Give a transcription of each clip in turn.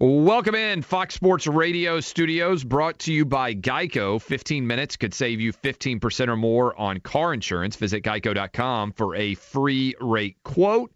Welcome in Fox Sports Radio studios brought to you by Geico. 15 minutes could save you 15% or more on car insurance. Visit geico.com for a free rate quote.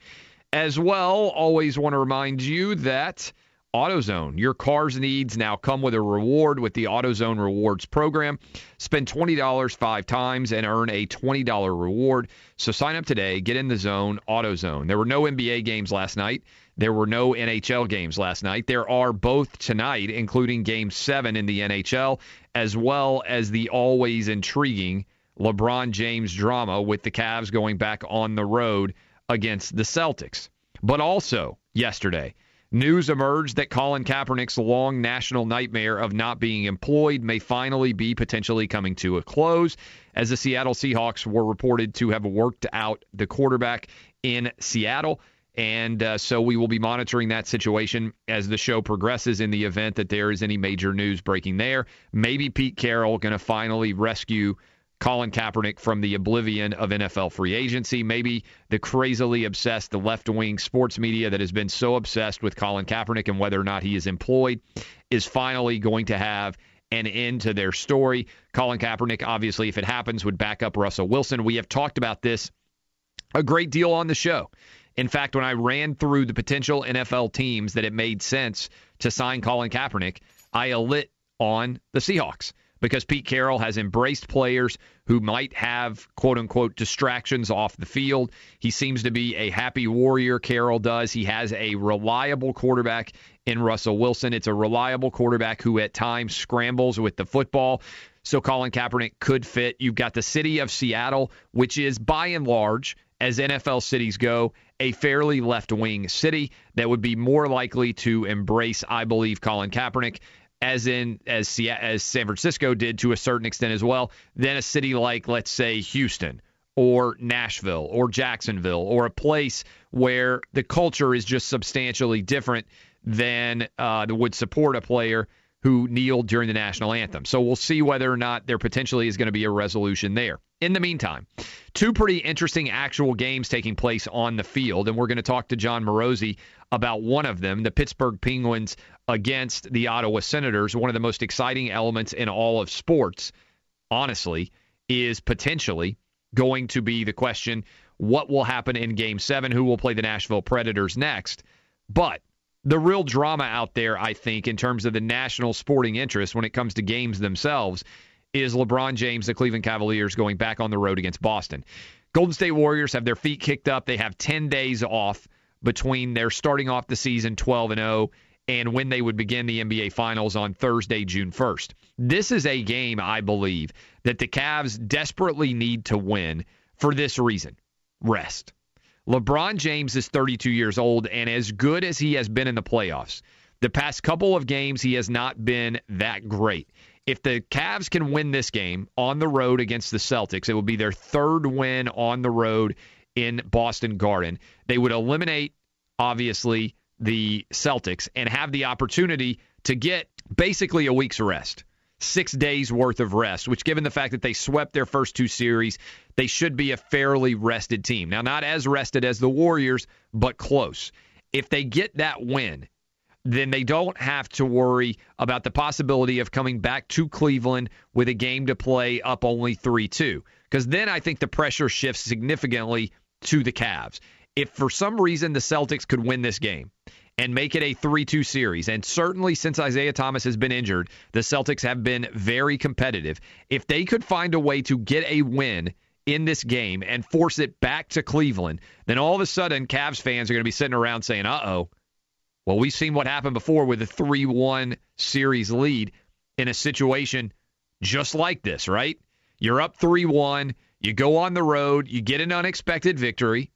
As well, always want to remind you that AutoZone, your car's needs now come with a reward with the AutoZone Rewards program. Spend $20 five times and earn a $20 reward. So sign up today, get in the zone, AutoZone. There were no NBA games last night. There were no NHL games last night. There are both tonight, including Game 7 in the NHL, as well as the always intriguing LeBron James drama with the Cavs going back on the road against the Celtics. But also, yesterday, news emerged that Colin Kaepernick's long national nightmare of not being employed may finally be potentially coming to a close, as the Seattle Seahawks were reported to have worked out the quarterback in Seattle. And uh, so we will be monitoring that situation as the show progresses in the event that there is any major news breaking there. Maybe Pete Carroll going to finally rescue Colin Kaepernick from the oblivion of NFL free agency. Maybe the crazily obsessed, the left wing sports media that has been so obsessed with Colin Kaepernick and whether or not he is employed is finally going to have an end to their story. Colin Kaepernick, obviously, if it happens, would back up Russell Wilson. We have talked about this a great deal on the show. In fact, when I ran through the potential NFL teams that it made sense to sign Colin Kaepernick, I lit on the Seahawks because Pete Carroll has embraced players who might have quote unquote distractions off the field. He seems to be a happy warrior, Carroll does. He has a reliable quarterback in Russell Wilson. It's a reliable quarterback who at times scrambles with the football. So Colin Kaepernick could fit. You've got the city of Seattle, which is by and large, as NFL cities go, a fairly left wing city that would be more likely to embrace, I believe, Colin Kaepernick as in as as San Francisco did to a certain extent as well, than a city like let's say Houston or Nashville or Jacksonville or a place where the culture is just substantially different than uh, would support a player who kneeled during the national anthem. So we'll see whether or not there potentially is going to be a resolution there. In the meantime, two pretty interesting actual games taking place on the field, and we're going to talk to Jon Morosi about one of them, the Pittsburgh Penguins against the Ottawa Senators. One of the most exciting elements in all of sports, honestly, is potentially going to be the question what will happen in game seven? Who will play the Nashville Predators next? But the real drama out there, I think, in terms of the national sporting interest when it comes to games themselves, is LeBron James, the Cleveland Cavaliers, going back on the road against Boston. Golden State Warriors have their feet kicked up. They have 10 days off between their starting off the season 12 and 0 and when they would begin the NBA Finals on Thursday, June 1st. This is a game, I believe, that the Cavs desperately need to win for this reason rest. LeBron James is 32 years old, and as good as he has been in the playoffs, The past couple of games, he has not been that great. If the Cavs can win this game on the road against the Celtics, it will be their third win on the road in Boston Garden. They would eliminate, obviously, the Celtics and have the opportunity to get basically a week's rest. Six days worth of rest, which, given the fact that they swept their first two series, they should be a fairly rested team. Now, not as rested as the Warriors, but close. If they get that win, then they don't have to worry about the possibility of coming back to Cleveland with a game to play up only 3 2. Because then I think the pressure shifts significantly to the Cavs. If for some reason the Celtics could win this game and make it a 3 2 series, and certainly since Isaiah Thomas has been injured, the Celtics have been very competitive. If they could find a way to get a win in this game and force it back to Cleveland, then all of a sudden Cavs fans are going to be sitting around saying, uh oh. Well, we've seen what happened before with a 3 1 series lead in a situation just like this, right? You're up 3 1. You go on the road. You get an unexpected victory,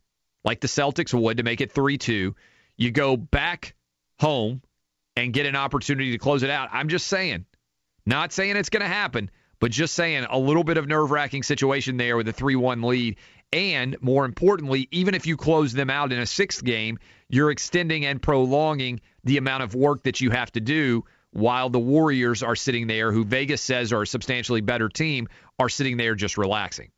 like the Celtics would to make it 3 2. You go back home and get an opportunity to close it out. I'm just saying, not saying it's going to happen, but just saying a little bit of nerve wracking situation there with a 3 1 lead. And more importantly, even if you close them out in a sixth game, you're extending and prolonging the amount of work that you have to do while the Warriors are sitting there, who Vegas says are a substantially better team, are sitting there just relaxing.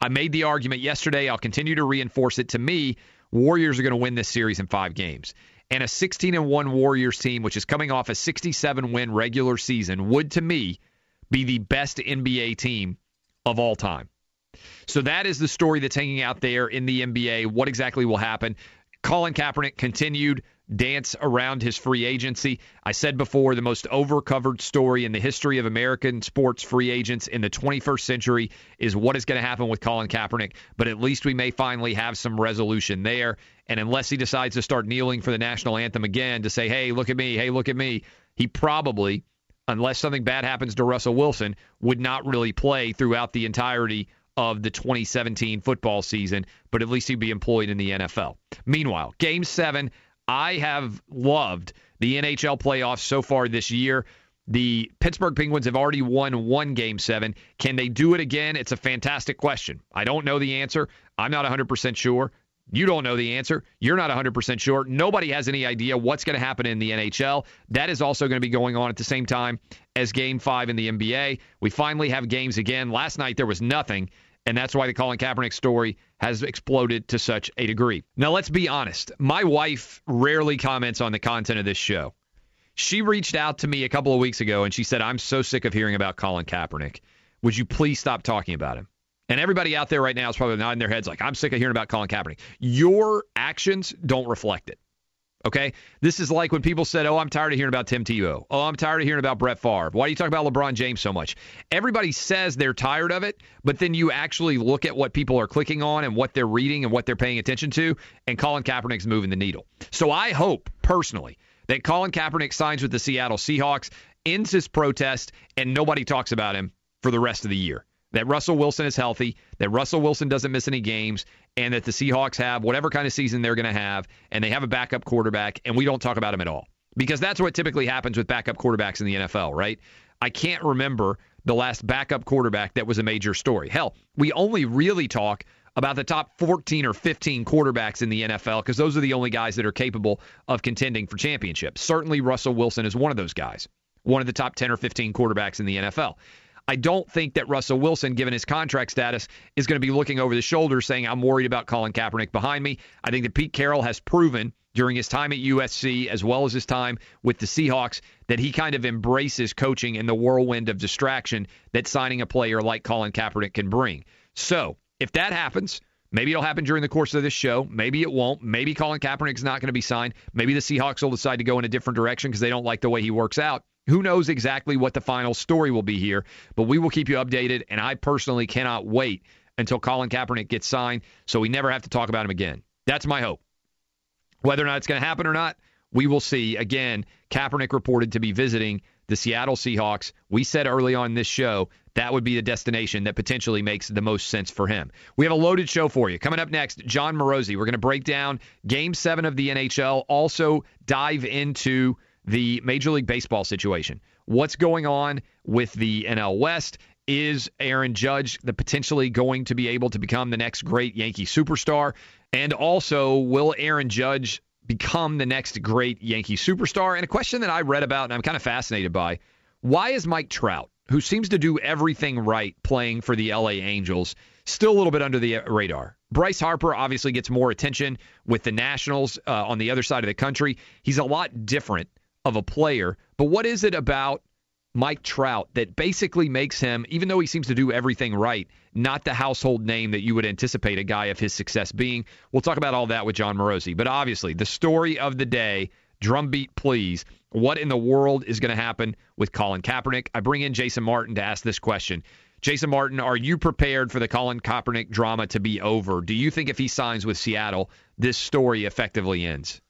I made the argument yesterday. I'll continue to reinforce it. To me, Warriors are going to win this series in five games. And a 16 and 1 Warriors team, which is coming off a 67 win regular season, would to me be the best NBA team of all time. So that is the story that's hanging out there in the NBA. What exactly will happen? Colin Kaepernick continued dance around his free agency. I said before, the most overcovered story in the history of American sports free agents in the 21st century is what is going to happen with Colin Kaepernick. But at least we may finally have some resolution there. And unless he decides to start kneeling for the national anthem again to say, hey, look at me, hey, look at me, he probably, unless something bad happens to Russell Wilson, would not really play throughout the entirety of the 2017 football season, but at least he'd be employed in the NFL. Meanwhile, game seven, I have loved the NHL playoffs so far this year. The Pittsburgh Penguins have already won one game seven. Can they do it again? It's a fantastic question. I don't know the answer. I'm not 100% sure. You don't know the answer. You're not 100% sure. Nobody has any idea what's going to happen in the NHL. That is also going to be going on at the same time as game five in the NBA. We finally have games again. Last night there was nothing. And that's why the Colin Kaepernick story has exploded to such a degree. Now, let's be honest. My wife rarely comments on the content of this show. She reached out to me a couple of weeks ago and she said, I'm so sick of hearing about Colin Kaepernick. Would you please stop talking about him? And everybody out there right now is probably nodding their heads like, I'm sick of hearing about Colin Kaepernick. Your actions don't reflect it. Okay? This is like when people said, Oh, I'm tired of hearing about Tim Tebow. Oh, I'm tired of hearing about Brett Favre. Why do you talk about LeBron James so much? Everybody says they're tired of it, but then you actually look at what people are clicking on and what they're reading and what they're paying attention to, and Colin Kaepernick's moving the needle. So I hope, personally, that Colin Kaepernick signs with the Seattle Seahawks, ends his protest, and nobody talks about him for the rest of the year that Russell Wilson is healthy, that Russell Wilson doesn't miss any games, and that the Seahawks have whatever kind of season they're going to have, and they have a backup quarterback, and we don't talk about him at all. Because that's what typically happens with backup quarterbacks in the NFL, right? I can't remember the last backup quarterback that was a major story. Hell, we only really talk about the top 14 or 15 quarterbacks in the NFL because those are the only guys that are capable of contending for championships. Certainly, Russell Wilson is one of those guys, one of the top 10 or 15 quarterbacks in the NFL. I don't think that Russell Wilson, given his contract status, is going to be looking over the shoulder saying, I'm worried about Colin Kaepernick behind me. I think that Pete Carroll has proven during his time at USC as well as his time with the Seahawks that he kind of embraces coaching in the whirlwind of distraction that signing a player like Colin Kaepernick can bring. So, if that happens, Maybe it'll happen during the course of this show. Maybe it won't. Maybe Colin Kaepernick's not going to be signed. Maybe the Seahawks will decide to go in a different direction because they don't like the way he works out. Who knows exactly what the final story will be here, but we will keep you updated. And I personally cannot wait until Colin Kaepernick gets signed so we never have to talk about him again. That's my hope. Whether or not it's going to happen or not, we will see. Again, Kaepernick reported to be visiting the Seattle Seahawks. We said early on this show that would be the destination that potentially makes the most sense for him. We have a loaded show for you. Coming up next, Jon Morosi. We're going to break down game seven of the NHL, also dive into the Major League Baseball situation. What's going on with the NL West? Is Aaron Judge the potentially going to be able to become the next great Yankee superstar? And also, will Aaron Judge become the next great Yankee superstar? And a question that I read about and I'm kind of fascinated by why is Mike Trout, who seems to do everything right playing for the LA Angels, still a little bit under the radar? Bryce Harper obviously gets more attention with the Nationals uh, on the other side of the country. He's a lot different of a player, but what is it about Mike Trout that basically makes him, even though he seems to do everything right, not the household name that you would anticipate a guy of his success being. We'll talk about all that with Jon Morosi. But obviously, the story of the day, drumbeat please, what in the world is going to happen with Colin Kaepernick? I bring in Jason Martin to ask this question. Jason Martin, are you prepared for the Colin Kaepernick drama to be over? Do you think if he signs with Seattle, this story effectively ends?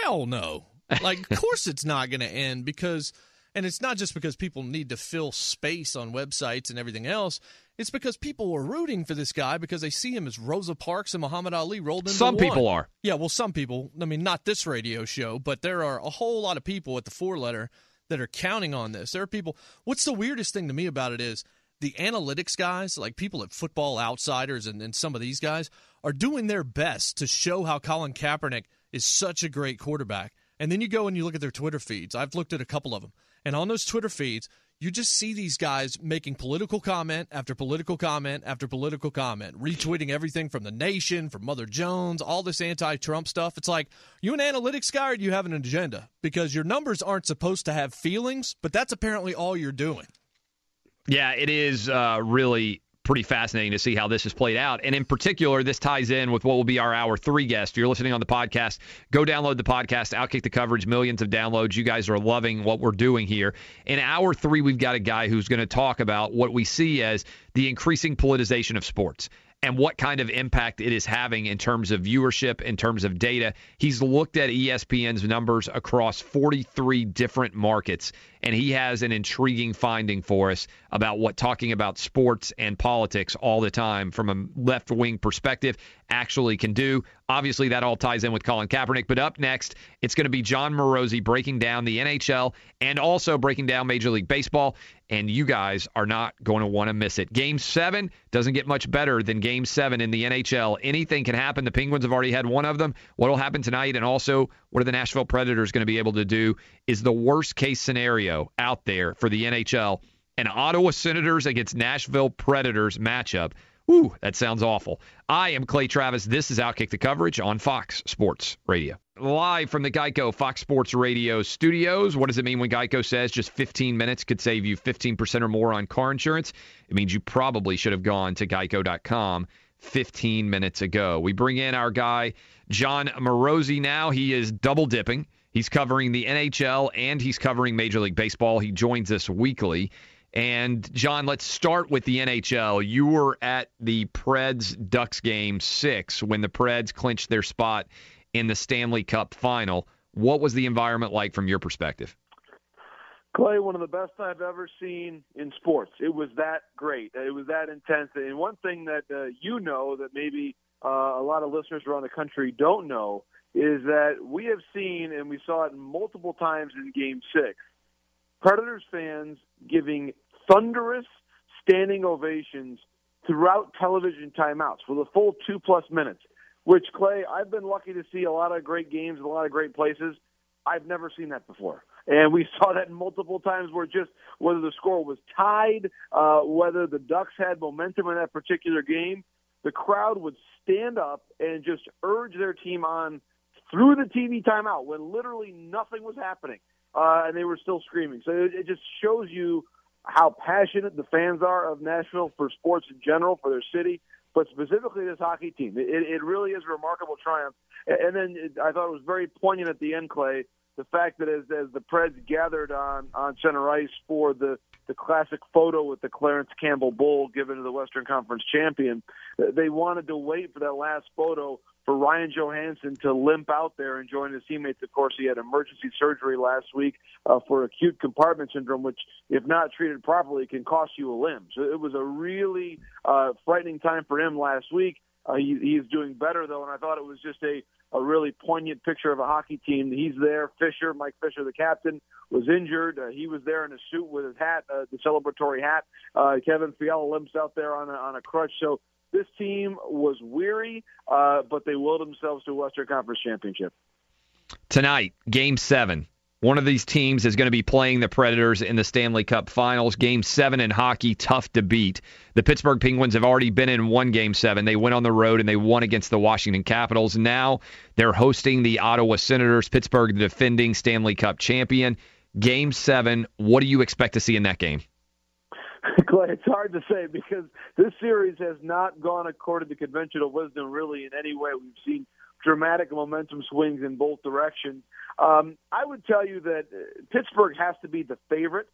Hell no. Like, of course it's not going to end because – and it's not just because people need to fill space on websites and everything else. It's because people are rooting for this guy because they see him as Rosa Parks and Muhammad Ali rolled into Some one. people are. Yeah, well, some people. I mean, not this radio show, but there are a whole lot of people at the four letter that are counting on this. There are people. What's the weirdest thing to me about it is the analytics guys, like people at Football Outsiders and, and some of these guys, are doing their best to show how Colin Kaepernick is such a great quarterback. And then you go and you look at their Twitter feeds. I've looked at a couple of them and on those Twitter feeds, you just see these guys making political comment after political comment after political comment, retweeting everything from the nation, from Mother Jones, all this anti Trump stuff. It's like, you an analytics guy or do you have an agenda? Because your numbers aren't supposed to have feelings, but that's apparently all you're doing. Yeah, it is uh, really pretty fascinating to see how this has played out. And in particular, this ties in with what will be our hour three guest. If you're listening on the podcast, go download the podcast, Outkick the Coverage, millions of downloads. You guys are loving what we're doing here. In hour three, we've got a guy who's going to talk about what we see as the increasing politicization of sports and what kind of impact it is having in terms of viewership, in terms of data. He's looked at ESPN's numbers across 43 different markets, and he has an intriguing finding for us about what talking about sports and politics all the time from a left wing perspective actually can do. Obviously, that all ties in with Colin Kaepernick. But up next, it's going to be Jon Morosi breaking down the NHL and also breaking down Major League Baseball. And you guys are not going to want to miss it. Game seven doesn't get much better than game seven in the NHL. Anything can happen. The Penguins have already had one of them. What will happen tonight? And also, what are the Nashville Predators going to be able to do? Is the worst case scenario out there for the NHL an Ottawa Senators against Nashville Predators matchup. Ooh, that sounds awful. I am Clay Travis. This is Outkick the Coverage on Fox Sports Radio. Live from the Geico Fox Sports Radio studios. What does it mean when Geico says just 15 minutes could save you 15% or more on car insurance? It means you probably should have gone to geico.com 15 minutes ago. We bring in our guy, Jon Morosi, now. He is double dipping. He's covering the NHL and he's covering Major League Baseball. He joins us weekly. And John, let's start with the NHL. You were at the Preds Ducks game six when the Preds clinched their spot in the Stanley Cup final. What was the environment like from your perspective? Clay, one of the best I've ever seen in sports. It was that great. It was that intense. And one thing that uh, you know that maybe uh, a lot of listeners around the country don't know is that we have seen, and we saw it multiple times in Game Six, Predators fans giving thunderous standing ovations throughout television timeouts for the full two plus minutes. Which Clay, I've been lucky to see a lot of great games in a lot of great places. I've never seen that before. And we saw that multiple times where just whether the score was tied, uh, whether the Ducks had momentum in that particular game, the crowd would stand up and just urge their team on through the TV timeout when literally nothing was happening uh, and they were still screaming. So it, it just shows you how passionate the fans are of Nashville for sports in general, for their city, but specifically this hockey team. It, it really is a remarkable triumph. And then it, I thought it was very poignant at the end, Clay, the fact that as, as the Preds gathered on, on center ice for the, the classic photo with the Clarence Campbell Bowl given to the Western Conference champion, they wanted to wait for that last photo for Ryan Johansen to limp out there and join his teammates. Of course, he had emergency surgery last week uh, for acute compartment syndrome, which, if not treated properly, can cost you a limb. So it was a really uh, frightening time for him last week. Uh, he, he's doing better though, and I thought it was just a a really poignant picture of a hockey team. He's there. Fisher, Mike Fisher, the captain, was injured. Uh, he was there in a suit with his hat, uh, the celebratory hat. Uh, Kevin Fiala limps out there on a, on a crutch. So this team was weary, uh, but they willed themselves to a Western Conference championship. Tonight, game seven. One of these teams is going to be playing the Predators in the Stanley Cup Finals. Game seven in hockey, tough to beat. The Pittsburgh Penguins have already been in one game seven. They went on the road and they won against the Washington Capitals. Now they're hosting the Ottawa Senators. Pittsburgh, the defending Stanley Cup champion. Game seven. What do you expect to see in that game? Clay, it's hard to say because this series has not gone according to conventional wisdom really in any way. We've seen dramatic momentum swings in both directions. Um, I would tell you that uh, Pittsburgh has to be the favorite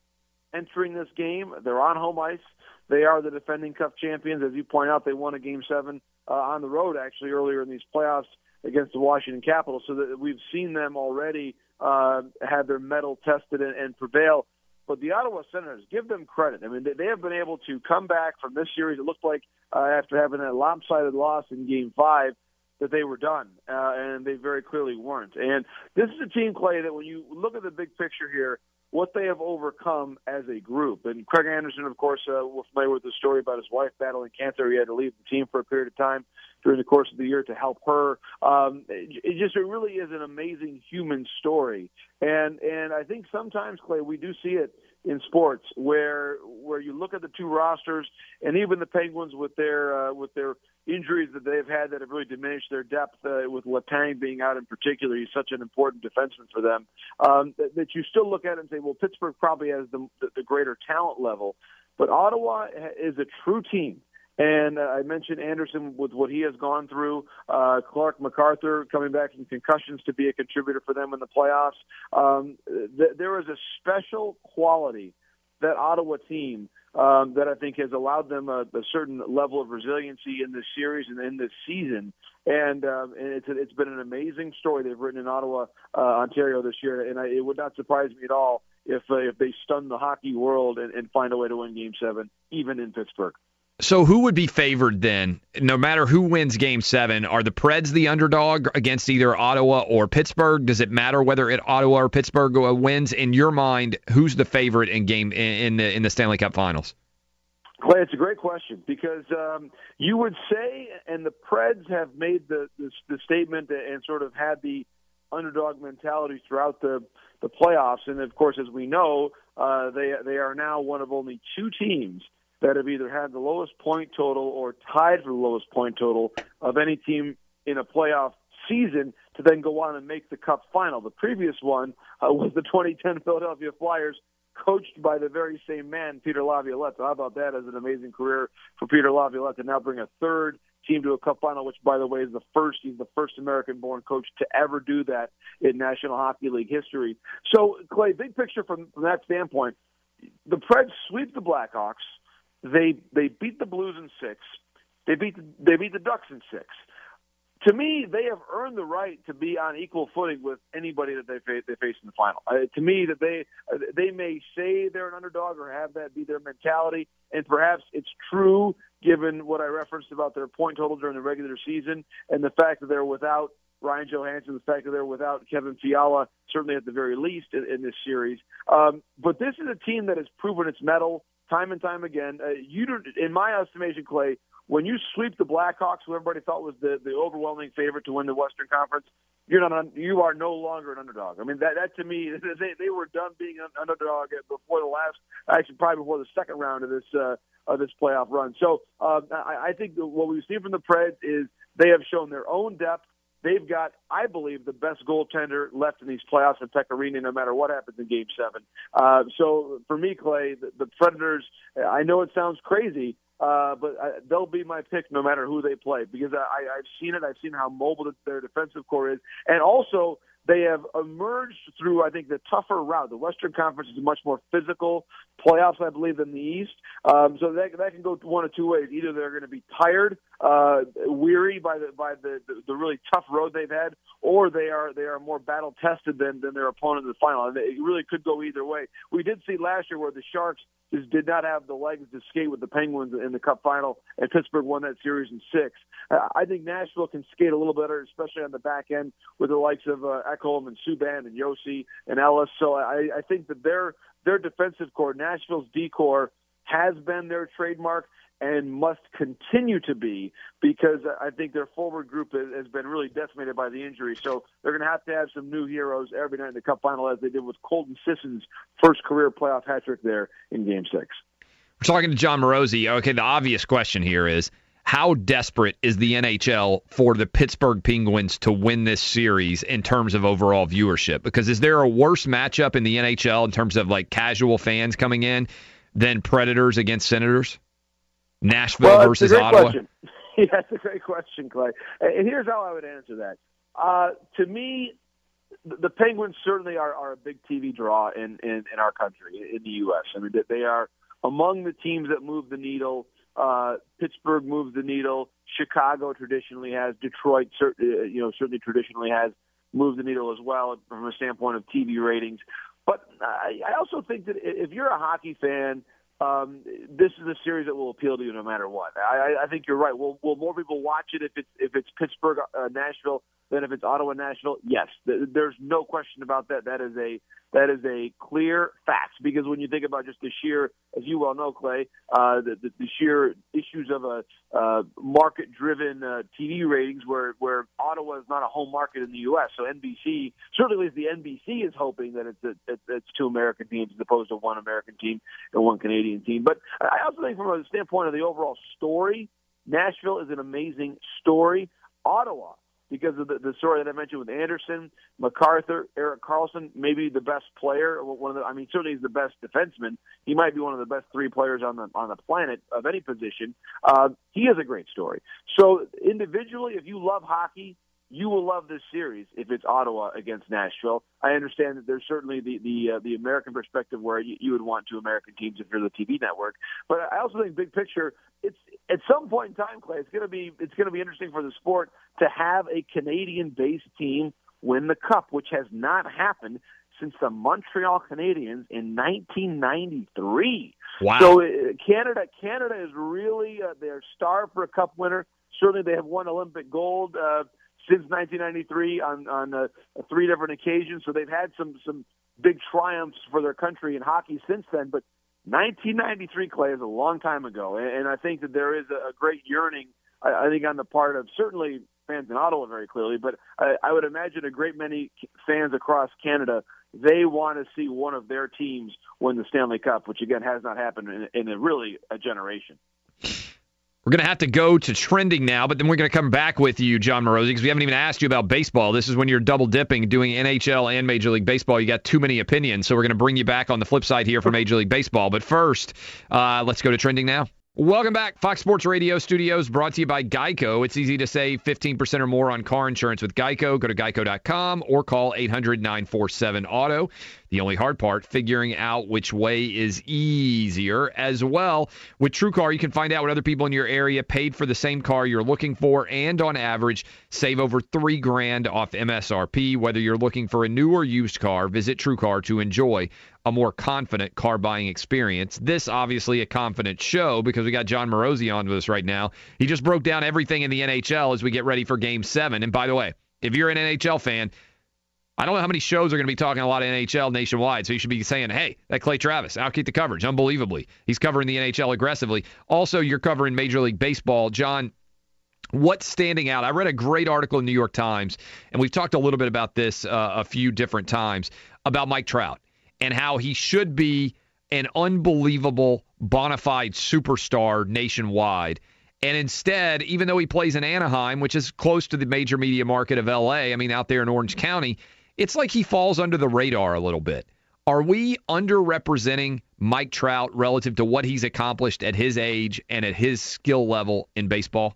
entering this game. They're on home ice. They are the defending Cup champions. As you point out, they won a Game 7 uh, on the road actually earlier in these playoffs against the Washington Capitals. So that we've seen them already uh, have their mettle tested and, and prevail. But the Ottawa Senators, give them credit. I mean, they, have been able to come back from this series. It looked like uh, after having a lopsided loss in Game Five that they were done, uh, and they very clearly weren't. And this is a team, Clay, that when you look at the big picture here, what they have overcome as a group. And Craig Anderson, of course, uh, we're familiar with the story about his wife battling cancer. He had to leave the team for a period of time during the course of the year to help her. Um, it, it just it really is an amazing human story, and and I think sometimes Clay we do see it in sports where where you look at the two rosters and even the Penguins with their uh, with their injuries that they've had that have really diminished their depth uh, with Letang being out in particular. He's such an important defenseman for them um, that, that you still look at it and say well Pittsburgh probably has the, the, the greater talent level. But Ottawa is a true team and uh, I mentioned Anderson with what he has gone through. Uh, Clarke MacArthur coming back from concussions to be a contributor for them in the playoffs. Um, th- there is a special quality that Ottawa team um, that I think has allowed them a, a certain level of resiliency in this series and in this season. And, um, and it's it's been an amazing story they've written in Ottawa, uh, Ontario this year. And I, it would not surprise me at all if uh, if they stun the hockey world and, and find a way to win Game Seven, even in Pittsburgh. So who would be favored then? No matter who wins Game Seven, are the Preds the underdog against either Ottawa or Pittsburgh? Does it matter whether it Ottawa or Pittsburgh wins? In your mind, who's the favorite in game in the in the Stanley Cup Finals? Clay, it's a great question because um, you would say, and the Preds have made the, the the statement and sort of had the underdog mentality throughout the the playoffs, and of course, as we know, uh, they they are now one of only two teams that have either had the lowest point total or tied for the lowest point total of any team in a playoff season to then go on and make the Cup final. The previous one uh, was the 2010 Philadelphia Flyers, coached by the very same man, Peter Laviolette. So how about that as an amazing career for Peter Laviolette to now bring a third team to a Cup final, which, by the way, is the first. He's the first American-born coach to ever do that in National Hockey League history. So, Clay, big picture from, from that standpoint, the Preds sweep the Blackhawks – they they beat the Blues in six. They beat the, they beat the Ducks in six. To me, they have earned the right to be on equal footing with anybody that they face, they face in the final. Uh, to me, that they uh, they may say they're an underdog or have that be their mentality, and perhaps it's true given what I referenced about their point total during the regular season and the fact that they're without Ryan Johansen, the fact that they're without Kevin Fiala, certainly at the very least in, in this series. Um, but this is a team that has proven its mettle time and time again. Uh, you, don't, in my estimation, Clay, when you sweep the Blackhawks, who everybody thought was the, the overwhelming favorite to win the Western Conference, you're not un, you are no longer an underdog. I mean that that to me they they were done being an underdog before the last actually probably before the second round of this uh, of this playoff run. So uh, I, I think what we've seen from the Preds is they have shown their own depth. They've got, I believe, the best goaltender left in these playoffs Pekka Rinne, no matter what happens in Game Seven. Uh, so for me, Clay, the, the Predators. I know it sounds crazy, uh, but I, they'll be my pick no matter who they play because I, I've seen it. I've seen how mobile their defensive core is, and also they have emerged through, I think, the tougher route. The Western Conference is much more physical, playoffs, I believe, than the East. Um, so that that can go one of two ways. Either they're going to be tired, uh, weary by the by the, the the really tough road they've had, or they are they are more battle tested than than their opponent in the final. It really could go either way. We did see last year where the Sharks just did not have the legs to skate with the Penguins in the Cup final, and Pittsburgh won that series in six. Uh, I think Nashville can skate a little better, especially on the back end with the likes of uh, Ekholm and Subban and Josi and Ellis. So I, I think that their their defensive core, Nashville's D core, has been their trademark and must continue to be because I think their forward group has been really decimated by the injury. So they're going to have to have some new heroes every night in the Cup final, as they did with Colton Sissons' first career playoff hat trick there in Game Six. We're talking to Jon Morosi. Okay, the obvious question here is how desperate is the NHL for the Pittsburgh Penguins to win this series in terms of overall viewership? Because is there a worse matchup in the NHL in terms of like casual fans coming in than Predators against Senators? Nashville well, versus Ottawa? Question. Yeah, that's a great question, Clay. And here's how I would answer that. Uh, to me, the Penguins certainly are, are a big TV draw in, in, in our country, in the U.S. I mean, they are among the teams that move the needle. Uh, Pittsburgh moves the needle. Chicago traditionally has. Detroit, uh, you know, certainly traditionally has moved the needle as well from a standpoint of TV ratings. But I, I also think that if you're a hockey fan – um, this is a series that will appeal to you no matter what. I, I think you're right. Will Will more people watch it if it's if it's Pittsburgh, uh, Nashville, than if it's Ottawa, Nashville? Yes, there's no question about that. That is a that is a clear fact because when you think about just the sheer, as you well know, Clay, uh, the, the, the sheer issues of a uh, market-driven uh, TV ratings, where where Ottawa is not a home market in the U.S. So NBC certainly is the NBC is hoping that it's a, it's two American teams as opposed to one American team and one Canadian team. But I also think from a standpoint of the overall story, Nashville is an amazing story. Ottawa because of the, the story that I mentioned with Anderson, MacArthur, Erik Karlsson, maybe the best player. One of the, I mean, certainly he's the best defenseman. He might be one of the best three players on the on the planet of any position. Uh, he is a great story. So individually, if you love hockey, you will love this series if it's Ottawa against Nashville. I understand that there's certainly the the uh, the American perspective where you, you would want two American teams if you're the TV network, but I also think big picture, it's at some point in time, Clay, it's going to be it's going to be interesting for the sport to have a Canadian-based team win the cup, which has not happened since the Montreal Canadiens in 1993. Wow. So uh, Canada Canada is really uh, their star for a cup winner. Certainly, they have won Olympic gold. Uh, since 1993 on on uh, three different occasions. So they've had some some big triumphs for their country in hockey since then. But 1993, Clay, is a long time ago, and, and I think that there is a, a great yearning. I, I think on the part of certainly fans in Ottawa, very clearly, but I, I would imagine a great many fans across Canada. They want to see one of their teams win the Stanley Cup, which again has not happened in, in a really a generation. We're going to have to go to trending now, but then we're going to come back with you, Jon Morosi, because we haven't even asked you about baseball. This is when you're double dipping, doing NHL and Major League Baseball. You got too many opinions, so we're going to bring you back on the flip side here for Major League Baseball. But first, uh, let's go to trending now. Welcome back, Fox Sports Radio Studios, brought to you by Geico. It's easy to save 15% or more on car insurance with Geico. Go to geico.com or call 800 947 Auto. The only hard part, figuring out which way is easier as well. With TrueCar, you can find out what other people in your area paid for the same car you're looking for, and on average, save over three grand off MSRP. Whether you're looking for a new or used car, visit TrueCar to enjoy a more confident car buying experience. This obviously a confident show because we got Jon Morosi on with us right now. He just broke down everything in the NHL as we get ready for Game Seven. And by the way, if you're an NHL fan, I don't know how many shows are going to be talking a lot of NHL nationwide, so you should be saying, hey, that Clay Travis, outkick the coverage, unbelievably. He's covering the NHL aggressively. Also, you're covering Major League Baseball. John, what's standing out? I read a great article in New York Times, and we've talked a little bit about this uh, a few different times about Mike Trout and how he should be an unbelievable bona fide superstar nationwide. And instead, even though he plays in Anaheim, which is close to the major media market of LA, I mean, out there in Orange County, it's like he falls under the radar a little bit. Are we underrepresenting Mike Trout relative to what he's accomplished at his age and at his skill level in baseball?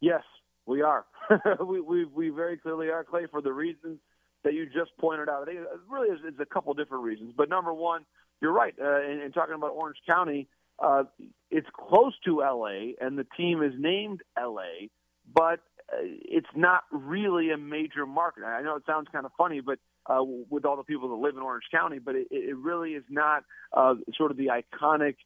Yes, we are. we, we we very clearly are, Clay, for the reasons that you just pointed out. I think it really is, is a couple different reasons. But number one, you're right. Uh, and, and talking about Orange County, uh, it's close to LA, and the team is named LA, but uh, it's not really a major market. I know it sounds kind of funny, but uh, with all the people that live in Orange County, but it, it really is not uh, sort of the iconic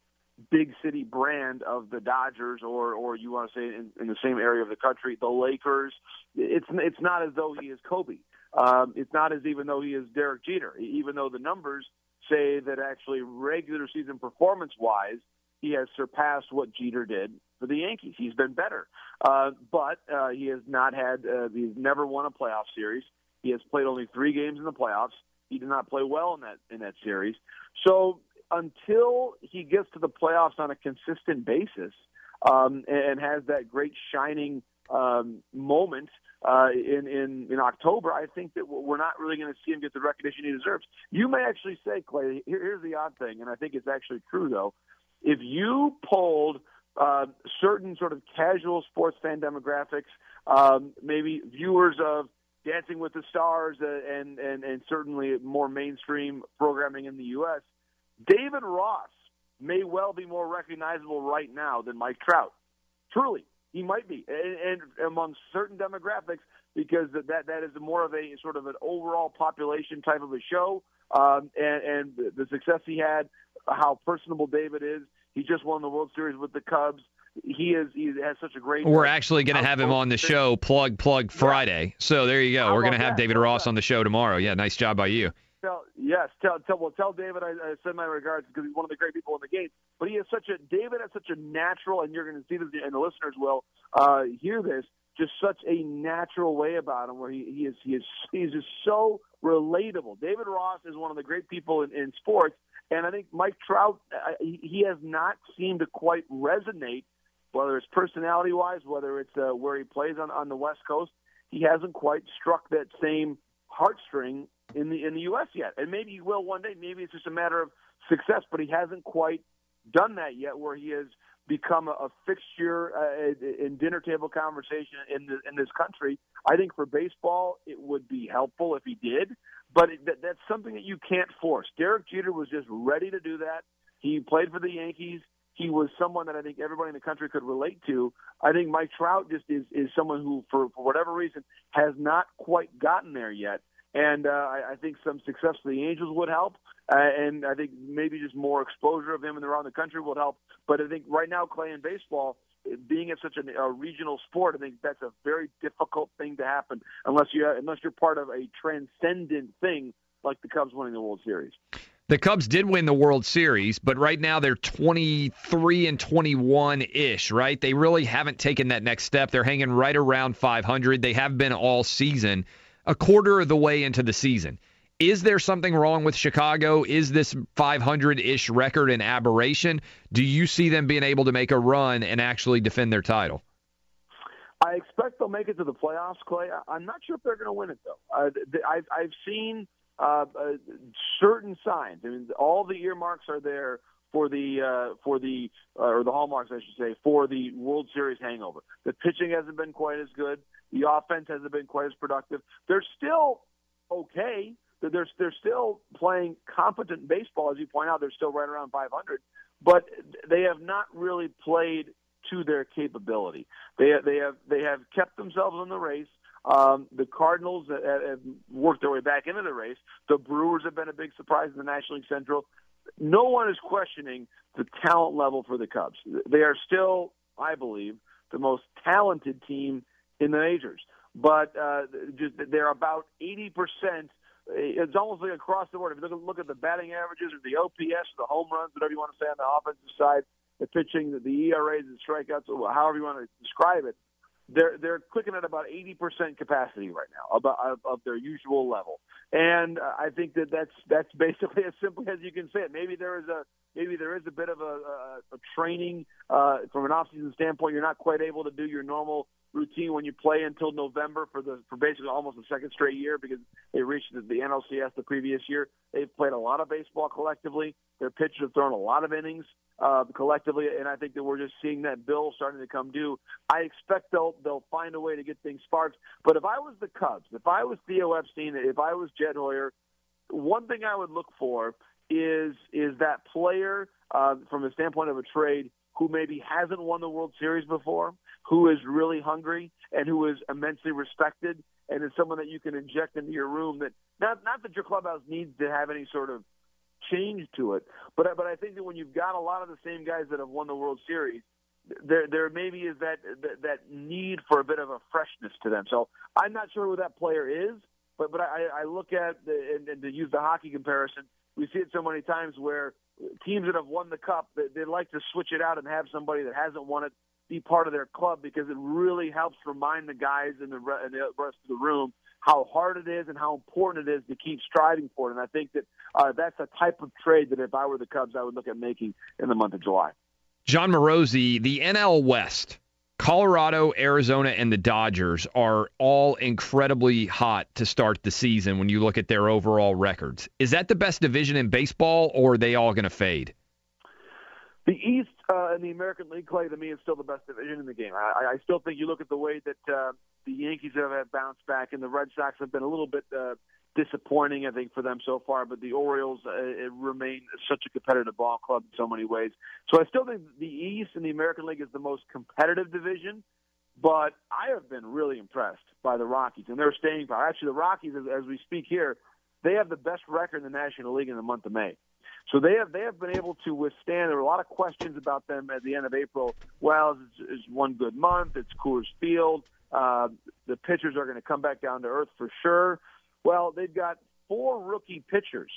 big city brand of the Dodgers, or or you want to say in, in the same area of the country, the Lakers. It's it's not as though he is Kobe. Um, it's not as even though he is Derek Jeter. Even though the numbers say that actually regular season performance wise, he has surpassed what Jeter did for the Yankees. He's been better, uh, but uh, he has not had. Uh, he's never won a playoff series. He has played only three games in the playoffs. He did not play well in that in that series. So until he gets to the playoffs on a consistent basis um, and, has that great shining um, moment uh, in, in in October, I think that we're not really going to see him get the recognition he deserves. You may actually say, Clay. Here, here's the odd thing, and I think it's actually true though. If you polled uh, certain sort of casual sports fan demographics, um, maybe viewers of Dancing with the Stars, uh, and and and certainly more mainstream programming in the U.S. David Ross may well be more recognizable right now than Mike Trout. Truly, he might be, and, and among certain demographics, because that that is more of a sort of an overall population type of a show, um, and, and the success he had, how personable David is. He just won the World Series with the Cubs he is he has such a great. We're actually going to have him on the show, plug plug Friday. So there you go. We're going to have that? David Ross on the show tomorrow. Yeah, nice job by you. Yes, tell, tell well tell David I, I send my regards because he's one of the great people in the game. But he is such a David has such a natural, and you're going to see this, and the listeners will uh, hear this. Just such a natural way about him, where he, he is he is he's just so relatable. David Ross is one of the great people in, in sports, and I think Mike Trout uh, he, he has not seemed to quite resonate whether it's personality wise, whether it's uh, where he plays on on the West Coast, he hasn't quite struck that same heartstring in the in the U.S. yet. And maybe he will one day. Maybe it's just a matter of success, but he hasn't quite done that yet, where he has become a, a fixture uh, in dinner table conversation in the, in this country. I think for baseball, it would be helpful if he did, but it, that, that's something that you can't force. Derek Jeter was just ready to do that. He played for the Yankees he was someone that I think everybody in the country could relate to. I think Mike Trout just is is someone who, for for whatever reason, has not quite gotten there yet. And uh, I, I think some success for the Angels would help, uh, and I think maybe just more exposure of him and around the country would help. But I think right now, Clay in baseball, being in such a, a regional sport, I think that's a very difficult thing to happen unless you unless you're part of a transcendent thing like the Cubs winning the World Series. The Cubs did win the World Series, but right now they're 23 and 21 ish, right? They really haven't taken that next step. They're hanging right around 500. They have been all season, a quarter of the way into the season. Is there something wrong with Chicago? Is this 500 ish record an aberration? Do you see them being able to make a run and actually defend their title? I expect they'll make it to the playoffs, Clay. I'm not sure if they're going to win it, though. Uh, I've, I've seen uh, uh, certain signs. I mean, all the earmarks are there for the uh, for the uh, or the hallmarks, I should say, for the World Series hangover. The pitching hasn't been quite as good. The offense hasn't been quite as productive. They're still okay. They're they're still playing competent baseball, as you point out. They're still right around 500, but they have not really played to their capability. They they have they have kept themselves in the race. Um, the Cardinals have worked their way back into the race. The Brewers have been a big surprise in the National League Central. No one is questioning the talent level for the Cubs. They are still, I believe, the most talented team in the majors. But uh, they're about 80%. It's almost like across the board. If you look at, look at the batting averages or the OPS, or the home runs, whatever you want to say on the offensive side, the pitching, the ERAs, the strikeouts, however you want to describe it, they're they're clicking at about 80% capacity right now about of, of their usual level. And uh, i think that that's that's basically as simple as you can say it. Maybe there is a maybe there is a bit of a, a, a training uh, from an off-season standpoint. You're not quite able to do your normal routine when you play until November for the for basically almost the second straight year because they reached the, NLCS the previous year. They've played a lot of baseball collectively. Their pitchers have thrown a lot of innings uh, collectively, and I think that we're just seeing that bill starting to come due. I expect they'll they'll find a way to get things sparked. But if I was the Cubs, if I was Theo Epstein, if I was Jed Hoyer, one thing I would look for is is that player uh, from the standpoint of a trade who maybe hasn't won the World Series before, who is really hungry, and who is immensely respected, and is someone that you can inject into your room. That not not that your clubhouse needs to have any sort of change to it, but but I think that when you've got a lot of the same guys that have won the World Series, there there maybe is that that, that need for a bit of a freshness to them. So I'm not sure who that player is, but but I, I look at the, and, and to use the hockey comparison, we see it so many times where teams that have won the cup they, they like to switch it out and have somebody that hasn't won it be part of their club because it really helps remind the guys in the, in the rest of the room how hard it is and how important it is to keep striving for it. And I think that uh, that's a type of trade that if I were the Cubs, I would look at making in the month of July. Jon Morosi, the NL West, Colorado, Arizona, and the Dodgers are all incredibly hot to start the season when you look at their overall records. Is that the best division in baseball, or are they all going to fade? The East uh, and the American League, Clay, to me, is still the best division in the game. I, I still think you look at the way that uh, the Yankees have had bounced back, and the Red Sox have been a little bit uh, disappointing, I think, for them so far. But the Orioles uh, remain such a competitive ball club in so many ways. So I still think the East and the American League is the most competitive division. But I have been really impressed by the Rockies and their staying power. Actually, the Rockies, as, as we speak here, they have the best record in the National League in the month of May. So they have they have been able to withstand. There were a lot of questions about them at the end of April. Well, it's, it's one good month. It's Coors Field. Uh, the pitchers are going to come back down to earth for sure. Well, they've got four rookie pitchers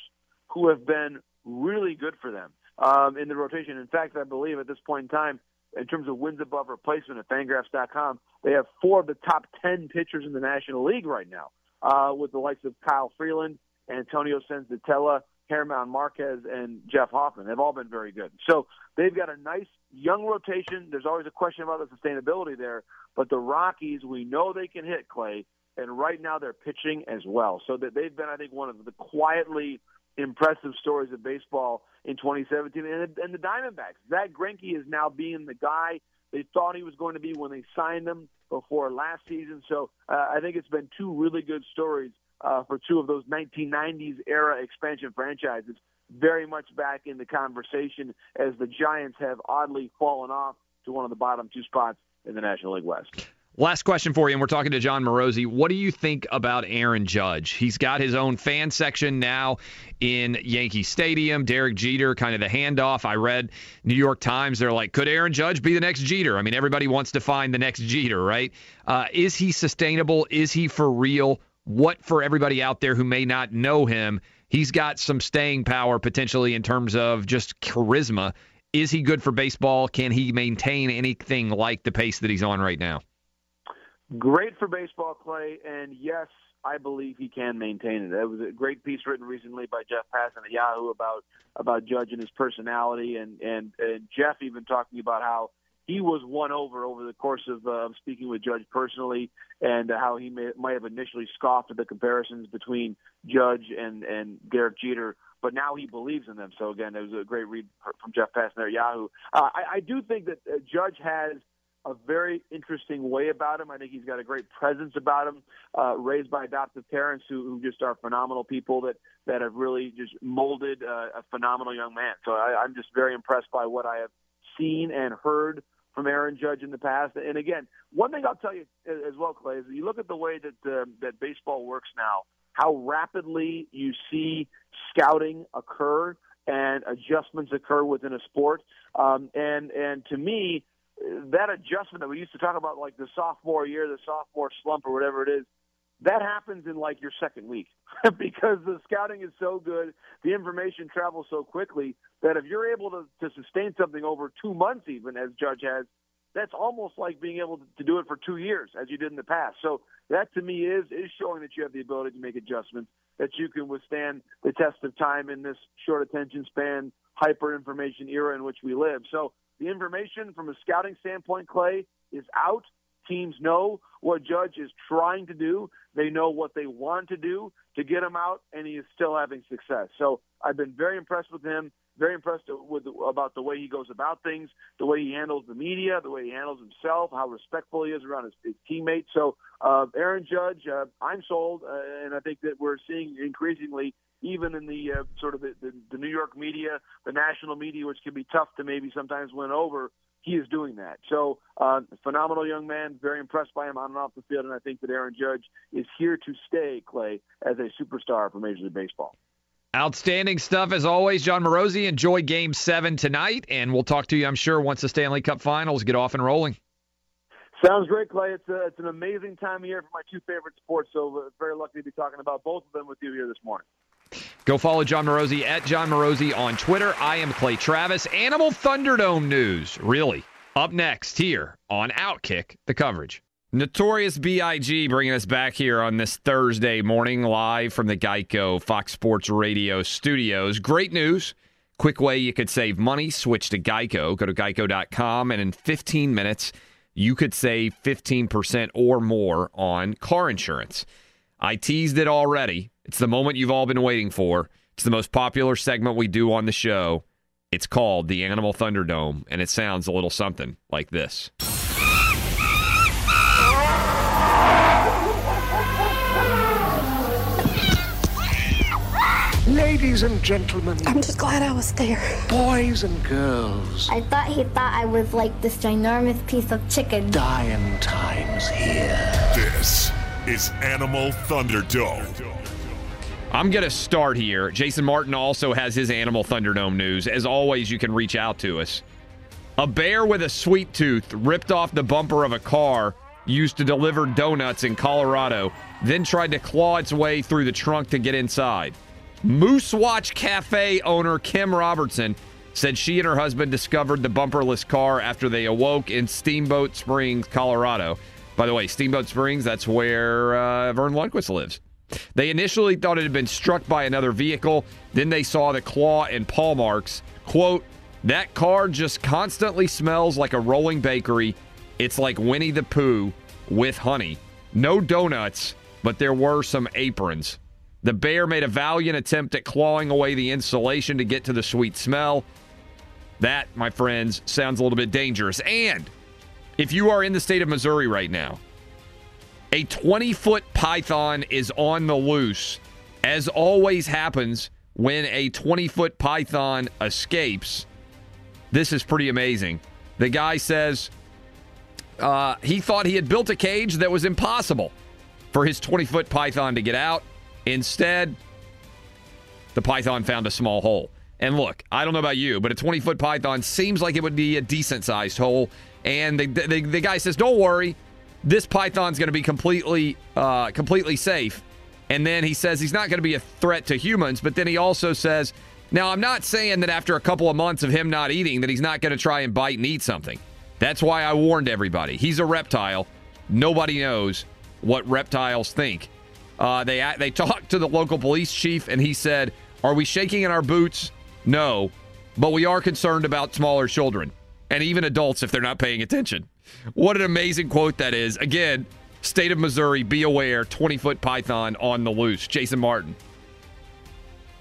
who have been really good for them um, in the rotation. In fact, I believe at this point in time, in terms of wins above replacement at Fangraphs.com, they have four of the top ten pitchers in the National League right now, uh, with the likes of Kyle Freeland, Antonio Senzatela, German Marquez, and Jeff Hoffman. They've all been very good. So they've got a nice young rotation. There's always a question about the sustainability there, but the Rockies, we know they can hit Clay, and right now they're pitching as well. So that they've been, I think, one of the quietly impressive stories of baseball in 2017. And, the Diamondbacks, Zack Greinke is now being the guy they thought he was going to be when they signed him before last season. So uh, I think it's been two really good stories uh, for two of those 1990s era expansion franchises, very much back in the conversation as the Giants have oddly fallen off to one of the bottom two spots in the National League West. Last question for you, and we're talking to Jon Morosi. What do you think about Aaron Judge? He's got his own fan section now in Yankee Stadium. Derek Jeter, kind of the handoff. I read New York Times. They're like, could Aaron Judge be the next Jeter? I mean, everybody wants to find the next Jeter, right? Uh, is he sustainable? Is he for real? What for everybody out there who may not know him, he's got some staying power potentially in terms of just charisma. Is he good for baseball? Can he maintain anything like the pace that he's on right now? Great for baseball, Clay, and yes, I believe he can maintain it. It was a great piece written recently by Jeff Passan at Yahoo about about Judge and his personality, and and and Jeff even talking about how he was won over over the course of uh, speaking with Judge personally, and uh, how he may, might have initially scoffed at the comparisons between Judge and and Derek Jeter, but now he believes in them. So again, it was a great read from Jeff Passan there at Yahoo. Uh, I, I do think that uh, Judge has a very interesting way about him. I think he's got a great presence about him. Uh, raised by adoptive parents who, who just are phenomenal people that that have really just molded uh, a phenomenal young man. So I, I'm just very impressed by what I have seen and heard from Aaron Judge in the past. And again, one thing I'll tell you as well, Clay, is you look at the way that uh, that baseball works now, how rapidly you see scouting occur and adjustments occur within a sport. Um, and and to me, that adjustment that we used to talk about, like the sophomore year, the sophomore slump, or whatever it is, that happens in like your second week because the scouting is so good, the information travels so quickly that if you're able to, to sustain something over two months, even as Judge has, that's almost like being able to do it for two years as you did in the past. So that to me is is showing that you have the ability to make adjustments, that you can withstand the test of time in this short attention span, hyper information era in which we live. So the information from a scouting standpoint, Clay, is out. Teams know what Judge is trying to do. They know what they want to do to get him out, and he is still having success. So I've been very impressed with him. Very impressed with about the way he goes about things, the way he handles the media, the way he handles himself, how respectful he is around his, his teammates. So, uh, Aaron Judge, uh, I'm sold, uh, and I think that we're seeing increasingly even in the uh, sort of the, the, the New York media, the national media, which can be tough to maybe sometimes win over. He is doing that. So, uh, phenomenal young man. Very impressed by him on and off the field, and I think that Aaron Judge is here to stay, Clay, as a superstar for Major League Baseball. Outstanding stuff as always, Jon Morosi. Enjoy Game Seven tonight, and we'll talk to you, I'm sure, once the Stanley Cup Finals get off and rolling. Sounds great, Clay. It's a, it's an amazing time of year for my two favorite sports. So very lucky to be talking about both of them with you here this morning. Go follow Jon Morosi at Jon Morosi on Twitter. I am Clay Travis. Animal Thunderdome news, really. Up next here on Outkick, the coverage. Notorious B.I.G. bringing us back here on this Thursday morning, live from the Geico Fox Sports Radio studios. Great news. Quick way you could save money. Switch to Geico. Go to geico.com, and in 15 minutes, you could save 15% or more on car insurance. I teased it already. It's the moment you've all been waiting for. It's the most popular segment we do on the show. It's called the Animal Thunderdome, and it sounds a little something like this. Ladies and gentlemen, I'm just glad I was there. boys and girls, I thought he thought I was like this ginormous piece of chicken. dying times here. This is Animal Thunderdome. I'm going to start here. Jason Martin also has his Animal Thunderdome news. As always, you can reach out to us. A bear with a sweet tooth ripped off the bumper of a car used to deliver donuts in Colorado, then tried to claw its way through the trunk to get inside. Moose Watch Cafe owner Kim Robertson said she and her husband discovered the bumperless car after they awoke in Steamboat Springs, Colorado. By the way, Steamboat Springs, that's where uh, Verne Lundquist lives. They initially thought it had been struck by another vehicle. Then they saw the claw and paw marks. Quote, that car just constantly smells like a rolling bakery. It's like Winnie the Pooh with honey. No donuts, but there were some aprons. The bear made a valiant attempt at clawing away the insulation to get to the sweet smell. That, my friends, sounds a little bit dangerous. And if you are in the state of Missouri right now, a 20 foot python is on the loose, as always happens when a 20 foot python escapes. This is pretty amazing. The guy says uh, he thought he had built a cage that was impossible for his 20 foot python to get out. Instead, the python found a small hole. And look, I don't know about you, but a 20 foot python seems like it would be a decent sized hole. And the, the, the guy says, Don't worry, this python's going to be completely, uh, completely safe. And then he says he's not going to be a threat to humans, but then he also says, Now, I'm not saying that after a couple of months of him not eating, that he's not going to try and bite and eat something. That's why I warned everybody. He's a reptile. Nobody knows what reptiles think. Uh, they they talked to the local police chief, and he said, "Are we shaking in our boots? No, but we are concerned about smaller children and even adults if they're not paying attention." What an amazing quote that is! Again, state of Missouri, be aware: twenty foot python on the loose. Jason Martin.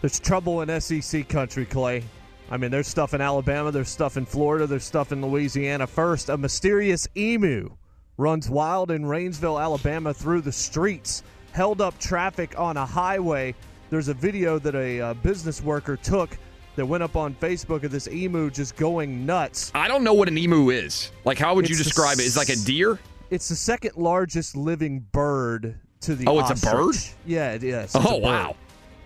There's trouble in SEC country, Clay. I mean, there's stuff in Alabama, there's stuff in Florida, there's stuff in Louisiana. First, a mysterious emu runs wild in Rainsville, Alabama through the streets, held up traffic on a highway. There's a video that a uh, business worker took that went up on Facebook of this emu just going nuts. I don't know what an emu is. Like, how would you It's the describe it? Is like a deer? It's the second largest living bird to the Oh, it's a bird? Yeah, it is. It's Oh wow!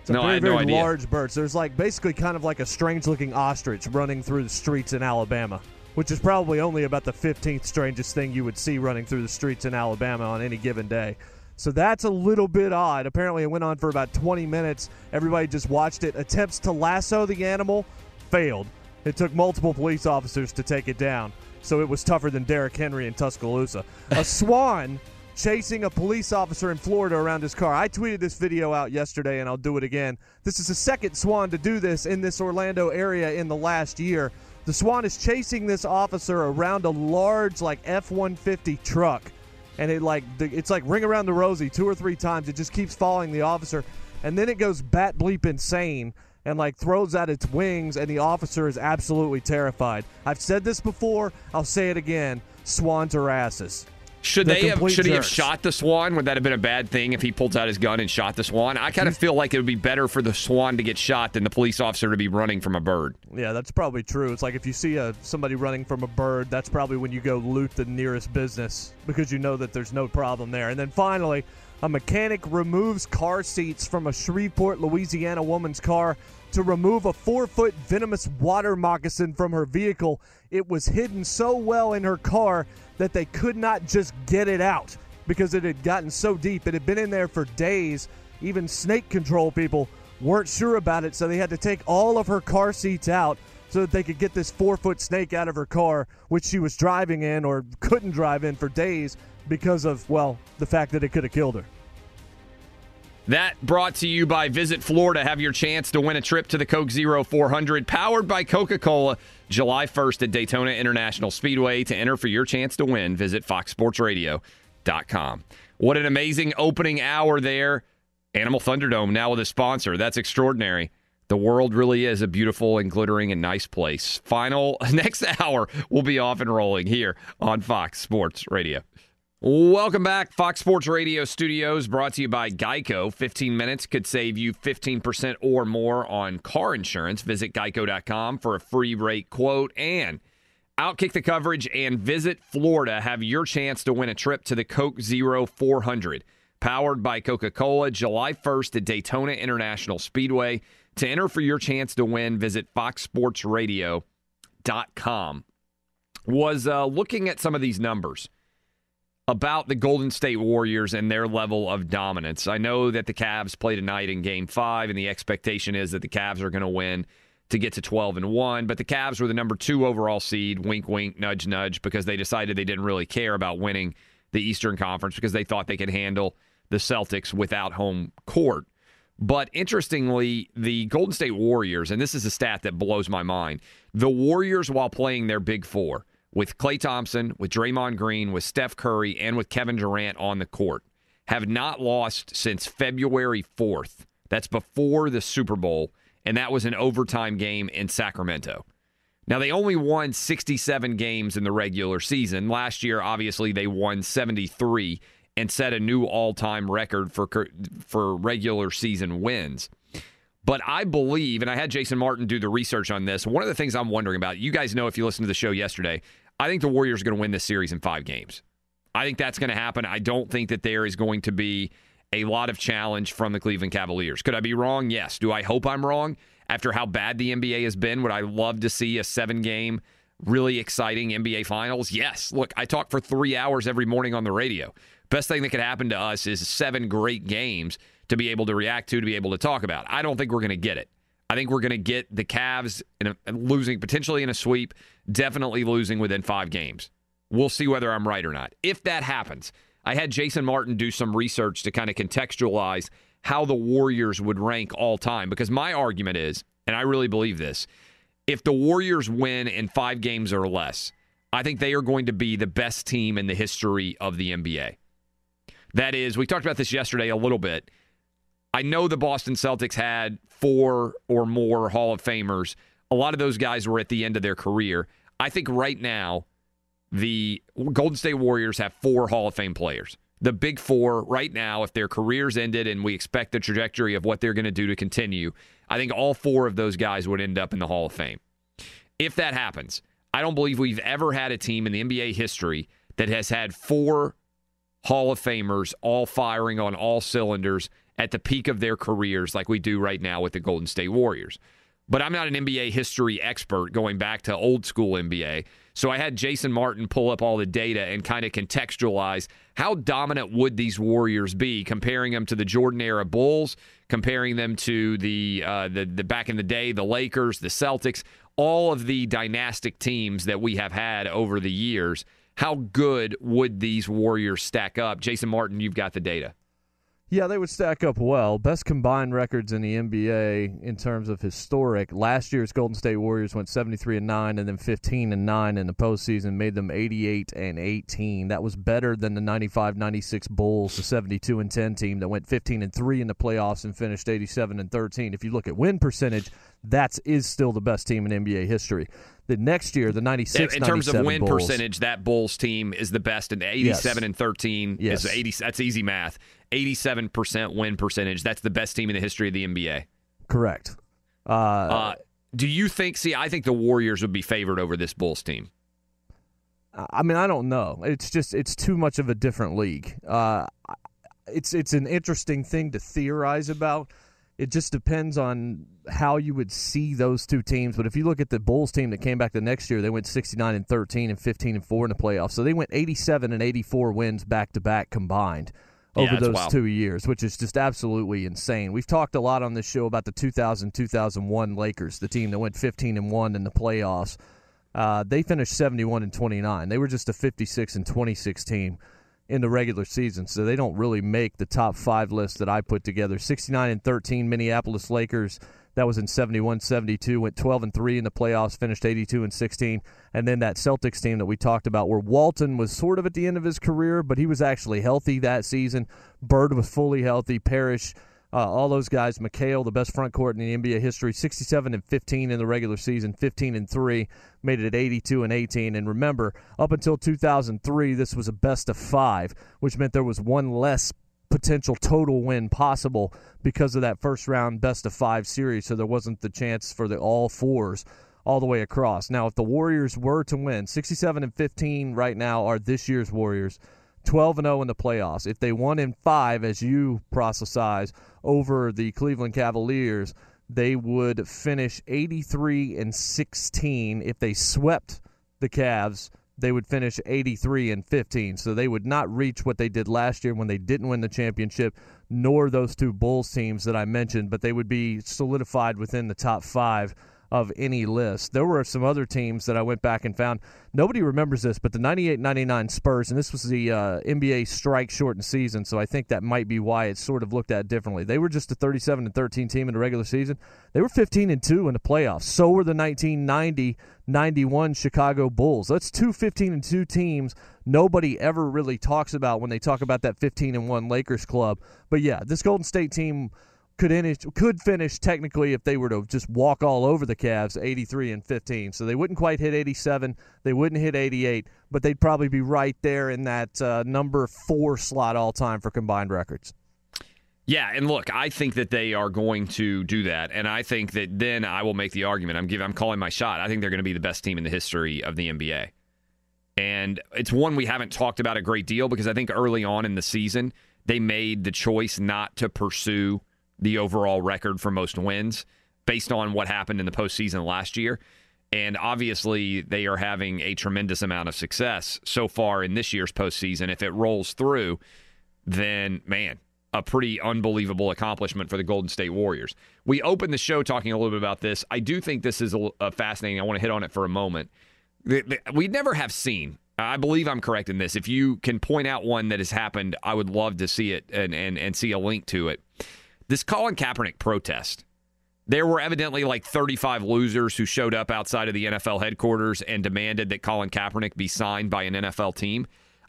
It's a no, very, I had no very large bird. So there's like basically kind of like a strange looking ostrich running through the streets in Alabama, which is probably only about the 15th strangest thing you would see running through the streets in Alabama on any given day. So that's a little bit odd. Apparently, it went on for about 20 minutes. Everybody just watched it. Attempts to lasso the animal failed. It took multiple police officers to take it down. So it was tougher than Derrick Henry in Tuscaloosa. A swan chasing a police officer in Florida around his car. I tweeted this video out yesterday and I'll do it again. This is the second swan to do this in this Orlando area in the last year. The swan is chasing this officer around a large like F-150 truck and it like it's like ring around the rosy two or three times. It just keeps following the officer, and then it goes bat bleep insane and like throws out its wings, and the officer is absolutely terrified. I've said this before. I'll say it again. Swans are asses. Should They're they have should he have jerks. shot the swan? Would that have been a bad thing if he pulled out his gun and shot the swan? I kind of mm-hmm. feel like it would be better for the swan to get shot than the police officer to be running from a bird. Yeah, that's probably true. It's like if you see a somebody running from a bird, that's probably when you go loot the nearest business because you know that there's no problem there. And then finally, a mechanic removes car seats from a Shreveport, Louisiana woman's car to remove a four-foot venomous water moccasin from her vehicle. It was hidden so well in her car that they could not just get it out because it had gotten so deep. It had been in there for days. Even snake control people weren't sure about it, so they had to take all of her car seats out so that they could get this four foot snake out of her car, which she was driving in or couldn't drive in for days because of, well, the fact that it could have killed her. That brought to you by Visit Florida. Have your chance to win a trip to the Coke Zero 400, powered by Coca Cola, July 1st at Daytona International Speedway. To enter for your chance to win, visit foxsportsradio.com. What an amazing opening hour there. Animal Thunderdome now with a sponsor. That's extraordinary. The world really is a beautiful and glittering and nice place. Final next hour, we'll be off and rolling here on Fox Sports Radio. Welcome back, Fox Sports Radio studios, brought to you by Geico. 15 minutes could save you 15% or more on car insurance. Visit geico.com for a free rate quote and outkick the coverage and visit Florida. Have your chance to win a trip to the Coke Zero 400, powered by Coca Cola, July 1st at Daytona International Speedway. To enter for your chance to win, visit foxsportsradio.com. Was uh, looking at some of these numbers about the Golden State Warriors and their level of dominance. I know that the Cavs play tonight in game five, and the expectation is that the Cavs are going to win to get to 12 and 1. But the Cavs were the number two overall seed, wink, wink, nudge, nudge, because they decided they didn't really care about winning the Eastern Conference because they thought they could handle the Celtics without home court. But interestingly, the Golden State Warriors, and this is a stat that blows my mind the Warriors, while playing their big four, with Klay Thompson, with Draymond Green, with Steph Curry, and with Kevin Durant on the court, have not lost since February 4th. That's before the Super Bowl, and that was an overtime game in Sacramento. Now, they only won 67 games in the regular season. Last year, obviously, they won 73 and set a new all time record for, for regular season wins. But I believe, and I had Jason Martin do the research on this. One of the things I'm wondering about, you guys know if you listened to the show yesterday, I think the Warriors are going to win this series in five games. I think that's going to happen. I don't think that there is going to be a lot of challenge from the Cleveland Cavaliers. Could I be wrong? Yes. Do I hope I'm wrong? After how bad the NBA has been, would I love to see a seven game, really exciting NBA Finals? Yes. Look, I talk for three hours every morning on the radio. Best thing that could happen to us is seven great games to be able to react to, to be able to talk about. I don't think we're going to get it. I think we're going to get the Cavs in a, losing potentially in a sweep, definitely losing within five games. We'll see whether I'm right or not. If that happens, I had Jason Martin do some research to kind of contextualize how the Warriors would rank all time because my argument is, and I really believe this, if the Warriors win in five games or less, I think they are going to be the best team in the history of the NBA. That is, we talked about this yesterday a little bit. I know the Boston Celtics had four or more Hall of Famers. A lot of those guys were at the end of their career. I think right now, the Golden State Warriors have four Hall of Fame players. The big four right now, if their careers ended and we expect the trajectory of what they're going to do to continue, I think all four of those guys would end up in the Hall of Fame. If that happens, I don't believe we've ever had a team in the NBA history that has had four Hall of Famers all firing on all cylinders at the peak of their careers like we do right now with the Golden State Warriors. But I'm not an NBA history expert going back to old school NBA. So I had Jason Martin pull up all the data and kind of contextualize how dominant would these Warriors be, comparing them to the Jordan era Bulls, comparing them to the uh, the, the back in the day the Lakers, the Celtics, all of the dynastic teams that we have had over the years. How good would these Warriors stack up? Jason Martin, you've got the data. Yeah, they would stack up well. Best combined records in the NBA in terms of historic. Last year's Golden State Warriors went 73 and 9 and then 15 and 9 in the postseason, made them 88 and 18. That was better than the 95-96 Bulls, the 72 and 10 team that went 15 and 3 in the playoffs and finished 87 and 13. If you look at win percentage, that is is still the best team in NBA history. The next year the 96 in terms of win Bulls- percentage, that Bulls team is the best in 87 Yes. and 13 Yes. is 80 that's easy math. 87% win percentage. That's the best team in the history of the NBA. Correct. Uh, Uh, do you think see I think the Warriors would be favored over this Bulls team. I mean, I don't know. It's just it's too much of a different league. Uh, it's it's an interesting thing to theorize about. It just depends on how you would see those two teams. But if you look at the Bulls team that came back the next year, they went 69 and 13 and 15 and 4 in the playoffs. So they went 87 and 84 wins back to back combined over that's those wild. two years, which is just absolutely insane. We've talked a lot on this show about the 2000 2001 Lakers, the team that went 15 and 1 in the playoffs. Uh, they finished 71 and 29. They were just a 56 and 26 team in the regular season, so they don't really make the top five list that I put together. 69 and 13 Minneapolis Lakers. That was in 71 72, went 12 and 3 in the playoffs, finished 82 and 16. And then that Celtics team that we talked about, where Walton was sort of at the end of his career, but he was actually healthy that season. Bird was fully healthy. Parish, uh, all those guys, McHale, the best front court in the NBA history, 67 and 15 in the regular season, 15 and 3, made it at 82 and 18. And remember, up until 2003, this was a best of five, which meant there was one less potential total win possible because of that first round best of five series. So there wasn't the chance for the all fours all the way across. Now, if the Warriors were to win, 67 and 15 right now are this year's Warriors. 12 and 0 in the playoffs. If they won in 5 as you prophesize over the Cleveland Cavaliers, they would finish 83 and 16. If they swept the Cavs, they would finish 83 and 15. So they would not reach what they did last year when they didn't win the championship, nor those two Bulls teams that I mentioned, but they would be solidified within the top 5 of any list. There were some other teams that I went back and found. Nobody remembers this, but the 98 99 Spurs, and this was the uh, NBA strike shortened season, so I think that might be why it's sort of looked at differently. They were just a 37 and 13 team in the regular season. They were 15 and 2 in the playoffs. So were the 1990 91 Chicago Bulls. That's two 15 and 2 teams nobody ever really talks about when they talk about that 15 and 1 Lakers club. But yeah, this Golden State team could finish could finish technically if they were to just walk all over the Cavs 83 and 15. So they wouldn't quite hit 87, they wouldn't hit 88, but they'd probably be right there in that uh, number 4 slot all time for combined records. Yeah, and look, I think that they are going to do that, and I think that then I will make the argument. I'm giving, I'm calling my shot. I think they're going to be the best team in the history of the NBA, and it's one we haven't talked about a great deal because I think early on in the season they made the choice not to pursue the overall record for most wins based on what happened in the postseason last year. And obviously, they are having a tremendous amount of success so far in this year's postseason. If it rolls through, then man, a pretty unbelievable accomplishment for the Golden State Warriors. We opened the show talking a little bit about this. I do think this is a, a fascinating. I want to hit on it for a moment. We never have seen. I believe I'm correct in this. If you can point out one that has happened, I would love to see it and and, and see a link to it. This Colin Kaepernick protest. There were evidently like 35 losers who showed up outside of the NFL headquarters and demanded that Colin Kaepernick be signed by an NFL team.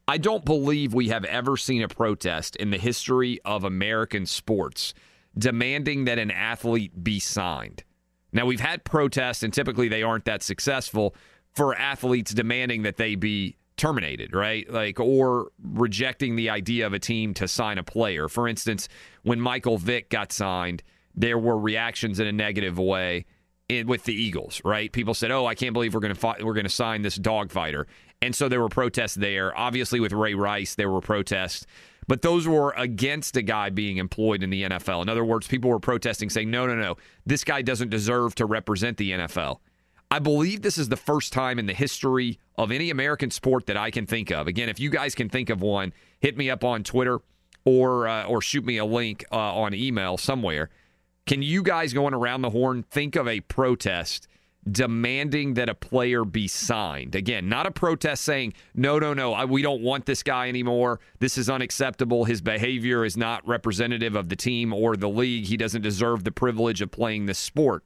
I don't believe we have ever seen a protest in the history of American sports demanding that an athlete be signed. Now, we've had protests, and typically they aren't that successful for athletes demanding that they be terminated, right? Like, or rejecting the idea of a team to sign a player. For instance, when Michael Vick got signed, there were reactions in a negative way in, with the Eagles, right? People said, "Oh, I can't believe we're going to we're going to sign this dog fighter," and so there were protests there. Obviously, with Ray Rice, there were protests, but those were against a guy being employed in the NFL. In other words, people were protesting, saying, "No, no, no, this guy doesn't deserve to represent the NFL." I believe this is the first time in the history of any American sport that I can think of. Again, if you guys can think of one, hit me up on Twitter or uh, or shoot me a link uh, on email somewhere. Can you guys going around the horn think of a protest demanding that a player be signed? Again, not a protest saying, no, no, no, I, we don't want this guy anymore. This is unacceptable. His behavior is not representative of the team or the league. He doesn't deserve the privilege of playing this sport.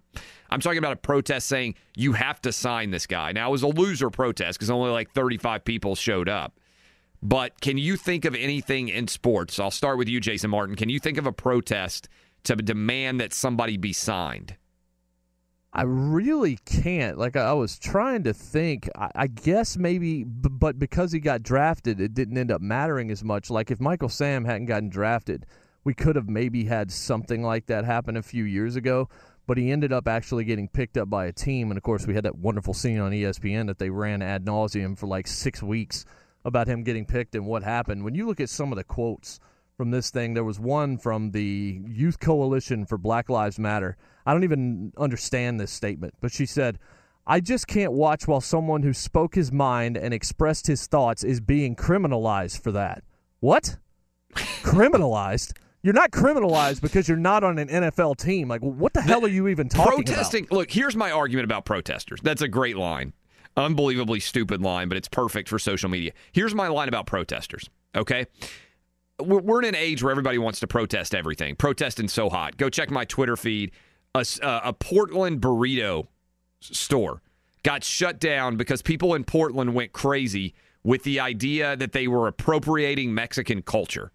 I'm talking about a protest saying, you have to sign this guy. Now, it was a loser protest because only like 35 people showed up. But can you think of anything in sports? I'll start with you, Jason Martin. Can you think of a protest to demand that somebody be signed? I really can't. Like I was trying to think. I, I guess maybe, b- but because he got drafted, it didn't end up mattering as much. Like if Michael Sam hadn't gotten drafted, we could have maybe had something like that happen a few years ago. But he ended up actually getting picked up by a team, and of course, we had that wonderful scene on ESPN that they ran ad nauseum for like six weeks about him getting picked and what happened. When you look at some of the quotes from this thing, there was one from the Youth Coalition for Black Lives Matter. I don't even understand this statement, but she said, I just can't watch while someone who spoke his mind and expressed his thoughts is being criminalized for that. What? criminalized? You're not criminalized because you're not on an NFL team. Like, what the hell are you even talking about? protesting. Look, here's my argument about protesters. That's a great line. Unbelievably stupid line, but it's perfect for social media. Here's my line about protesters. Okay. We're we're in an age where everybody wants to protest everything. Protesting so hot. Go check my Twitter feed. A, uh, a Portland burrito store got shut down because people in Portland went crazy with the idea that they were appropriating Mexican culture.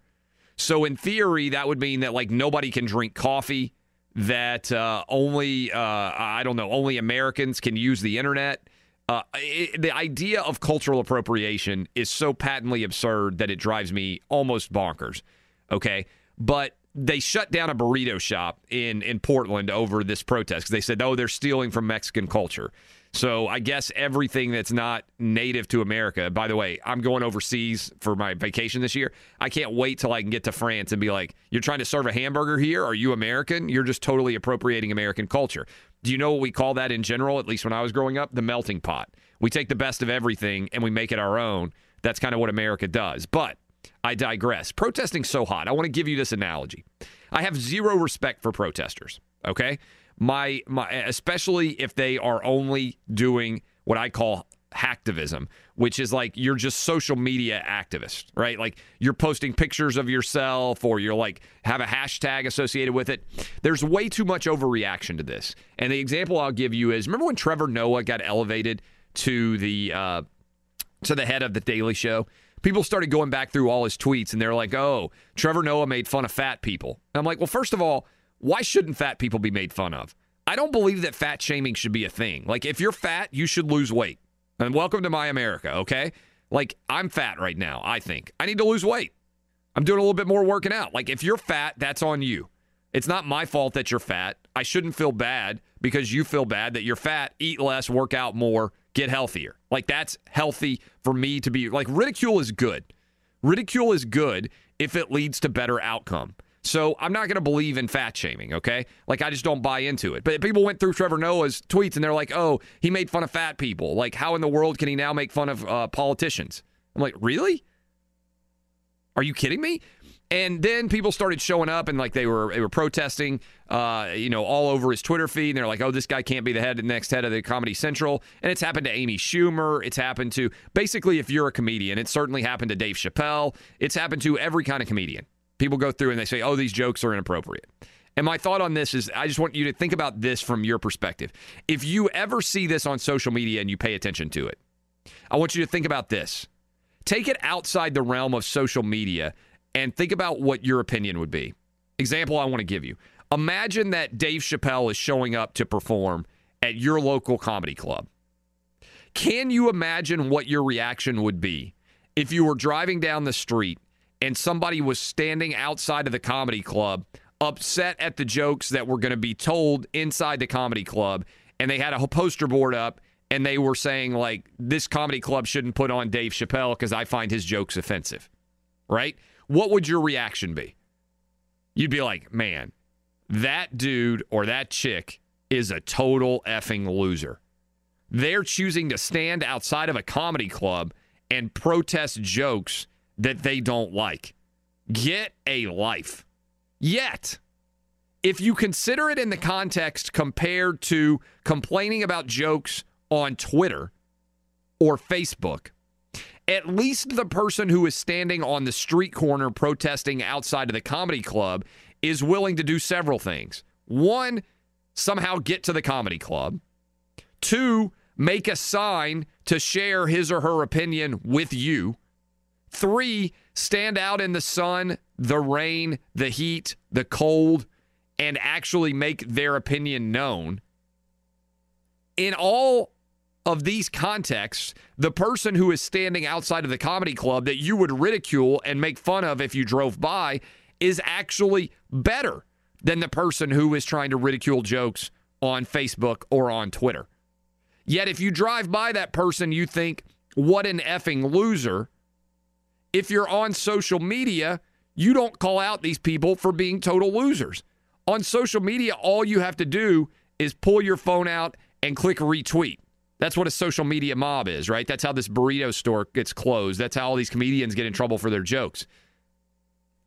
So in theory, that would mean that like nobody can drink coffee, that uh, only uh, I don't know, only Americans can use the internet. Uh, it, the idea of cultural appropriation is so patently absurd that it drives me almost bonkers. Okay, but they shut down a burrito shop in in Portland over this protest because they said, oh, they're stealing from Mexican culture. So I guess everything that's not native to America. By the way, I'm going overseas for my vacation this year. I can't wait till I can get to France and be like, "You're trying to serve a hamburger here? Are you American? You're just totally appropriating American culture." Do you know what we call that in general? At least when I was growing up, the melting pot. We take the best of everything and we make it our own. That's kind of what America does. But I digress. Protesting so hot. I want to give you this analogy. I have zero respect for protesters. Okay, my my especially if they are only doing what I call hacktivism, which is like you're just social media activist, right? Like you're posting pictures of yourself or you're like have a hashtag associated with it. There's way too much overreaction to this. And the example I'll give you is remember when Trevor Noah got elevated to the uh, to the head of the Daily Show? People started going back through all his tweets and they're like, "Oh, Trevor Noah made fun of fat people." And I'm like, "Well, first of all, why shouldn't fat people be made fun of? I don't believe that fat shaming should be a thing. Like if you're fat, you should lose weight. And welcome to my America, okay? Like I'm fat right now, I think. I need to lose weight. I'm doing a little bit more working out. Like if you're fat, that's on you. It's not my fault that you're fat. I shouldn't feel bad because you feel bad that you're fat. Eat less, work out more, get healthier. Like that's healthy for me to be like ridicule is good. Ridicule is good if it leads to better outcome. So I'm not going to believe in fat shaming, okay? Like I just don't buy into it. But people went through Trevor Noah's tweets and they're like, "Oh, he made fun of fat people. Like how in the world can he now make fun of uh, politicians?" I'm like, "Really? Are you kidding me?" And then people started showing up and like they were they were protesting, uh, you know, all over his Twitter feed. And they're like, "Oh, this guy can't be the head, the next head of the Comedy Central." And it's happened to Amy Schumer. It's happened to basically, if you're a comedian, it's certainly happened to Dave Chappelle. It's happened to every kind of comedian. People go through and they say, "Oh, these jokes are inappropriate." And my thought on this is, I just want you to think about this from your perspective. If you ever see this on social media and you pay attention to it, I want you to think about this. Take it outside the realm of social media and think about what your opinion would be. Example I want to give you. Imagine that Dave Chappelle is showing up to perform at your local comedy club. Can you imagine what your reaction would be if you were driving down the street and somebody was standing outside of the comedy club, upset at the jokes that were going to be told inside the comedy club, and they had a poster board up and they were saying, like, this comedy club shouldn't put on Dave Chappelle because I find his jokes offensive, right? What would your reaction be? You'd be like, man, that dude or that chick is a total effing loser. They're choosing to stand outside of a comedy club and protest jokes that they don't like. Get a life. Yet, if you consider it in the context compared to complaining about jokes on Twitter or Facebook, at least the person who is standing on the street corner protesting outside of the comedy club is willing to do several things. One, somehow get to the comedy club. Two, make a sign to share his or her opinion with you. Three, stand out in the sun, the rain, the heat, the cold, and actually make their opinion known. in all of these contexts, the person who is standing outside of the comedy club that you would ridicule and make fun of if you drove by is actually better than the person who is trying to ridicule jokes on Facebook or on Twitter. Yet if you drive by that person, you think, what an effing loser. If you're on social media, you don't call out these people for being total losers. On social media, all you have to do is pull your phone out and click retweet. That's what a social media mob is, right? That's how this burrito store gets closed. That's how all these comedians get in trouble for their jokes.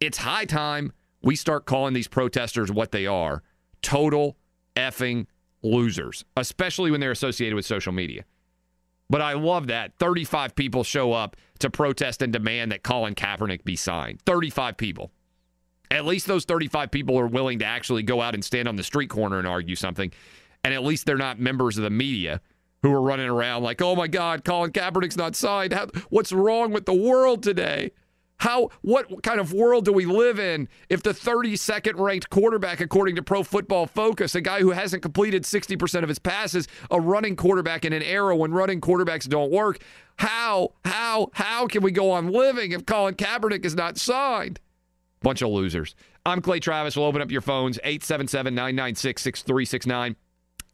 It's high time we start calling these protesters what they are total effing losers, especially when they're associated with social media. But I love that. 35 people show up to protest and demand that Colin Kaepernick be signed. 35 people. At least those 35 people are willing to actually go out and stand on the street corner and argue something. And at least they're not members of the media who are running around like, oh my God, Colin Kaepernick's not signed. How, what's wrong with the world today? How what kind of world do we live in if the 32nd ranked quarterback according to Pro Football Focus, a guy who hasn't completed 60% of his passes, a running quarterback in an era when running quarterbacks don't work, how how how can we go on living if Colin Kaepernick is not signed? Bunch of losers. I'm Clay Travis. We'll open up your phones 877-996-6369.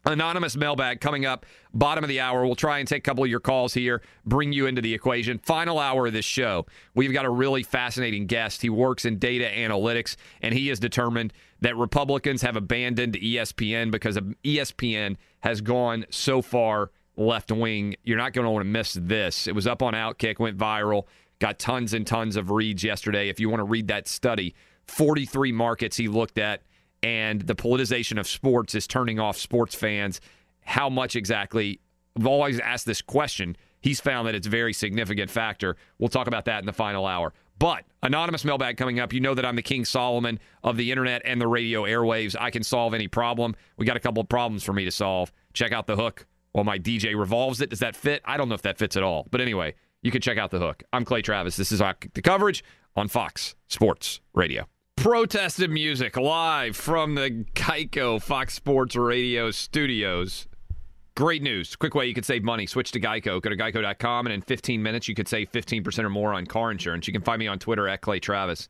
Anonymous mailbag coming up, bottom of the hour. We'll try and take a couple of your calls here, bring you into the equation. Final hour of this show. We've got a really fascinating guest. He works in data analytics, and he has determined that Republicans have abandoned ESPN because ESPN has gone so far left wing. You're not going to want to miss this. It was up on Outkick, went viral, got tons and tons of reads yesterday. If you want to read that study, 43 markets he looked at and the politicization of sports is turning off sports fans. How much exactly? I've always asked this question. He's found that it's a very significant factor. We'll talk about that in the final hour. But anonymous mailbag coming up. You know that I'm the King Solomon of the internet and the radio airwaves. I can solve any problem. We got a couple of problems for me to solve. Check out the hook while my DJ revolves it. Does that fit? I don't know if that fits at all. But anyway, you can check out the hook. I'm Clay Travis. This is the coverage on Fox Sports Radio protested music live from the Geico Fox Sports Radio studios. Great news. Quick way you could save money. Switch to Geico. Go to geico.com, and in 15 minutes, you could save 15% or more on car insurance. You can find me on Twitter at Clay Travis.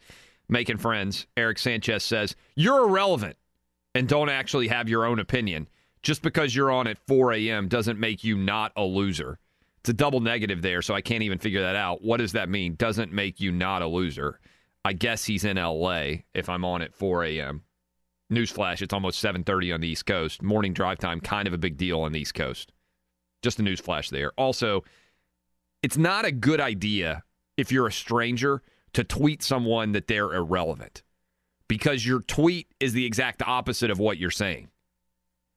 Making friends. Eric Sanchez says, You're irrelevant and don't actually have your own opinion. Just because you're on at 4 a.m. doesn't make you not a loser. It's a double negative there, so I can't even figure that out. What does that mean? Doesn't make you not a loser. I guess he's in LA if I'm on at 4 a.m. Newsflash, it's almost 7:30 on the East Coast. Morning drive time, kind of a big deal on the East Coast. Just a newsflash there. Also, it's not a good idea if you're a stranger to tweet someone that they're irrelevant because your tweet is the exact opposite of what you're saying.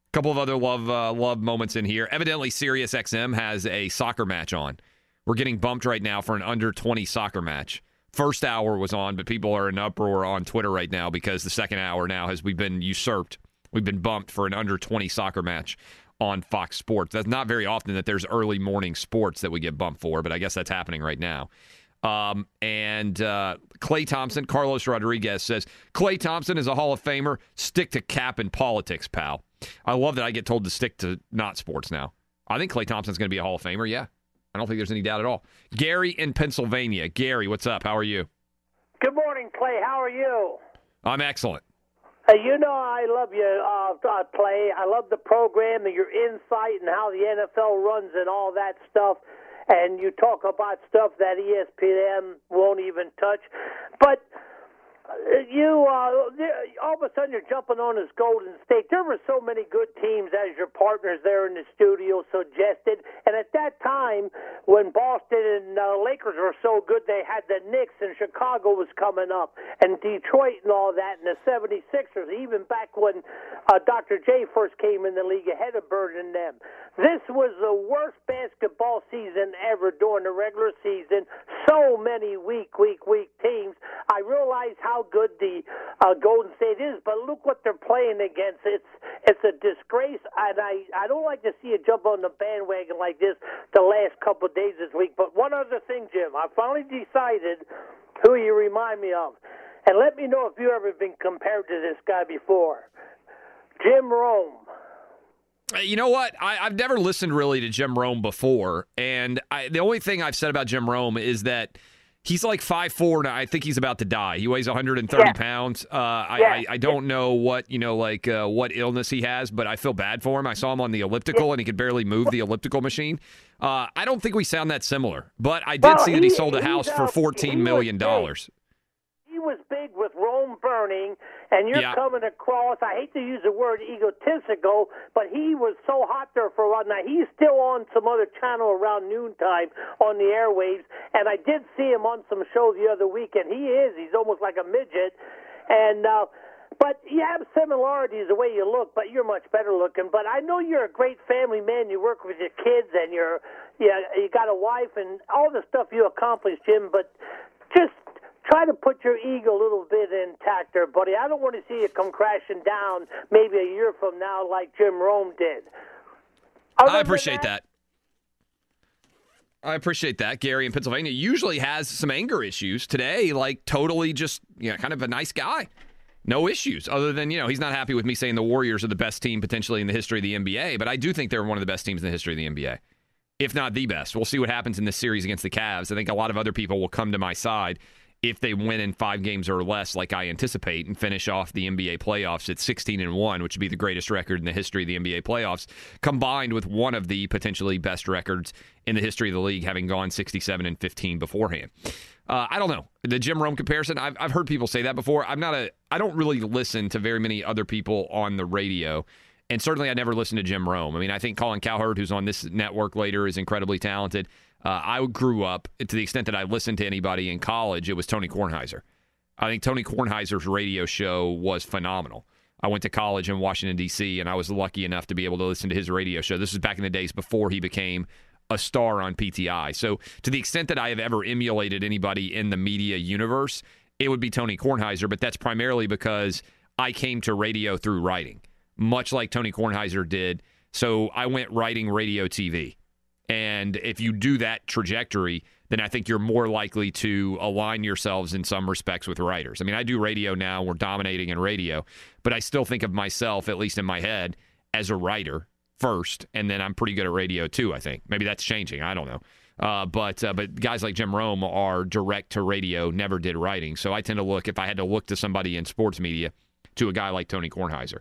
A couple of other love uh, love moments in here. Evidently, SiriusXM has a soccer match on. We're getting bumped right now for an under 20 soccer match first hour was on, but people are in uproar on Twitter right now because the second hour now has we've been usurped. We've been bumped for an under 20 soccer match on Fox Sports. That's not very often that there's early morning sports that we get bumped for, but I guess that's happening right now. Um, and uh, Klay Thompson, Carlos Rodriguez says Klay Thompson is a Hall of Famer. Stick to cap and politics, pal. I love that I get told to stick to not sports now. I think Klay Thompson's going to be a Hall of Famer. Yeah, I don't think there's any doubt at all. Gary in Pennsylvania. Gary, what's up? How are you? Good morning, Clay. How are you? I'm excellent. Uh, you know I love you, uh, uh, Clay. I love the program and your insight and how the NFL runs and all that stuff. And you talk about stuff that ESPN won't even touch. But you uh, all of a sudden you're jumping on this Golden State. There were so many good teams as your partners there in the studio suggested, and at that time when Boston and uh, Lakers were so good, they had the Knicks and Chicago was coming up, and Detroit and all that, and the 76ers. Even back when uh, Dr. J first came in the league ahead of Bird and them. This was the worst basketball season ever during the regular season. So many weak, weak, weak teams. I realize how good the uh, Golden State is, but look what they're playing against. It's it's a disgrace, and I I don't like to see you jump on the bandwagon like this the last couple of days this week. But one other thing, Jim, I finally decided who you remind me of, and let me know if you ever been compared to this guy before. Jim Rome. You know what? I, I've never listened really to Jim Rome before, and I, the only thing I've said about Jim Rome is that he's like five four, and I think he's about to die. He weighs 130 Yeah. pounds. Uh, I, Yeah. I, I don't know what you know, like uh, what illness he has, but I feel bad for him. I saw him on the elliptical, and he could barely move the elliptical machine. Uh, I don't think we sound that similar, but I did Well, see that he he- sold a house for he 14 was million dollars. Was big with Rome burning, and you're Yeah. coming across. I hate to use the word egotistical, but he was so hot there for a while. Now he's still on some other channel around noontime on the airwaves, and I did see him on some show the other week, and he is. He's almost like a midget, and. uh but you have similarities the way you look, but you're much better looking. But I know you're a great family man. You work with your kids, and you're yeah, you got a wife, and all the stuff you accomplished, Jim. But just try to put your ego a little bit intact there, buddy. I don't want to see you come crashing down maybe a year from now like Jim Rome did. Other I appreciate that. I appreciate that. Gary in Pennsylvania usually has some anger issues. Today, like totally just, you know, kind of a nice guy. No issues other than, you know, he's not happy with me saying the Warriors are the best team potentially in the history of the NBA, but I do think they're one of the best teams in the history of the NBA. If not the best. We'll see what happens in this series against the Cavs. I think a lot of other people will come to my side if they win in 5 games or less like I anticipate and finish off the NBA playoffs at 16 and 1, which would be the greatest record in the history of the NBA playoffs, combined with one of the potentially best records in the history of the league having gone 67 and 15 beforehand. Uh, I don't know the Jim Rome comparison. I've, I've heard people say that before. I'm not a. I don't really listen to very many other people on the radio, and certainly I never listened to Jim Rome. I mean, I think Colin Cowherd, who's on this network later, is incredibly talented. Uh, I grew up to the extent that I listened to anybody in college. It was Tony Kornheiser. I think Tony Kornheiser's radio show was phenomenal. I went to college in Washington D.C. and I was lucky enough to be able to listen to his radio show. This was back in the days before he became a star on PTI. So, to the extent that I have ever emulated anybody in the media universe, it would be Tony Kornheiser, but that's primarily because I came to radio through writing, much like Tony Kornheiser did. So, I went writing radio TV. And if you do that trajectory, then I think you're more likely to align yourselves in some respects with writers. I mean, I do radio now, we're dominating in radio, but I still think of myself, at least in my head, as a writer first, and then I'm pretty good at radio too. I think maybe that's changing. I don't know. Uh, but uh, but guys like Jim Rome are direct to radio, never did writing. So I tend to look if I had to look to somebody in sports media, to a guy like Tony Kornheiser.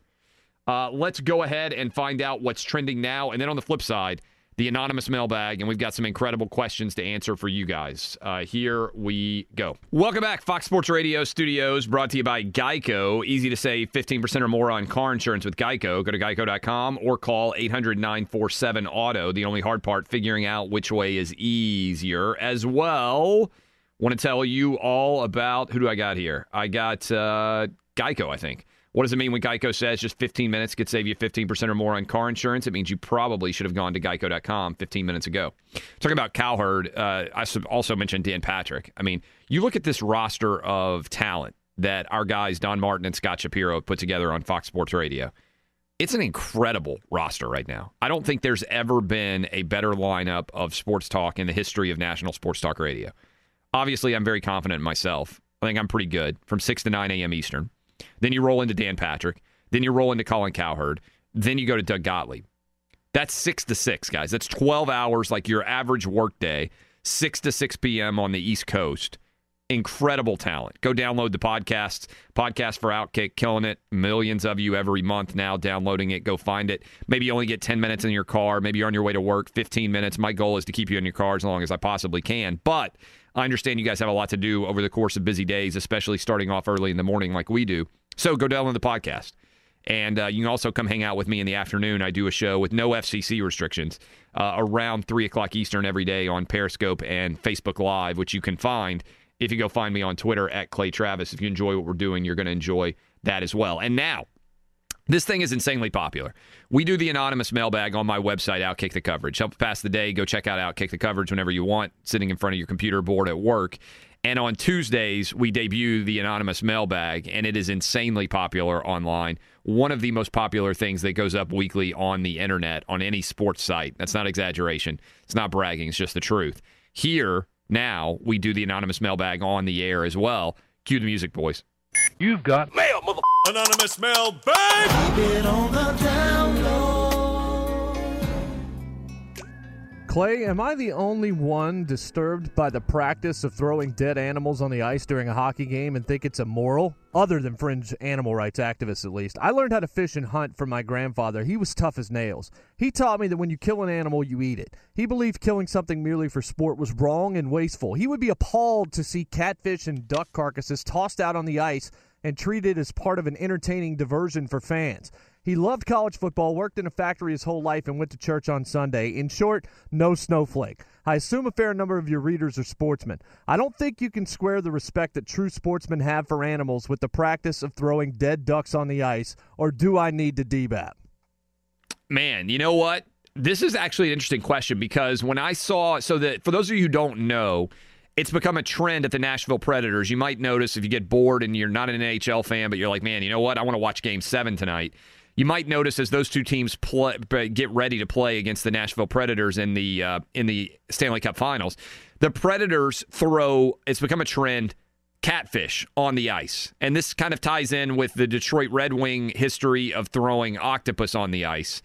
Uh, let's go ahead and find out what's trending now, and then on the flip side, the anonymous mailbag, and we've got some incredible questions to answer for you guys. Uh, here we go. Welcome back, Fox Sports Radio studios, brought to you by Geico. Easy to save 15% or more on car insurance with Geico. Go to geico.com or call 800 947 Auto. The only hard part, figuring out which way is easier. As well, want to tell you all about who do I got here? I got uh, Geico, I think. What does it mean when Geico says just 15 minutes could save you 15% or more on car insurance? It means you probably should have gone to geico.com 15 minutes ago. Talking about Cowherd, uh, I also mentioned Dan Patrick. I mean, you look at this roster of talent that our guys, Don Martin and Scott Shapiro, put together on Fox Sports Radio. It's an incredible roster right now. I don't think there's ever been a better lineup of sports talk in the history of national sports talk radio. Obviously, I'm very confident in myself. I think I'm pretty good from 6 to 9 a.m. Eastern. Then you roll into Dan Patrick. Then you roll into Colin Cowherd. Then you go to Doug Gottlieb. That's 6 to 6, guys. That's 12 hours like your average workday, 6 to 6 p.m. on the East Coast. Incredible talent. Go download the podcast. Podcast for Outkick, killing it. Millions of you every month now downloading it. Go find it. Maybe you only get 10 minutes in your car. Maybe you're on your way to work, 15 minutes. My goal is to keep you in your car as long as I possibly can. But I understand you guys have a lot to do over the course of busy days, especially starting off early in the morning like we do. So go download the podcast. And uh, you can also come hang out with me in the afternoon. I do a show with no FCC restrictions uh, around 3 o'clock Eastern every day on Periscope and Facebook Live, which you can find if you go find me on Twitter at Clay Travis. If you enjoy what we're doing, you're going to enjoy that as well. And now, this thing is insanely popular. We do the anonymous mailbag on my website, Outkick the Coverage. Help pass the day. Go check out Outkick the Coverage whenever you want, sitting in front of your computer board at work. And on Tuesdays, we debut the anonymous mailbag, and it is insanely popular online. One of the most popular things that goes up weekly on the internet, on any sports site. That's not exaggeration. It's not bragging, it's just the truth. Here, now, we do the anonymous mailbag on the air as well. Cue the music, boys. You've got mail, mother. Anonymous mail, bang! Clay, am I the only one disturbed by the practice of throwing dead animals on the ice during a hockey game and think it's immoral? Other than fringe animal rights activists, at least. I learned how to fish and hunt from my grandfather. He was tough as nails. He taught me that when you kill an animal, you eat it. He believed killing something merely for sport was wrong and wasteful. He would be appalled to see catfish and duck carcasses tossed out on the ice and treated as part of an entertaining diversion for fans. He loved college football, worked in a factory his whole life, and went to church on Sunday. In short, no snowflake. I assume a fair number of your readers are sportsmen. I don't think you can square the respect that true sportsmen have for animals with the practice of throwing dead ducks on the ice, or do I need to debat? Man, you know what? This is actually an interesting question because when I saw, so that for those of you who don't know, it's become a trend at the Nashville Predators. You might notice if you get bored and you're not an NHL fan, but you're like, man, you know what? I want to watch game seven tonight you might notice as those two teams play, get ready to play against the Nashville Predators in the uh, in the Stanley Cup Finals, the Predators throw. It's become a trend. Catfish on the ice. And this kind of ties in with the Detroit Red Wing history of throwing octopus on the ice.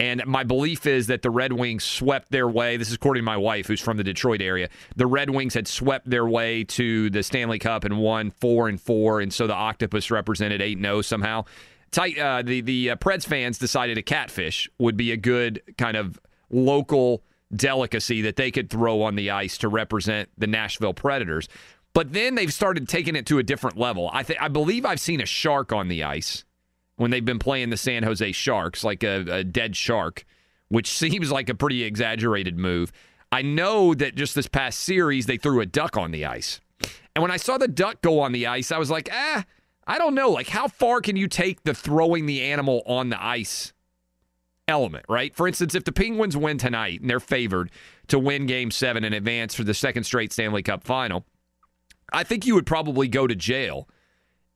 And my belief is that the Red Wings swept their way. This is according to my wife, who's from the Detroit area. The Red Wings had swept their way to the Stanley Cup and won four and four, and so the Octopus represented eight zero somehow tight, uh, the the uh, Preds fans decided a catfish would be a good kind of local delicacy that they could throw on the ice to represent the Nashville Predators. But then they've started taking it to a different level. I think I believe I've seen a shark on the ice when they've been playing the San Jose Sharks, like a, a dead shark, which seems like a pretty exaggerated move. I know that just this past series they threw a duck on the ice. And when I saw the duck go on the ice, I was like, ah, I don't know. Like, how far can you take the throwing the animal on the ice element, right? For instance, if the Penguins win tonight and they're favored to win game seven and advance for the second straight Stanley Cup final, I think you would probably go to jail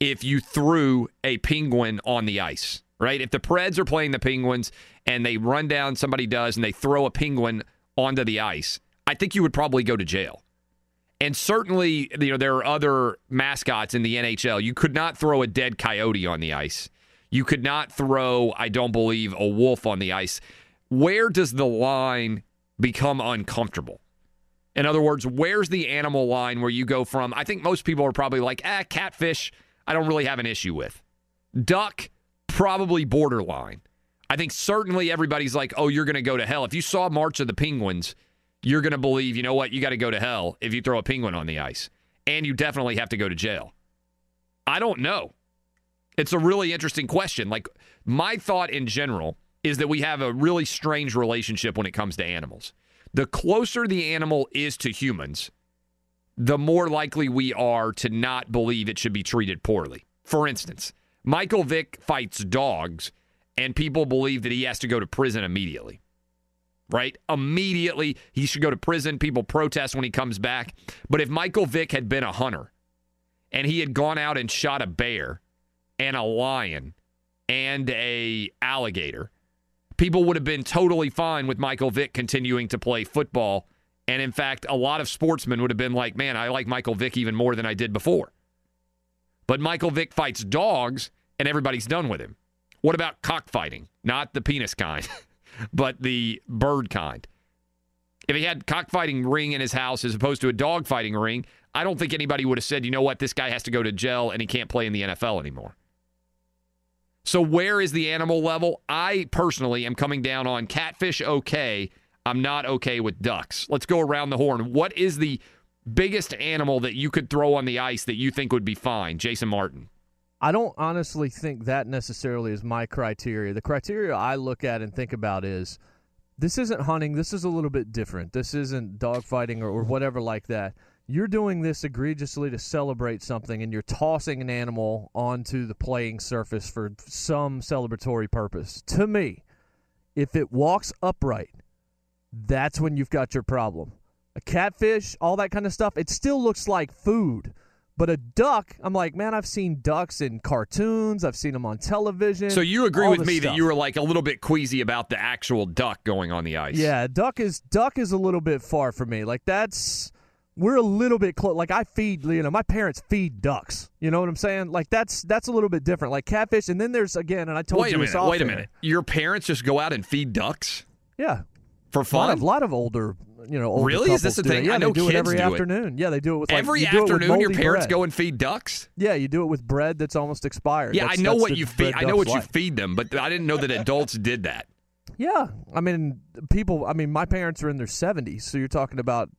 if you threw a penguin on the ice, right? If the Preds are playing the Penguins and they run down, somebody does, and they throw a penguin onto the ice, I think you would probably go to jail. And certainly, you know, there are other mascots in the NHL. You could not throw a dead coyote on the ice. You could not throw, I don't believe, a wolf on the ice. Where does the line become uncomfortable? In other words, where's the animal line where you go from? I think most people are probably like, ah, catfish, I don't really have an issue with. Duck, probably borderline. I think certainly everybody's like, oh, you're going to go to hell. If you saw March of the Penguins, you're going to believe, you know what, you got to go to hell if you throw a penguin on the ice. And you definitely have to go to jail. I don't know. It's a really interesting question. Like, my thought in general is that we have a really strange relationship when it comes to animals. The closer the animal is to humans, the more likely we are to not believe it should be treated poorly. For instance, Michael Vick fights dogs, and people believe that he has to go to prison immediately right? Immediately, he should go to prison. People protest when he comes back. But if Michael Vick had been a hunter and he had gone out and shot a bear and a lion and a alligator, people would have been totally fine with Michael Vick continuing to play football. And in fact, a lot of sportsmen would have been like, man, I like Michael Vick even more than I did before. But Michael Vick fights dogs and everybody's done with him. What about cockfighting? Not the penis kind. but the bird kind. If he had cockfighting ring in his house as opposed to a dogfighting ring, I don't think anybody would have said, you know what, this guy has to go to jail and he can't play in the NFL anymore. So where is the animal level? I personally am coming down on catfish okay. I'm not okay with ducks. Let's go around the horn. What is the biggest animal that you could throw on the ice that you think would be fine? Jason Martin. I don't honestly think that necessarily is my criteria. The criteria I look at and think about is this isn't hunting. This is a little bit different. This isn't dogfighting or, or whatever like that. You're doing this egregiously to celebrate something, and you're tossing an animal onto the playing surface for some celebratory purpose. To me, if it walks upright, that's when you've got your problem. A catfish, all that kind of stuff, it still looks like food but a duck, I'm like, man, I've seen ducks in cartoons. I've seen them on television. So you agree with me stuff. that you were like a little bit queasy about the actual duck going on the ice? Yeah, duck is duck is a little bit far for me. Like that's we're a little bit close. Like I feed, you know, my parents feed ducks. You know what I'm saying? Like that's that's a little bit different. Like catfish, and then there's again, and I told wait you a minute, wait a minute. Your parents just go out and feed ducks? Yeah. For A lot fun. of, lot of older, you know, older Really? Is this a it. thing? Yeah, I know they do it every do it. afternoon. Yeah, they do it with like, Every you it with afternoon, your parents bread. go and feed ducks. Yeah, you do it with bread that's almost expired. Yeah, That's- I know what you feed. I know what you feed them, but I didn't know that adults did that. Yeah, I mean, people. I mean, my parents are in their seventies, so you're talking about,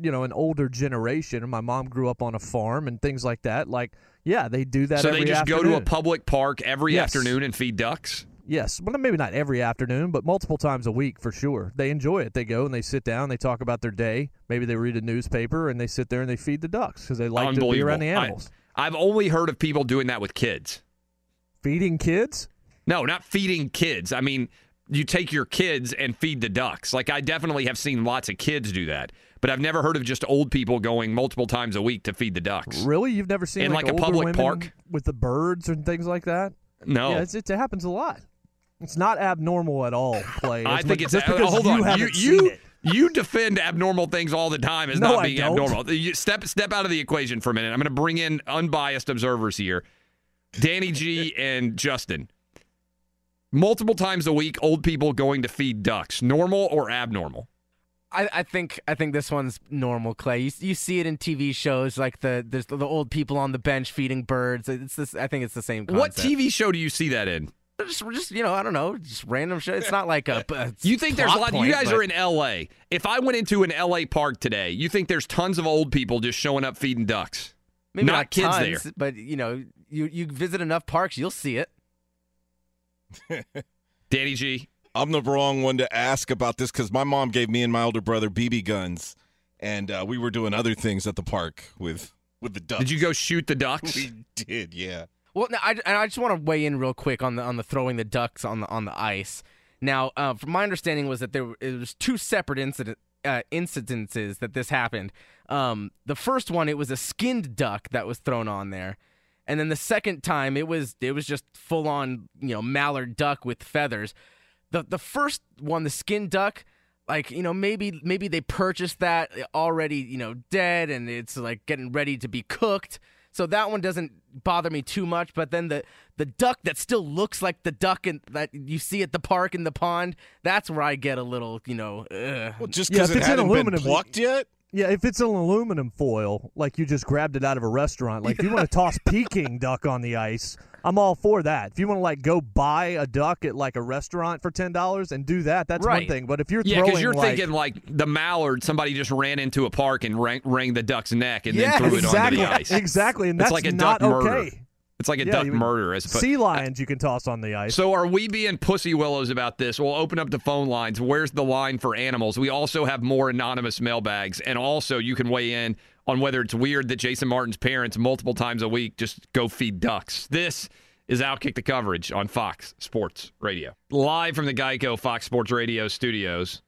you know, an older generation. And my mom grew up on a farm and things like that. Like, yeah, they do that. so every they just go to a public park every Yes. afternoon and feed ducks. Yes, well, maybe not every afternoon, but multiple times a week for sure. They enjoy it. They go and they sit down. They talk about their day. Maybe they read a newspaper and they sit there and they feed the ducks because they like to be around the I- animals. I've only heard of people doing that with kids. Feeding kids? No, not feeding kids. I mean, you take your kids and feed the ducks. Like I definitely have seen lots of kids do that, but I've never heard of just old people going multiple times a week to feed the ducks. Really, you've never seen In, like, like, a public park? with the birds and things like that? No. yeah, it's, it happens a lot. It's not abnormal at all, Clay. I think it's just uh, because hold you on. Haven't you seen it. you defend abnormal things all the time as No, not being abnormal. You step step out of the equation for a minute. I'm going to bring in unbiased observers here. Danny G and Justin. Multiple times a week, old people going to feed ducks. Normal or abnormal? I, I think I think this one's normal, Clay. You, you see it in TV shows like the there's the old people on the bench feeding birds. It's this. I think it's the same. What TV show do you see that in? Just, just you know, I don't know, just random shit. It's not like a. a You think there's a plot lot? you guys but- are in L.A. If I went into an L.A. park today, you think there's tons of old people just showing up feeding ducks? maybe not, not, kids tons, there. but you know, you you visit enough parks, you'll see it. Danny G. I'm the wrong one to ask about this because my mom gave me and my older brother BB guns, and uh, we were doing other things at the park with with the ducks. Did you go shoot the ducks? We did, yeah. Well, I, I just want to weigh in real quick on the on the throwing the ducks on the on the ice. Now, uh, from my understanding was that there it was two separate incident uh, incidences that this happened. Um, the first one, it was a skinned duck that was thrown on there, and then the second time, it was it was just full on you know mallard duck with feathers. The the first one, the skinned duck, like you know maybe maybe they purchased that already you know dead and it's like getting ready to be cooked. So that one doesn't bother me too much, but then the the duck that still looks like the duck in, that you see at the park in the pond, that's where I get a little, you know, ugh. Well, just Yeah, because if it it's in hadn't been aluminum- plucked yet. Yeah, if it's an aluminum foil, like you just grabbed it out of a restaurant, like if you want to toss Peking duck on the ice, I'm all for that. If you want to like go buy a duck at like a restaurant for ten dollars and do that, that's Right. one thing. But if you're Yeah, throwing because you're like, thinking like the mallard, somebody just ran into a park and rang, rang the duck's neck and Yeah, then threw exactly, it onto the ice. exactly, and it's that's like a not duck murder. okay. It's like a Yeah, duck murder. As sea lions, you can toss on the ice. So are we being pussy willows about this? We'll open up the phone lines. Where's the line for animals? We also have more anonymous mailbags, and also you can weigh in on whether it's weird that Jason Martin's parents multiple times a week just go feed ducks. This is Outkick the coverage on Fox Sports Radio, live from the Geico Fox Sports Radio studios.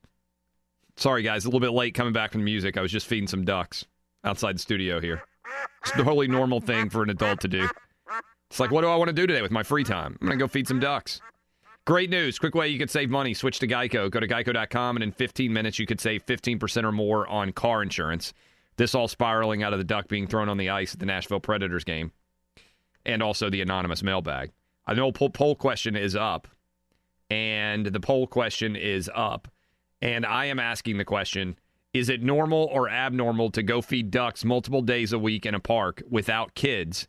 Sorry guys, a little bit late coming back from the music. I was just feeding some ducks outside the studio here. It's a totally normal thing for an adult to do. It's like, what do I want to do today with my free time? I'm going to go feed some ducks. Great news. Quick way you could save money. Switch to Geico. Go to geico.com, and in 15 minutes, you could save 15% or more on car insurance. This all spiraling out of the duck being thrown on the ice at the Nashville Predators game, and also the anonymous mailbag. I know poll, poll question is up, and the poll question is up, and I am asking the question Is it normal or abnormal to go feed ducks multiple days a week in a park without kids?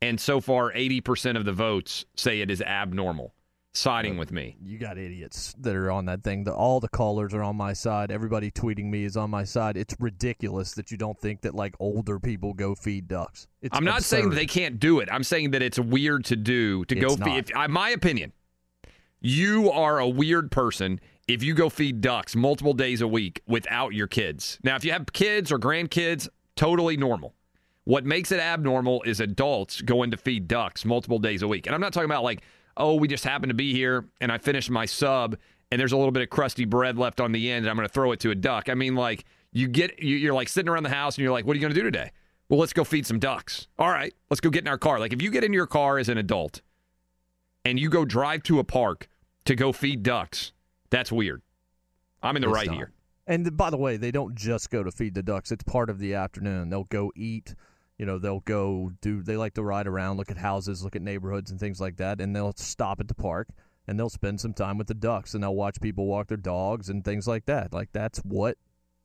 And so far, 80% of the votes say it is abnormal, siding with me. you got idiots that are on that thing. The, all the callers are on my side. Everybody tweeting me is on my side. It's ridiculous that you don't think that like older people go feed ducks. It's I'm not saying that they can't do it. I'm saying that it's weird to do to go It's feed. If, I, my opinion, you are a weird person if you go feed ducks multiple days a week without your kids. Now, if you have kids or grandkids, totally normal. What makes it abnormal is adults going to feed ducks multiple days a week. And I'm not talking about like, oh, we just happen to be here and I finished my sub and there's a little bit of crusty bread left on the end and I'm going to throw it to a duck. I mean, like, you get, you- you're like sitting around the house and you're like, what are you going to do today? Well, let's go feed some ducks. All right, let's go get in our car. Like, if you get in your car as an adult and you go drive to a park to go feed ducks, that's weird. I'm in the It's right not. here. And by the way, they don't just go to feed the ducks. It's part of the afternoon. They'll go eat. You know, they'll go do. They like to ride around, look at houses, look at neighborhoods, and things like that. And they'll stop at the park. and they'll spend some time with the ducks and they'll watch people walk their dogs and things like that. Like that's what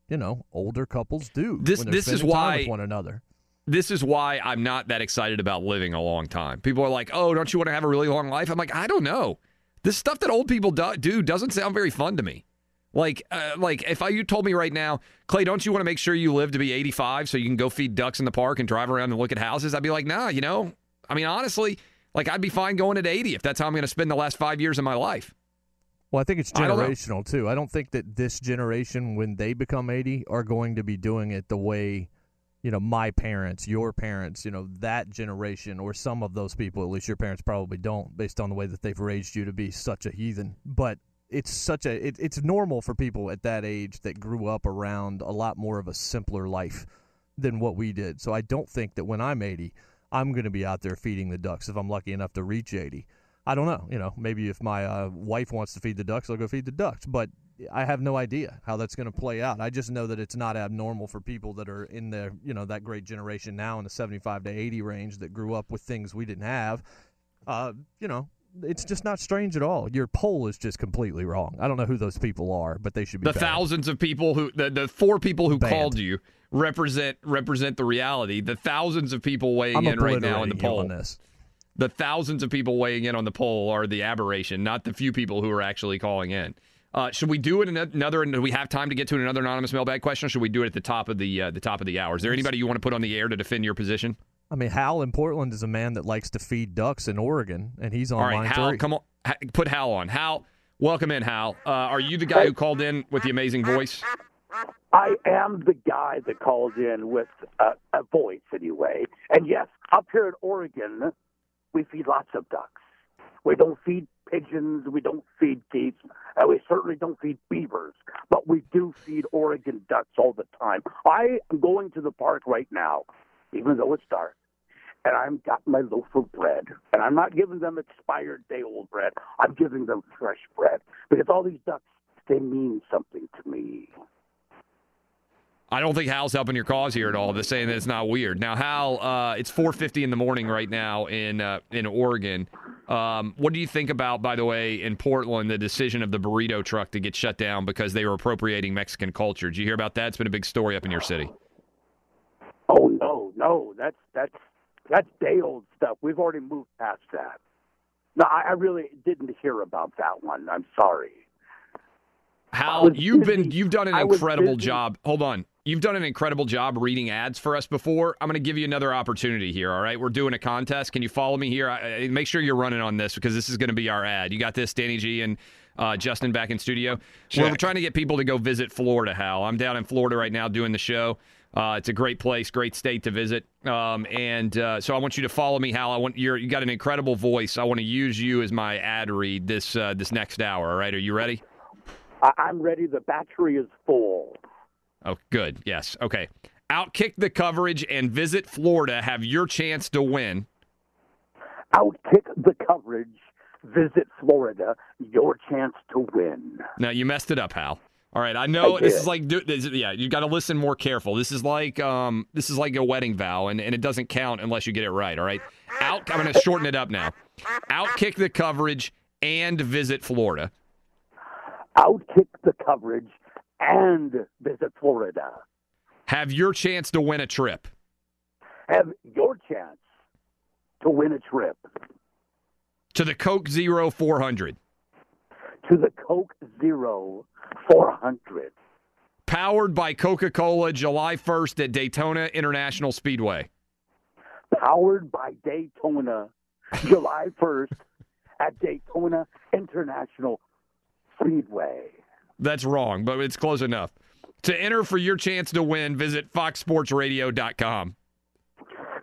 you know older couples do. This- when this is why- with one another. this is why I'm not that excited about living a long time. People are like, "Oh, don't you want to have a really long life?" I'm like, "I don't know. This stuff that old people do, do doesn't sound very fun to me." Like, uh, like if I, you told me right now, Clay, don't you want to make sure you live to be 85 so you can go feed ducks in the park and drive around and look at houses? I'd be like, "Nah, you know." I mean, honestly, like I'd be fine going at 80 if that's how I'm going to spend the last five years of my life. Well, I think it's I generational too. I don't think that this generation, when they become 80, are going to be doing it the way, you know, my parents, your parents, you know, that generation, or some of those people, at least your parents probably don't, based on the way that they've raised you to be such a heathen. But it's such a, it, it's normal for people at that age that grew up around a lot more of a simpler life than what we did. So I don't think that when I'm 80, I'm going to be out there feeding the ducks if I'm lucky enough to reach 80. I don't know. You know, maybe if my uh, wife wants to feed the ducks, I'll go feed the ducks. But I have no idea how that's going to play out. I just know that it's not abnormal for people that are in the, you know, that great generation now in the 75 to 80 range that grew up with things we didn't have. Uh, you know, it's just not strange at all. Your poll is just completely wrong. I don't know who those people are, but they should be the banned. thousands of people who the, the four people who Banned. called you represent represent the reality. The thousands of people weighing I'm in right now in the poll. on this. The thousands of people weighing in on the poll are the aberration, not the few people who are actually calling in. Uh, should we do it another? Do we have time to get to another anonymous mailbag question? Or should we do it at the top of the uh, the top of the hour? Is there anybody you want to put on the air to defend your position? I mean, Hal in Portland is a man that likes to feed ducks in Oregon, and he's on All right, line Hal, three. come on, put Hal on. Hal, welcome in, Hal. Uh, are you the guy who called in with the amazing voice? I am the guy that calls in with a, a voice, anyway. And yes, up here in Oregon, we feed lots of ducks. We don't feed pigeons, we don't feed geese, and we certainly don't feed beavers. But we do feed Oregon ducks all the time. I am going to the park right now, even though it's dark, and I've got my loaf of bread. And I'm not giving them expired day old bread. I'm giving them fresh bread because all these ducks, they mean something to me. I don't think Hal's helping your cause here at all. They're saying that it's not weird. Now, Hal, uh, it's 4:50 in the morning right now in uh, in Oregon. Um, what do you think about, by the way, in Portland, the decision of the burrito truck to get shut down because they were appropriating Mexican culture? Did you hear about that? It's been a big story up in your city. Oh no, no, that's that's that's day old stuff. We've already moved past that. No, I, I really didn't hear about that one. I'm sorry. Hal, you've been you've done an I incredible job. Hold on. You've done an incredible job reading ads for us before. I'm going to give you another opportunity here, all right? We're doing a contest. Can you follow me here? I, I- make sure you're running on this because this is going to be our ad. You got this, Danny G and uh, Justin back in studio. We're trying to get people to go visit Florida, Hal. I'm down in Florida right now doing the show. Uh, it's a great place, great state to visit, um, and uh, so I want you to follow me, Hal. I want you're, you got an incredible voice. I want to use you as my ad read this uh, this next hour. All right, are you ready? I'm ready. The battery is full. Oh, good. Yes. Okay. Outkick the coverage and visit Florida. Have your chance to win. Outkick the coverage. Visit Florida. Your chance to win. Now you messed it up, Hal. All right, I know I this is like do- this, yeah. You got to listen more careful. This is like um this is like a wedding vow, and, and it doesn't count unless you get it right. All right. Out. I'm going to shorten it up now. Outkick the coverage and visit Florida. Outkick the coverage and visit Florida. Have your chance to win a trip. Have your chance to win a trip to the Coke Zero 400. To the Coke Zero 400. Powered by Coca Cola, July 1st at Daytona International Speedway. powered by Daytona, July 1st at Daytona International Speedway. That's wrong, but it's close enough. To enter for your chance to win, visit foxsportsradio.com.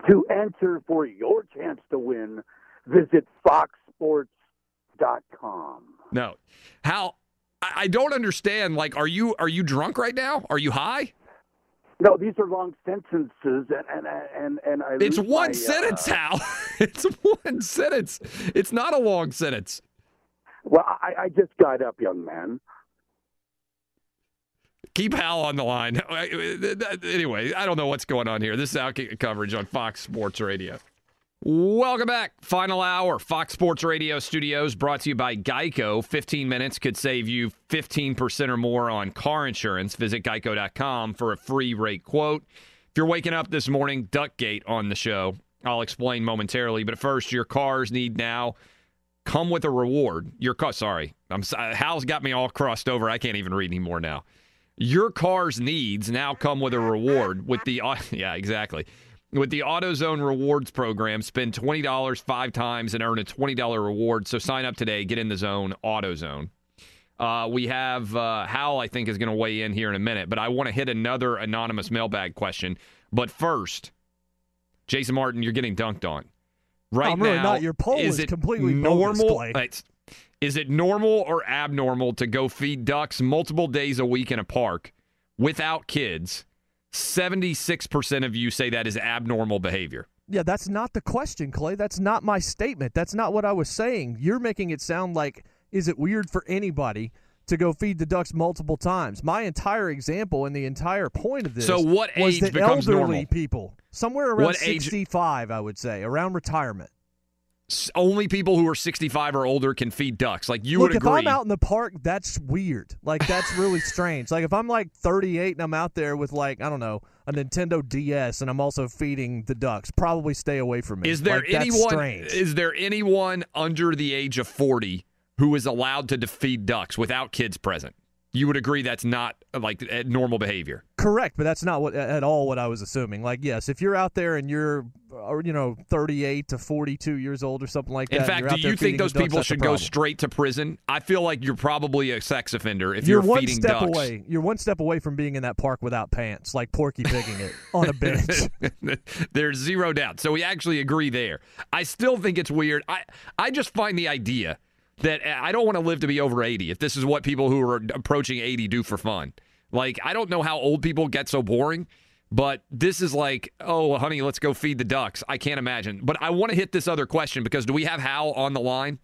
To enter for your chance to win, visit foxsports.com. No. How I, I don't understand. Like, are you are you drunk right now? Are you high? No, these are long sentences, and and and, and I. It's one my, sentence, uh, Hal. it's one sentence. It's not a long sentence. Well, I, I just got up, young man. Keep Hal on the line. Anyway, I don't know what's going on here. This is Outkick coverage on Fox Sports Radio. Welcome back. Final hour, Fox Sports Radio studios brought to you by Geico. 15 minutes could save you 15% or more on car insurance. Visit geico.com for a free rate quote. If you're waking up this morning, Duckgate on the show. I'll explain momentarily, but first, your cars need now come with a reward. Your car, sorry, I'm uh, Hal's got me all crossed over. I can't even read anymore now. Your car's needs now come with a reward with the yeah, exactly. With the AutoZone rewards program, spend $20 five times and earn a $20 reward. So sign up today, get in the zone, AutoZone. Uh, we have uh, Hal, I think, is going to weigh in here in a minute, but I want to hit another anonymous mailbag question. But first, Jason Martin, you're getting dunked on. Right I'm really now, not. Your poll is is completely normal? Is it normal or abnormal to go feed ducks multiple days a week in a park without kids? 76% of you say that is abnormal behavior. Yeah, that's not the question, Clay. That's not my statement. That's not what I was saying. You're making it sound like is it weird for anybody to go feed the ducks multiple times? My entire example and the entire point of this So what was age that becomes elderly normal? people, somewhere around What age- 65, I would say, around retirement. Only people who are 65 or older can feed ducks. Like you Look, would agree. if. I'm out in the park, that's weird. Like that's really strange. Like if I'm like 38 and I'm out there with like I don't know a Nintendo DS and I'm also feeding the ducks, probably stay away from me. Is there Like, that's anyone Strange. is there anyone under the age of 40 who is allowed to feed ducks without kids present? You would agree that's not like uh, normal behavior. Correct, but that's not what at all what I was assuming. Like, yes, if you're out there and you're, uh, you know, 38 to 42 years old or something like that. In fact, do you think those people a should go straight to prison? I feel like you're probably a sex offender if You're, you're, one feeding step ducks. away. You're one step away from being in that park without pants, like Porky Pigging it on a bench. There's zero doubt. So we actually agree there. I still think it's weird. I I just find the idea that I don't want to live to be over 80 if this is what people who are approaching 80 do for fun. Like I don't know how old people get so boring, but this is like, oh, honey, let's go feed the ducks. I can't imagine. But I want to hit this other question because do we have Hal on the line?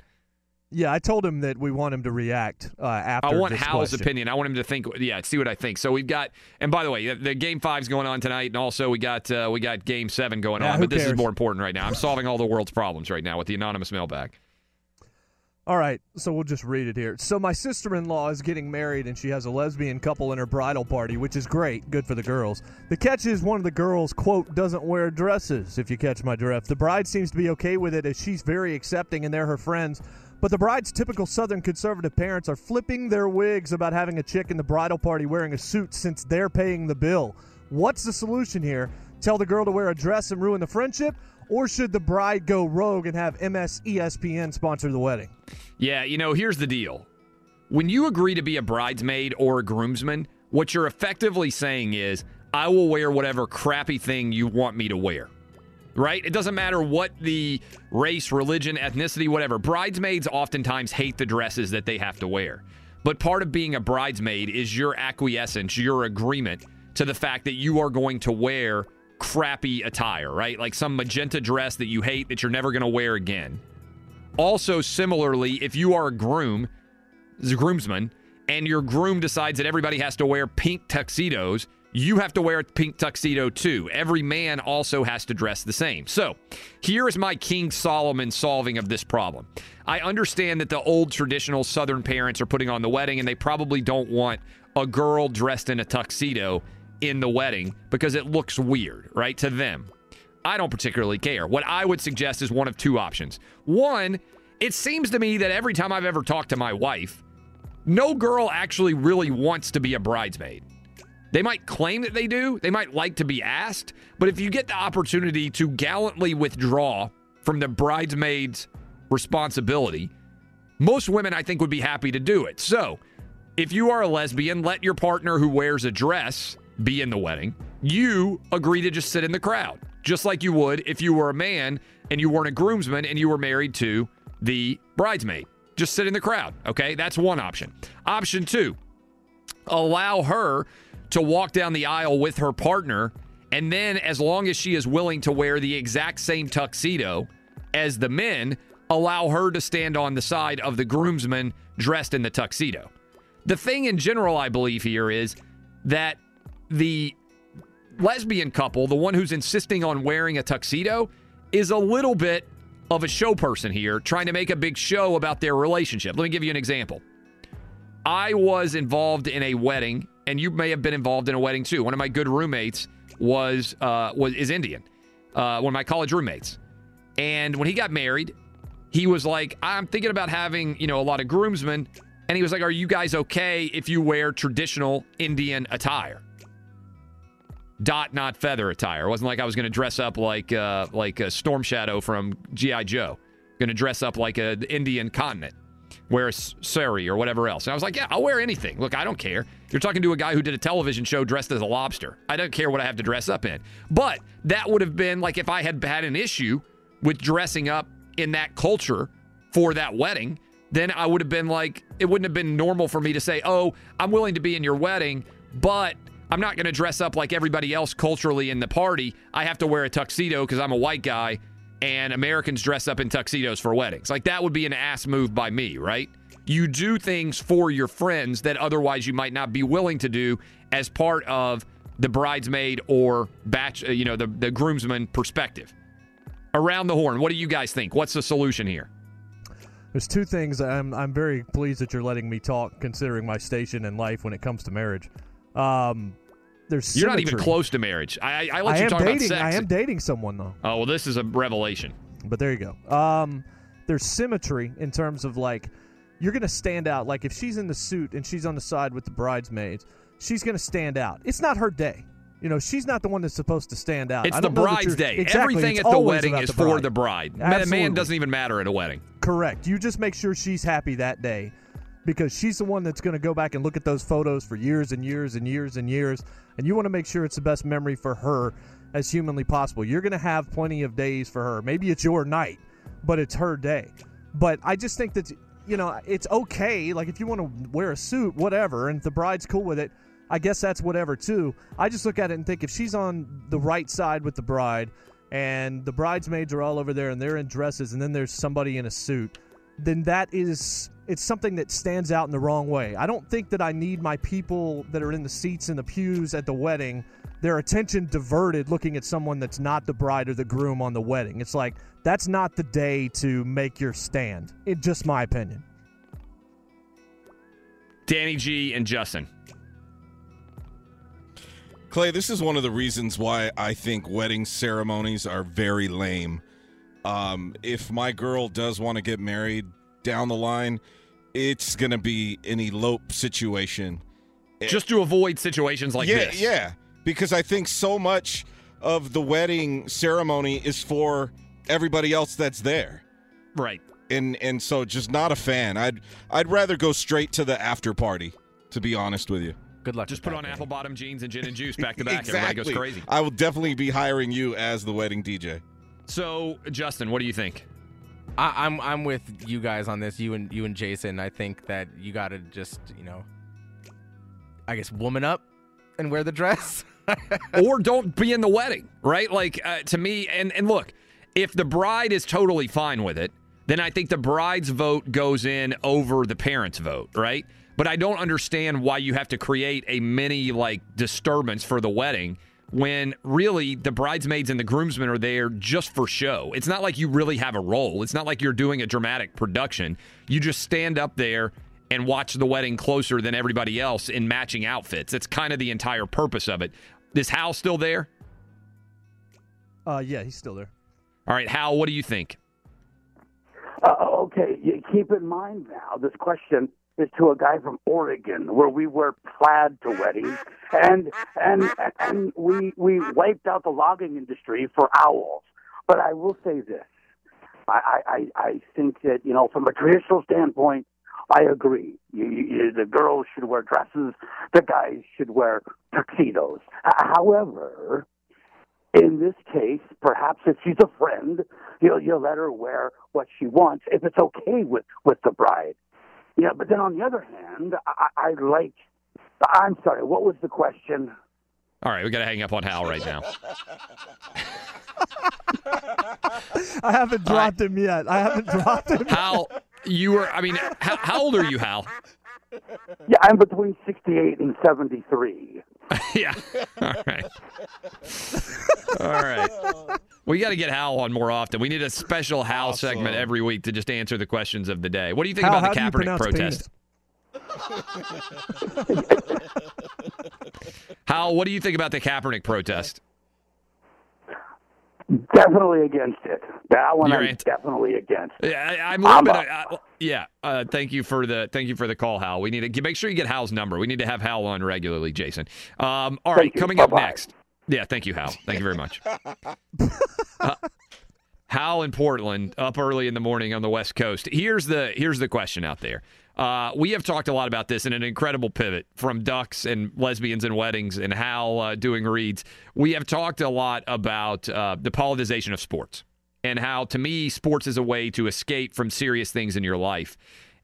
yeah, I told him that we want him to react uh, after. I want Hal's question. opinion. I want him to think. Yeah, see what I think. So we've got, and by the way, the game five's going on tonight, and also we got uh, we got game seven going Yeah, on. But this is more important right now. I'm solving all the world's problems right now with the anonymous mailbag. All right, so we'll just read it here. So my sister-in-law is getting married and she has a lesbian couple in her bridal party, which is great, good for the girls. The catch is one of the girls, quote, doesn't wear dresses, if you catch my drift. The bride seems to be okay with it as she's very accepting and they're her friends. But the bride's typical southern conservative parents are flipping their wigs about having a chick in the bridal party wearing a suit since they're paying the bill. What's the solution here? Tell the girl to wear a dress and ruin the friendship? Or should the bride go rogue and have MS ESPN sponsor the wedding? Yeah, you know, here's the deal. When you agree to be a bridesmaid or a groomsman, what you're effectively saying is, I will wear whatever crappy thing you want me to wear. Right? It doesn't matter what the race, religion, ethnicity, whatever. Bridesmaids oftentimes hate the dresses that they have to wear. But part of being a bridesmaid is your acquiescence, your agreement to the fact that you are going to wear crappy attire, right? Like some magenta dress that you hate that you're never going to wear again. Also, similarly, if you are a groom, a groomsman, and your groom decides that everybody has to wear pink tuxedos, you have to wear a pink tuxedo too. Every man also has to dress the same. So, here is my King Solomon solving of this problem. I understand that the old traditional Southern parents are putting on the wedding, and they probably don't want a girl dressed in a tuxedo in the wedding because it looks weird, right, to them. I don't particularly care. What I would suggest is one of two options. One, it seems to me that every time I've ever talked to my wife, no girl actually really wants to be a bridesmaid. They might claim that they do, they might like to be asked, but if you get the opportunity to gallantly withdraw from the bridesmaid's responsibility, most women I think would be happy to do it. So, if you are a lesbian, let your partner who wears a dress be in the wedding. You agree to just sit in the crowd, just like you would if you were a man and you weren't a groomsman and you were married to the bridesmaid. Just sit in the crowd, okay? That's one option. Option two, allow her to walk down the aisle with her partner, and then as long as she is willing to wear the exact same tuxedo as the men, allow her to stand on the side of the groomsman dressed in the tuxedo. The thing in general, I believe, here is that the lesbian couple, the one who's insisting on wearing a tuxedo, is a little bit of a show person here, trying to make a big show about their relationship. Let me give you an example. I was involved in a wedding, and you may have been involved in a wedding too. One of my good roommates was uh, was is Indian. Uh, one of my college roommates, and when he got married, he was like, "I'm thinking about having you know a lot of groomsmen," and he was like, "Are you guys okay if you wear traditional Indian attire?" Dot not feather attire. It wasn't like I was going to dress up like uh, like a Storm Shadow from GI Joe. Going to dress up like an Indian continent wear a sari or whatever else. And I was like, yeah, I'll wear anything. Look, I don't care. You're talking to a guy who did a television show dressed as a lobster. I don't care what I have to dress up in. But that would have been like if I had had an issue with dressing up in that culture for that wedding, then I would have been like, it wouldn't have been normal for me to say, oh, I'm willing to be in your wedding, but I'm not going to dress up like everybody else culturally in the party. I have to wear a tuxedo because I'm a white guy and Americans dress up in tuxedos for weddings. Like that would be an ass move by me, right? You do things for your friends that otherwise you might not be willing to do as part of the bridesmaid or batch, uh, you know, the, the groomsman perspective. Around the horn, what do you guys think? What's the solution here? There's two things I'm I'm very pleased that you're letting me talk, considering my station in life when it comes to marriage. Um, there's You're not even close to marriage. I, I, I let I you am talk dating. about sex. I am dating someone though. Oh well, this is a revelation. But there you go. Um, there's symmetry in terms of like you're gonna stand out. Like if she's in the suit and she's on the side with the bridesmaids, she's gonna stand out. It's not her day. You know, she's not the one that's supposed to stand out. It's the don't know that bride's day. Exactly. Everything It's at the wedding is the for the bride. Absolutely. Man doesn't even matter at a wedding. Correct. You just make sure she's happy that day because she's the one that's going to go back and look at those photos for years and years and years and years. And you want to make sure it's the best memory for her as humanly possible. You're going to have plenty of days for her. Maybe it's your night, but it's her day. But I just think that, you know, it's okay. Like if you want to wear a suit, whatever, and the bride's cool with it, I guess that's whatever too. I just look at it and think if she's on the right side with the bride and the bridesmaids are all over there and they're in dresses and then there's somebody in a suit, then that is it's something that stands out in the wrong way. I don't think that I need my people that are in the seats in the pews at the wedding their attention diverted looking at someone that's not the bride or the groom on the wedding. It's like that's not the day to make your stand. In just my opinion. Danny G and Justin. Clay, this is one of the reasons why I think wedding ceremonies are very lame. Um, if my girl does want to get married down the line, it's going to be an elope situation. Just to avoid situations like yeah, this. Yeah, because I think so much of the wedding ceremony is for everybody else that's there. Right. And and so just not a fan. I'd I'd rather go straight to the after party, to be honest with you. Good luck. Just put on apple bottom jeans and gin and juice back to back. Everybody goes crazy. I will definitely be hiring you as the wedding DJ. So, Justin, what do you think? I, I'm I'm with you guys on this. You and you and Jason. I think that you got to just you know, I guess woman up and wear the dress. or don't be in the wedding, right? Like uh, to me, and and look, if the bride is totally fine with it, then I think the bride's vote goes in over the parents' vote, right? But I don't understand why you have to create a mini like disturbance for the wedding when really the bridesmaids and the groomsmen are there just for show. It's not like you really have a role. It's not like you're doing a dramatic production. You just stand up there and watch the wedding closer than everybody else in matching outfits. That's kind of the entire purpose of it. Is Hal still there? Uh, yeah, he's still there. All right, Hal, what do you think? Uh, okay, keep in mind now, this question is to a guy from Oregon, where we wear plaid to weddings, and and and we we wiped out the logging industry for owls. But I will say this: I I, I think that you know, from a traditional standpoint, I agree. You, you, the girls should wear dresses, the guys should wear tuxedos. However, in this case, perhaps if she's a friend, you'll, you'll let her wear what she wants if it's okay with, with the bride. Yeah, but then on the other hand, I, I like. I'm sorry. What was the question? All right, we got to hang up on Hal right now. I haven't dropped him yet. I haven't dropped him. Hal, you were, I mean, how, how old are you, Hal? Yeah, I'm between 68 and 73. yeah. All right. All right. We got to get Hal on more often. We need a special Hal segment every week to just answer the questions of the day. What do you think Hal, about the how Kaepernick protest? Hal, what do you think about the Kaepernick protest? Definitely against it. That one You're I'm anti- definitely against. Yeah, I, I'm a little I'm bit. a- Uh, yeah, uh, thank you for the thank you for the call, Hal. We need to make sure you get Hal's number. We need to have Hal on regularly, Jason. Um, all right, Thank you. coming up Bye-bye. next. Yeah, thank you, Hal. Thank you very much. Uh, Hal in Portland, up early in the morning on the West Coast. Here's the here's the question out there. Uh, we have talked a lot about this in an incredible pivot from ducks and lesbians and weddings and Hal uh, doing reads. We have talked a lot about uh, the politicization of sports and how, to me, sports is a way to escape from serious things in your life.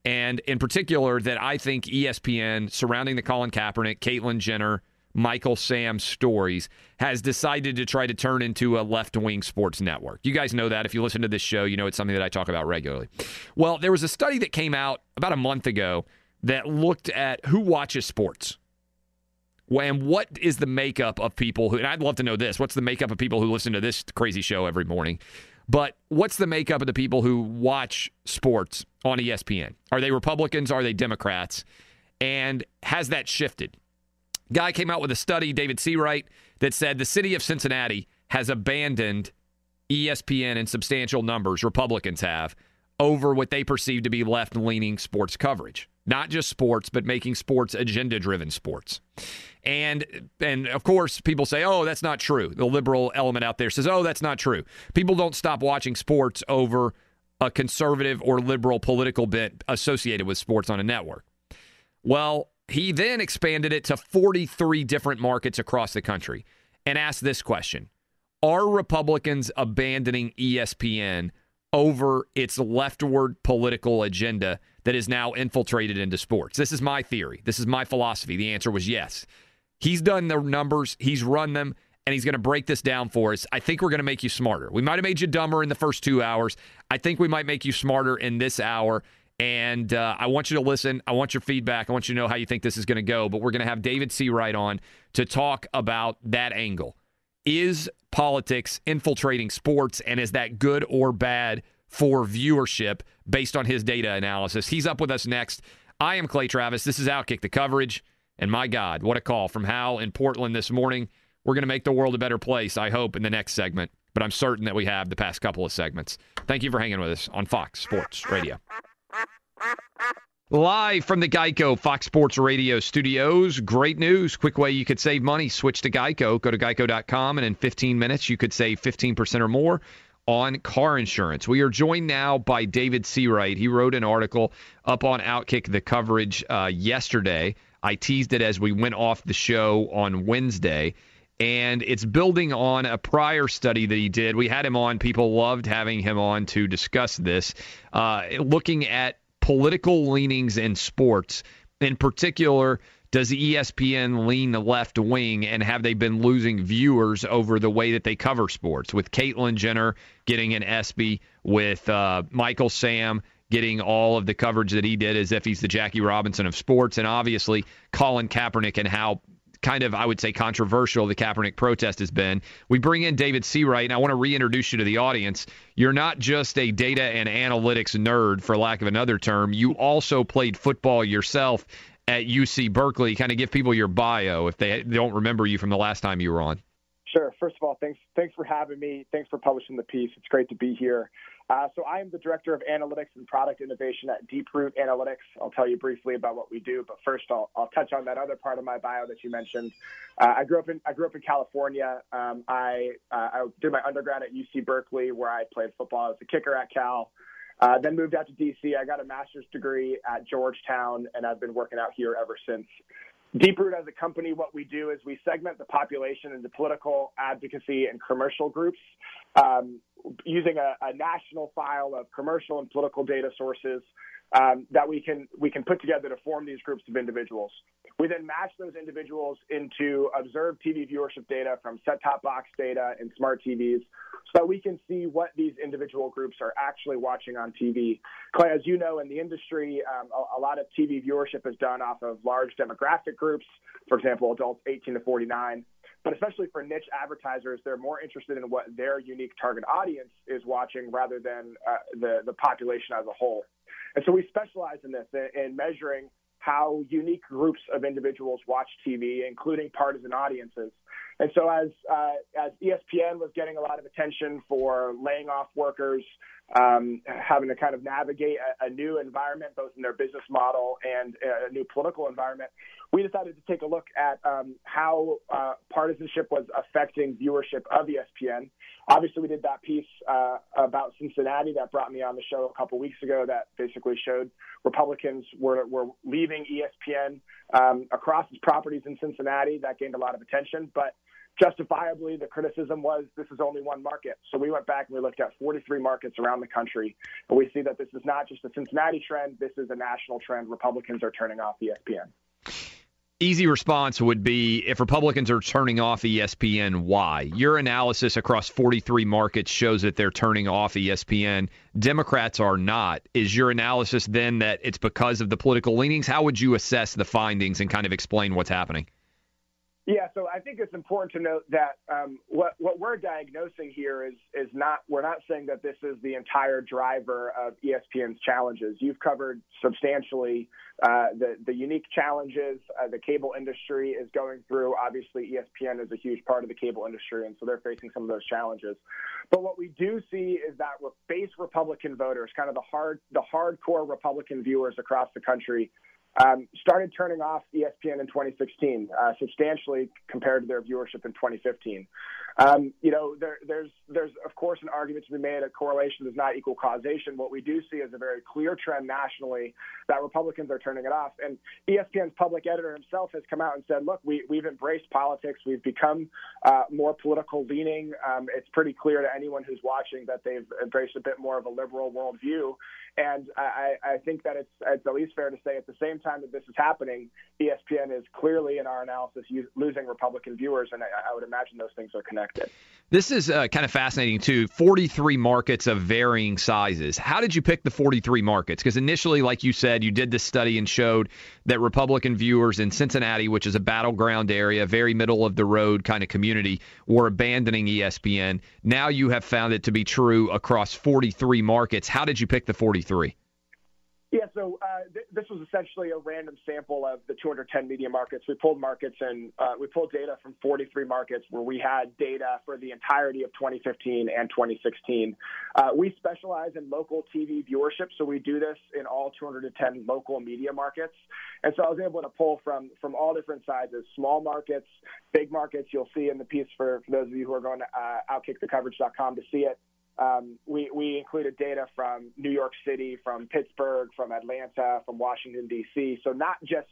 And in particular, that I think ESPN surrounding the Colin Kaepernick, Caitlyn Jenner, Michael Sam stories has decided to try to turn into a left wing sports network. You guys know that. If you listen to this show, you know it's something that I talk about regularly. Well, there was a study that came out about a month ago that looked at who watches sports. And what is the makeup of people who, and I'd love to know this what's the makeup of people who listen to this crazy show every morning? But what's the makeup of the people who watch sports on ESPN? Are they Republicans? Are they Democrats? And has that shifted? Guy came out with a study, David Seawright, that said the city of Cincinnati has abandoned ESPN in substantial numbers, Republicans have, over what they perceive to be left leaning sports coverage. Not just sports, but making sports agenda driven sports. And and of course, people say, "Oh, that's not true." The liberal element out there says, "Oh, that's not true." People don't stop watching sports over a conservative or liberal political bent associated with sports on a network. Well, he then expanded it to 43 different markets across the country and asked this question Are Republicans abandoning ESPN over its leftward political agenda that is now infiltrated into sports? This is my theory. This is my philosophy. The answer was yes. He's done the numbers, he's run them, and he's going to break this down for us. I think we're going to make you smarter. We might have made you dumber in the first two hours. I think we might make you smarter in this hour. And uh, I want you to listen. I want your feedback. I want you to know how you think this is going to go. But we're going to have David C. Seawright on to talk about that angle. Is politics infiltrating sports, and is that good or bad for viewership based on his data analysis? He's up with us next. I am Clay Travis. This is Outkick the coverage. And my God, what a call from Hal in Portland this morning. We're going to make the world a better place, I hope, in the next segment. But I'm certain that we have the past couple of segments. Thank you for hanging with us on Fox Sports Radio. Live from the Geico Fox Sports Radio studios. Great news. Quick way you could save money. Switch to Geico. Go to geico.com, and in 15 minutes, you could save 15% or more on car insurance. We are joined now by David Seawright. He wrote an article up on Outkick the coverage uh, yesterday. I teased it as we went off the show on Wednesday. And it's building on a prior study that he did. We had him on. People loved having him on to discuss this, uh, looking at political leanings in sports. In particular, does ESPN lean the left wing, and have they been losing viewers over the way that they cover sports? With Caitlyn Jenner getting an ESPY, with uh, Michael Sam getting all of the coverage that he did as if he's the Jackie Robinson of sports, and obviously Colin Kaepernick and how kind of, I would say, controversial the Kaepernick protest has been. We bring in David Seawright, and I want to reintroduce you to the audience. You're not just a data and analytics nerd, for lack of another term. You also played football yourself at UC Berkeley. Kind of give people your bio if they don't remember you from the last time you were on. Sure. First of all, thanks thanks for having me. Thanks for publishing the piece. It's great to be here. Uh, so I am the director of analytics and product innovation at Deeproot Analytics. I'll tell you briefly about what we do, but first I'll, touch on that other part of my bio that you mentioned. Uh, I grew up in I grew up in California. Um, I uh, I did my undergrad at UC Berkeley, where I played football as a kicker at Cal. Uh, then moved out to DC. I got a master's degree at Georgetown, and I've been working out here ever since. Deeproot as a company, what we do is we segment the population into political, advocacy, and commercial groups um, using a, a, national file of commercial and political data sources um, that we can we can put together to form these groups of individuals. We then match those individuals into observed TV viewership data from set-top box data and smart TVs, so that we can see what these individual groups are actually watching on TV. Clay, as you know, in the industry, um, a, a lot of TV viewership is done off of large demographic groups, for example, adults 18 to 49. But especially for niche advertisers, they're more interested in what their unique target audience is watching rather than uh, the the population as a whole. And so we specialize in this in measuring how unique groups of individuals watch TV, including partisan audiences. And so, as uh, as ESPN was getting a lot of attention for laying off workers, um, having to kind of navigate a, a, new environment, both in their business model and a new political environment, we decided to take a look at um, how uh, partisanship was affecting viewership of ESPN. Obviously, we did that piece uh, about Cincinnati that brought me on the show a couple weeks ago that basically showed Republicans were, were leaving ESPN um, across its properties in Cincinnati. That gained a lot of attention, but justifiably, the criticism was this is only one market. So we went back and we looked at 43 markets around the country, and we see that this is not just a Cincinnati trend, this is a national trend. Republicans are turning off ESPN. Easy response would be if Republicans are turning off ESPN, why? Your analysis across 43 markets shows that they're turning off ESPN. Democrats are not. Is your analysis then that it's because of the political leanings? How would you assess the findings and kind of explain what's happening? Yeah, so I think it's important to note that um, what what we're diagnosing here is is not we're not saying that this is the entire driver of ESPN's challenges. You've covered substantially uh, the the unique challenges uh, the cable industry is going through. Obviously, ESPN is a huge part of the cable industry, and so they're facing some of those challenges. But what we do see is that base Republican voters, kind of the hard the hardcore Republican viewers across the country, um, started turning off ESPN in 2016, uh, substantially compared to their viewership in 2015. Um, you know, there, there's there's of course an argument to be made that correlation does not equal causation. What we do see is a very clear trend nationally that Republicans are turning it off. And ESPN's public editor himself has come out and said, "Look, we we've embraced politics. We've become uh, more political leaning. Um, it's pretty clear to anyone who's watching that they've embraced a bit more of a liberal worldview." And I, I think that it's, it's at least fair to say at the same time that this is happening, ESPN is clearly, in our analysis, losing Republican viewers, and I, I would imagine those things are connected. This is uh, kind of fascinating, too. 43 markets of varying sizes. How did you pick the 43 markets? Because initially, like you said, you did this study and showed that Republican viewers in Cincinnati, which is a battleground area, very middle of the road kind of community, were abandoning ESPN. Now you have found it to be true across 43 markets. How did you pick the 43? Yeah, so uh, th- this was essentially a random sample of the 210 media markets. We pulled markets and uh, we pulled data from 43 markets where we had data for the entirety of 2015 and 2016. Uh, we specialize in local TV viewership, so we do this in all 210 local media markets. And so I was able to pull from from all different sizes, small markets, big markets. You'll see in the piece for, for those of you who are going to uh, outkickthecoverage.com to see it. Um, we, we included data from New York City, from Pittsburgh, from Atlanta, from Washington, D.C. So not just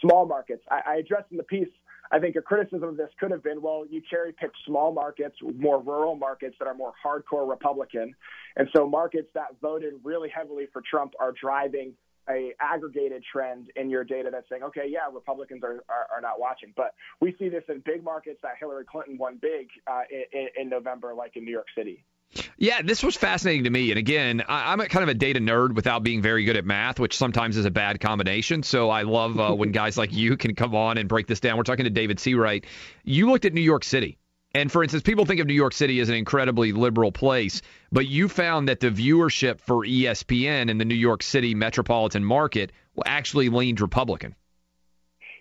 small markets. I, I addressed in the piece, I think a criticism of this could have been, well, you cherry picked small markets, more rural markets that are more hardcore Republican. And so markets that voted really heavily for Trump are driving a aggregated trend in your data that's saying, okay, yeah, Republicans are, are, are, not watching. But we see this in big markets that Hillary Clinton won big uh, in, in November, like in New York City. Yeah, this was fascinating to me. And again, I, am a kind of a data nerd without being very good at math, which sometimes is a bad combination. So I love uh, when guys like you can come on and break this down. We're talking to David Seawright. You looked at New York City. And for instance, people think of New York City as an incredibly liberal place, but you found that the viewership for ESPN in the New York City metropolitan market actually leaned Republican.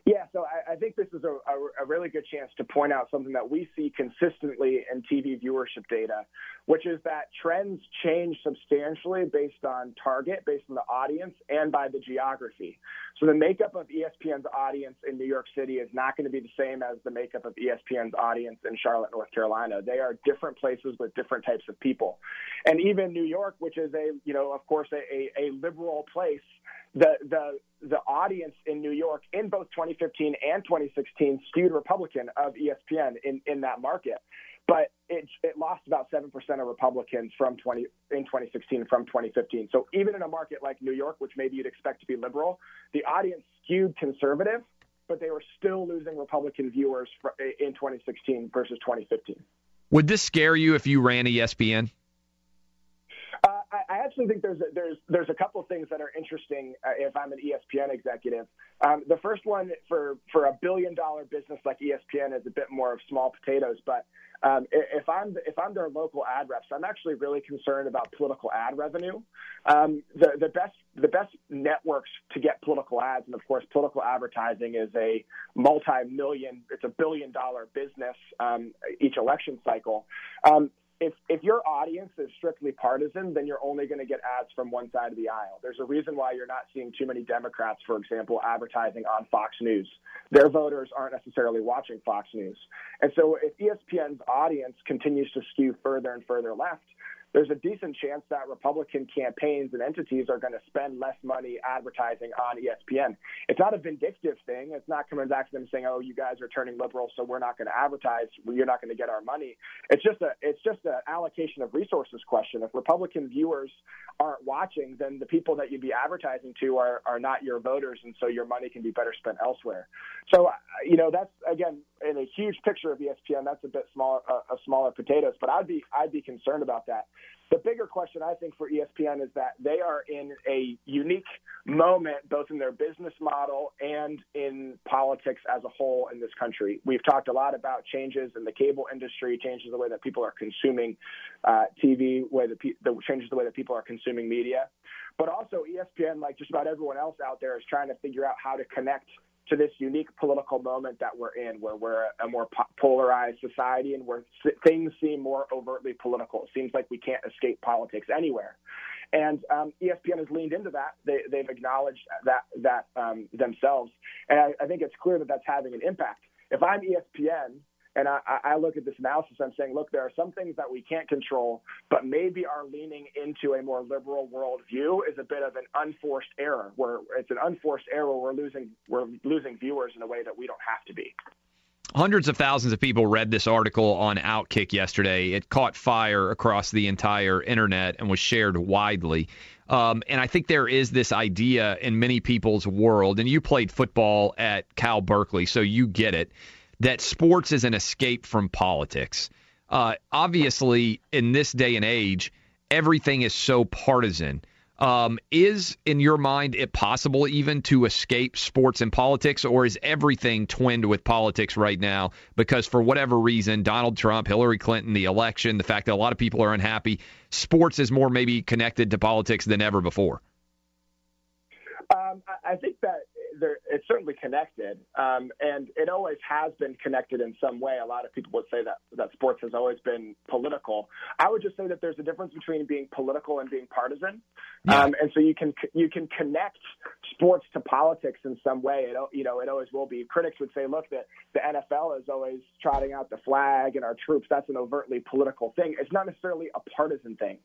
Yeah, so I, I think this is a, a, a, really good chance to point out something that we see consistently in TV viewership data, which is that trends change substantially based on target, based on the audience, and by the geography. So the makeup of ESPN's audience in New York City is not going to be the same as the makeup of ESPN's audience in Charlotte, North Carolina. They are different places with different types of people. And even New York, which is a, you know, of course, a, a, a liberal place, the, the, the audience in New York in both 2015 and 2016 skewed Republican of ESPN in, in that market. But it, it lost about 7% of Republicans from 20, in 2016 from 2015. So even in a market like New York, which maybe you'd expect to be liberal, the audience skewed conservative, but they were still losing Republican viewers in 2016 versus 2015. Would this scare you if you ran ESPN? I, actually think there's a, there's there's a couple things that are interesting uh, if I'm an ESPN executive. Um, the first one for for a billion dollar business like ESPN is a bit more of small potatoes, but um, if I'm if I'm their local ad reps, I'm actually really concerned about political ad revenue. Um, the the best the best networks to get political ads, and of course, political advertising is a multi-million, it's a billion-dollar business um, each election cycle. If if your audience is strictly partisan, then you're only going to get ads from one side of the aisle. There's a reason why you're not seeing too many Democrats, for example, advertising on Fox News. Their voters aren't necessarily watching Fox News. And so if ESPN's audience continues to skew further and further left, there's a decent chance that Republican campaigns and entities are going to spend less money advertising on ESPN. It's not a vindictive thing. It's not coming back to them saying, "Oh, you guys are turning liberal, so we're not going to advertise. You're not going to get our money." It's just a it's just an allocation of resources question. If Republican viewers aren't watching, then the people that you'd be advertising to are are not your voters, and so your money can be better spent elsewhere. So, you know, that's again in a huge picture of ESPN, that's a bit smaller, uh, a smaller potatoes. But I'd be I'd be concerned about that. The bigger question I think for ESPN is that they are in a unique moment, both in their business model and in politics as a whole in this country. We've talked a lot about changes in the cable industry, changes the way that people are consuming uh, TV, way that pe- the changes the way that people are consuming media. But also ESPN, like just about everyone else out there, is trying to figure out how to connect to this unique political moment that we're in, where we're a more po- polarized society and where things seem more overtly political. It seems like we can't escape politics anywhere. And um, ESPN has leaned into that. They, they've acknowledged that that um, themselves, and I, I think it's clear that that's having an impact. If I'm ESPN and I, I look at this analysis, I'm saying, look, there are some things that we can't control, but maybe our leaning into a more liberal worldview is a bit of an unforced error, where it's an unforced error. We're losing we're losing viewers in a way that we don't have to be. Hundreds of thousands of people read this article on Outkick yesterday. It caught fire across the entire internet and was shared widely. Um, and I think there is this idea in many people's world, and you played football at Cal Berkeley, so you get it that sports is an escape from politics. Uh, obviously, in this day and age, everything is so partisan. Um, is, in your mind, it possible even to escape sports and politics, or is everything twinned with politics right now? Because for whatever reason, Donald Trump, Hillary Clinton, the election, the fact that a lot of people are unhappy, sports is more maybe connected to politics than ever before. Um, I think that there, it's certainly connected, um, and it always has been connected in some way. A lot of people would say that that sports has always been political. I would just say that there's a difference between being political and being partisan, yeah. um, and so you can you can connect sports to politics in some way. It you know it always will be. Critics would say, look, that the NFL is always trotting out the flag and our troops. That's an overtly political thing. It's not necessarily a partisan thing,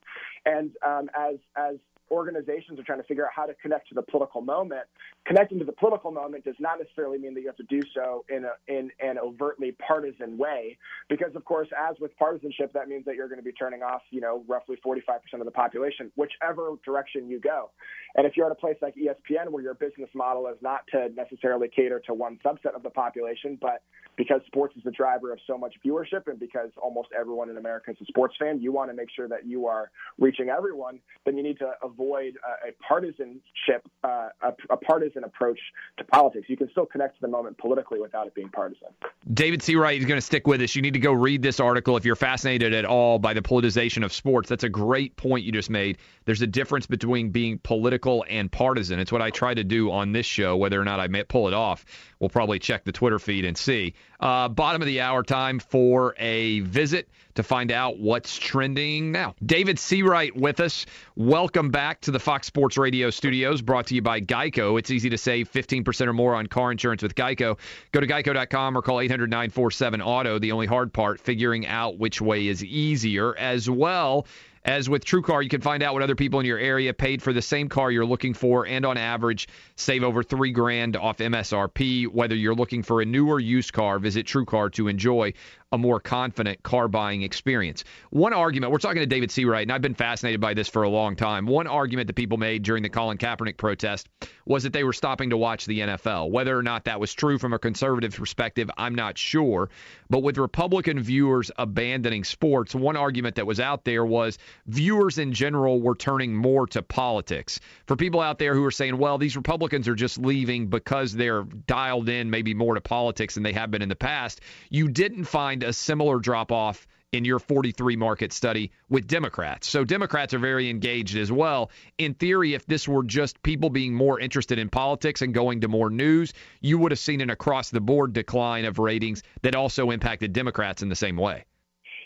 and um, as as organizations are trying to figure out how to connect to the political moment. Connecting to the political moment does not necessarily mean that you have to do so in a, in an overtly partisan way, because of course, as with partisanship, that means that you're going to be turning off, you know, roughly 45% of the population, whichever direction you go. And if you're at a place like ESPN, where your business model is not to necessarily cater to one subset of the population, but because sports is the driver of so much viewership, and because almost everyone in America is a sports fan, you want to make sure that you are reaching everyone. Then you need to avoid a, a partisanship, uh, a, a, partisan approach to politics. You can still connect to the moment politically without it being partisan. David Seawright is going to stick with us. You need to go read this article if you're fascinated at all by the politicization of sports. That's a great point you just made. There's a difference between being political and partisan. It's what I try to do on this show, whether or not I pull it off. We'll probably check the Twitter feed and see. Uh, bottom of the hour time for a visit to find out what's trending now. David Seawright with us. Welcome back to the Fox Sports Radio studios, brought to you by Geico. It's easy to save 15% or more on car insurance with Geico. Go to geico.com or call 800 947 Auto. The only hard part, figuring out which way is easier as well. As with TrueCar, you can find out what other people in your area paid for the same car you're looking for, and on average, save over three grand off MSRP. Whether you're looking for a new or used car, visit TrueCar to enjoy a more confident car buying experience. One argument, we're talking to David Seawright, and I've been fascinated by this for a long time. One argument that people made during the Colin Kaepernick protest was that they were stopping to watch the NFL. Whether or not that was true from a conservative perspective, I'm not sure. But with Republican viewers abandoning sports, one argument that was out there was viewers in general were turning more to politics. For people out there who are saying, well, these Republicans are just leaving because they're dialed in maybe more to politics than they have been in the past, you didn't find a similar drop off in your 43 market study with Democrats. So Democrats are very engaged as well. In theory, if this were just people being more interested in politics and going to more news, you would have seen an across the board decline of ratings that also impacted Democrats in the same way.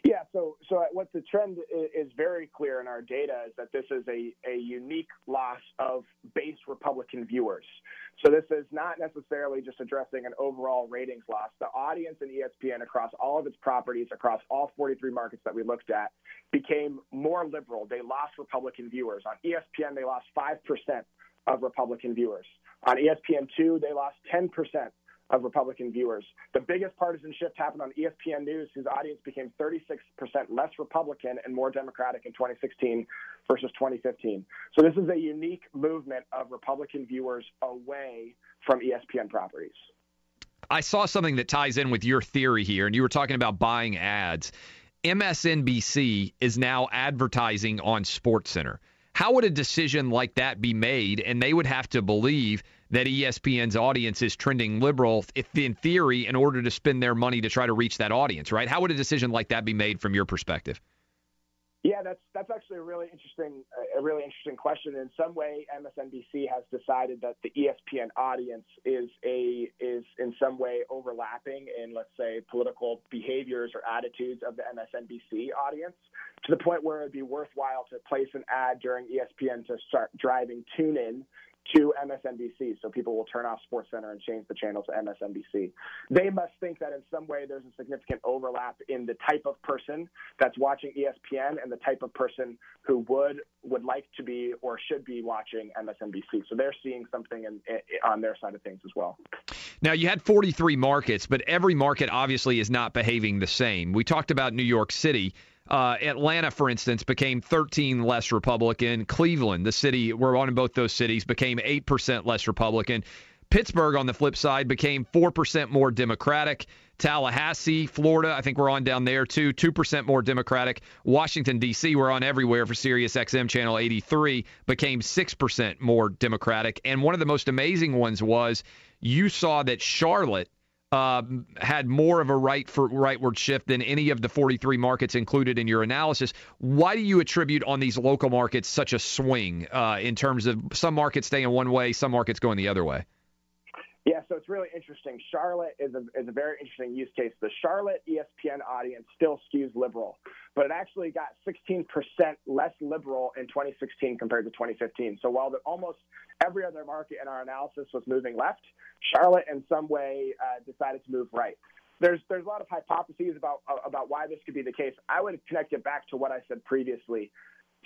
Yeah, so so what the trend is very clear in our data is that this is a, a unique loss of base Republican viewers. So this is not necessarily just addressing an overall ratings loss. The audience in ESPN across all of its properties, across all 43 markets that we looked at, became more liberal. They lost Republican viewers. On ESPN, they lost 5% of Republican viewers. On ESPN2, they lost 10% of Republican viewers. The biggest partisan shift happened on ESPN News, whose audience became 36% less Republican and more Democratic in 2016 versus 2015. So this is a unique movement of Republican viewers away from ESPN properties. I saw something that ties in with your theory here, and you were talking about buying ads. MSNBC is now advertising on SportsCenter. How would a decision like that be made? And they would have to believe that ESPN's audience is trending liberal, if in theory, in order to spend their money to try to reach that audience, right? How would a decision like that be made from your perspective? Yeah, that's that's actually a really interesting a really interesting question. In some way, MSNBC has decided that the ESPN audience is a is in some way overlapping in let's say political behaviors or attitudes of the MSNBC audience to the point where it'd be worthwhile to place an ad during ESPN to start driving tune in to MSNBC, so people will turn off SportsCenter and change the channel to MSNBC. They must think that in some way there's a significant overlap in the type of person that's watching ESPN and the type of person who would would like to be or should be watching MSNBC. So they're seeing something in, in, on their side of things as well. Now you had 43 markets, but every market obviously is not behaving the same. We talked about New York City. Uh, Atlanta, for instance, became 13 less Republican. Cleveland, the city we're on in both those cities, became 8% less Republican. Pittsburgh, on the flip side, became 4% more Democratic. Tallahassee, Florida, I think we're on down there too, 2% more Democratic. Washington, D.C., we're on everywhere for Sirius XM Channel 83, became 6% more Democratic. And one of the most amazing ones was you saw that Charlotte uh, had more of a right for rightward shift than any of the 43 markets included in your analysis. Why do you attribute on these local markets such a swing uh, in terms of some markets staying one way, some markets going the other way? Yeah, so it's really interesting. Charlotte is a, is a very interesting use case. The Charlotte ESPN audience still skews liberal, but it actually got 16% less liberal in 2016 compared to 2015. So while the, almost every other market in our analysis was moving left, Charlotte in some way uh, decided to move right. There's there's a lot of hypotheses about uh, about why this could be the case. I would connect it back to what I said previously.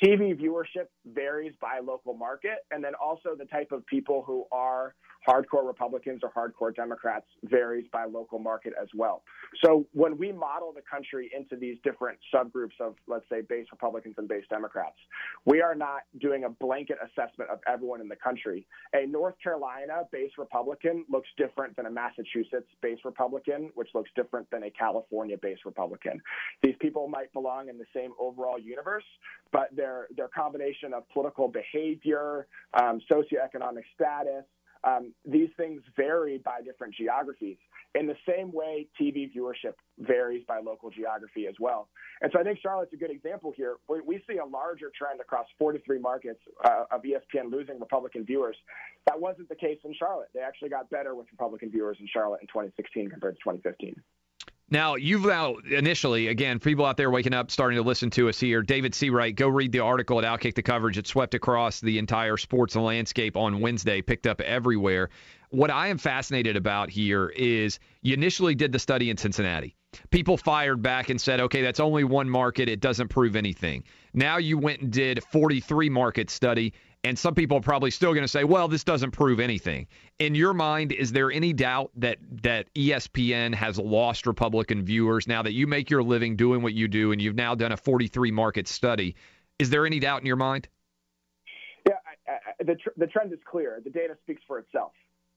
TV viewership varies by local market, and then also the type of people who are hardcore Republicans or hardcore Democrats varies by local market as well. So when we model the country into these different subgroups of, let's say, base Republicans and base Democrats, we are not doing a blanket assessment of everyone in the country. A North Carolina base Republican looks different than a Massachusetts base Republican, which looks different than a California base Republican. These people might belong in the same overall universe, but their their combination of political behavior, um, socioeconomic status, um, these things vary by different geographies. In the same way, TV viewership varies by local geography as well. And so I think Charlotte's a good example here. We, we see a larger trend across 43 markets uh, of ESPN losing Republican viewers. That wasn't the case in Charlotte. They actually got better with Republican viewers in Charlotte in 2016 compared to 2015. Now, you've now initially, again, people out there waking up, starting to listen to us here. David Seawright, go read the article at Outkick the Coverage. It swept across the entire sports landscape on Wednesday, picked up everywhere. What I am fascinated about here is you initially did the study in Cincinnati. People fired back and said, okay, that's only one market. It doesn't prove anything. Now you went and did 43 market study And some people are probably still going to say, well, this doesn't prove anything. In your mind, is there any doubt that, that ESPN has lost Republican viewers now that you make your living doing what you do and you've now done a 43 market study? Is there any doubt in your mind? Yeah, I, I, the, tr- the trend is clear. The data speaks for itself.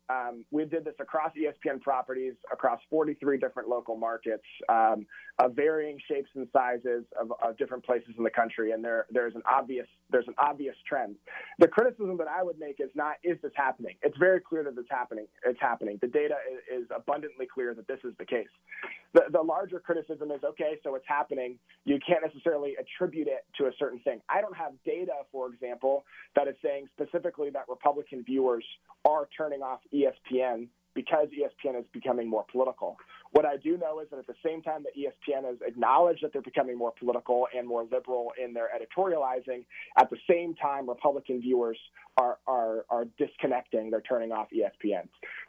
Um, we did this across ESPN properties, across 43 different local markets, um, of varying shapes and sizes of, of, different places in the country, and there there's an obvious there's an obvious trend. The criticism that I would make is not is this happening? It's very clear that it's happening. It's happening. The data is, is abundantly clear that this is the case. The, the larger criticism is okay, so it's happening. You can't necessarily attribute it to a certain thing. I don't have data, for example, that is saying specifically that Republican viewers are turning off ESPN because ESPN is becoming more political. What I do know is that at the same time that ESPN has acknowledged that they're becoming more political and more liberal in their editorializing, at the same time Republican viewers are are, are disconnecting. They're turning off ESPN.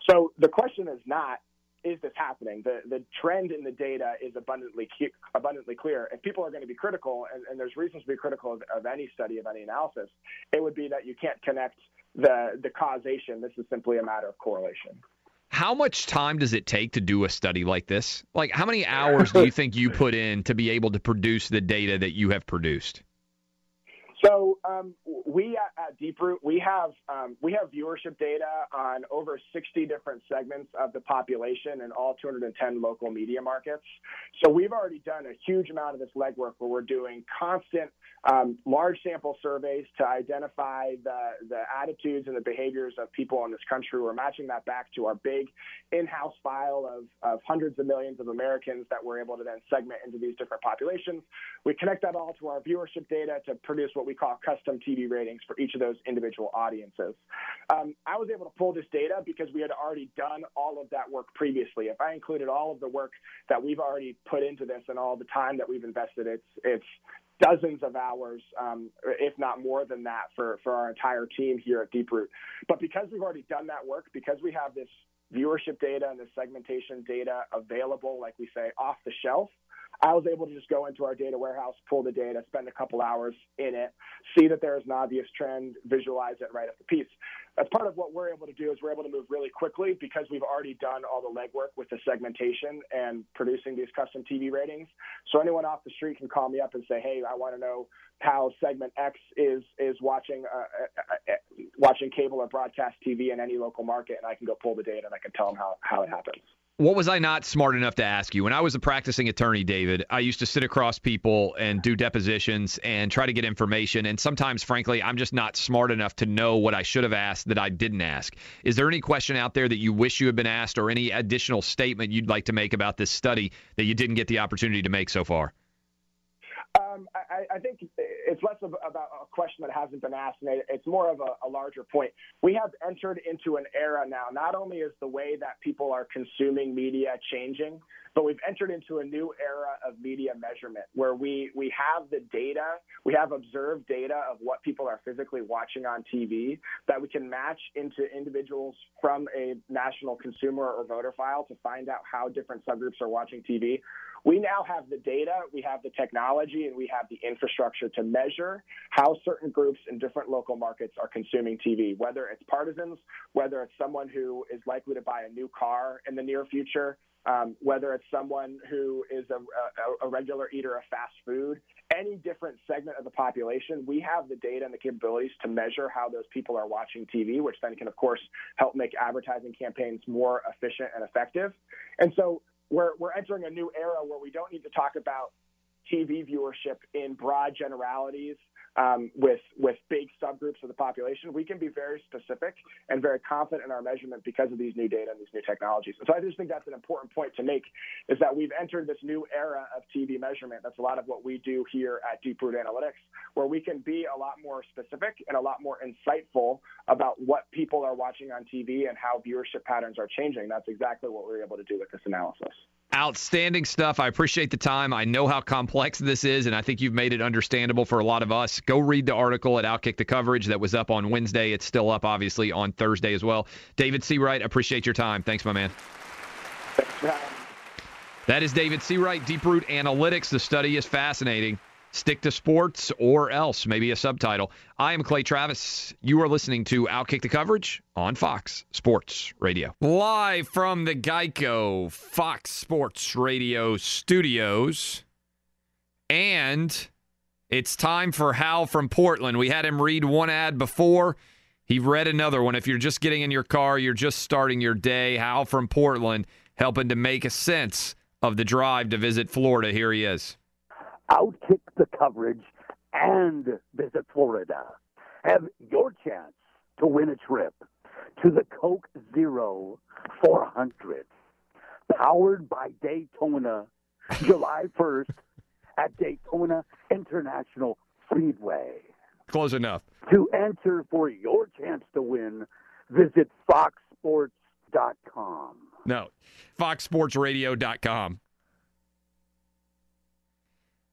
So the question is not is this happening? The the trend in the data is abundantly abundantly clear. If people are going to be critical, and, and there's reasons to be critical of, of, any study of any analysis, it would be that you can't connect the the causation. This is simply a matter of correlation. How much time does it take to do a study like this? Like, how many hours do you think you put in to be able to produce the data that you have produced? So um, we at, Deeproot we have um, we have viewership data on over 60 different segments of the population in all 210 local media markets. So we've already done a huge amount of this legwork where we're doing constant um, large sample surveys to identify the the attitudes and the behaviors of people in this country. We're matching that back to our big in-house file of, of hundreds of millions of Americans that we're able to then segment into these different populations. We connect that all to our viewership data to produce what we call custom TV ratings for each of those individual audiences. Um, I was able to pull this data because we had already done all of that work previously. If I included all of the work that we've already put into this and all the time that we've invested, it's it's dozens of hours, um, if not more than that, for, for our entire team here at Deeproot. But because we've already done that work, because we have this viewership data and the segmentation data available, like we say, off the shelf, I was able to just go into our data warehouse, pull the data, spend a couple hours in it, see that there is an obvious trend, visualize it, write up the piece. That's part of what we're able to do is we're able to move really quickly because we've already done all the legwork with the segmentation and producing these custom TV ratings. So anyone off the street can call me up and say, "Hey, I want to know how segment X is is watching uh, uh, uh, watching cable or broadcast TV in any local market," and I can go pull the data and I can tell them how how it happens what was I not smart enough to ask you? When I was a practicing attorney, David, I used to sit across people and do depositions and try to get information. And sometimes, frankly, I'm just not smart enough to know what I should have asked that I didn't ask. Is there any question out there that you wish you had been asked or any additional statement you'd like to make about this study that you didn't get the opportunity to make so far? Um, I, I, think about a question that hasn't been asked, and it's more of a, a, larger point. We have entered into an era now. Not only is the way that people are consuming media changing, but we've entered into a new era of media measurement where we, we have the data, we have observed data of what people are physically watching on TV that we can match into individuals from a national consumer or voter file to find out how different subgroups are watching TV. We now have the data, we have the technology, and we have the infrastructure to measure how certain groups in different local markets are consuming TV, whether it's partisans, whether it's someone who is likely to buy a new car in the near future, um, whether it's someone who is a, a, a, regular eater of fast food, any different segment of the population, we have the data and the capabilities to measure how those people are watching TV, which then can, of course, help make advertising campaigns more efficient and effective. And so we're, we're entering a new era where we don't need to talk about TV viewership in broad generalities um, with with big subgroups of the population. We can be very specific and very confident in our measurement because of these new data and these new technologies. And so I just think that's an important point to make is that we've entered this new era of TV measurement. That's a lot of what we do here at Deeproot Analytics, where we can be a lot more specific and a lot more insightful about what people are watching on TV and how viewership patterns are changing. That's exactly what we're able to do with this analysis. Outstanding stuff. I appreciate the time. I know how complex this is, and I think you've made it understandable for a lot of us. Go read the article at Outkick the Coverage that was up on Wednesday. It's still up, obviously, on Thursday as well. David Seawright, appreciate your time. Thanks, my man. Thanks That is David Seawright, Deeproot Analytics. The study is fascinating. Stick to sports or else, maybe a subtitle. I am Clay Travis. You are listening to Outkick the Coverage on Fox Sports Radio. Live from the Geico Fox Sports Radio studios. And it's time for Hal from Portland. We had him read one ad before. He read another one. If you're just getting in your car, you're just starting your day. Hal from Portland helping to make a sense of the drive to visit Florida. Here he is. Outkick the coverage and visit Florida. Have your chance to win a trip to the Coke Zero 400, powered by Daytona, July 1st at Daytona International Speedway. Close enough. To enter for your chance to win, visit foxsports.com. No, foxsportsradio.com.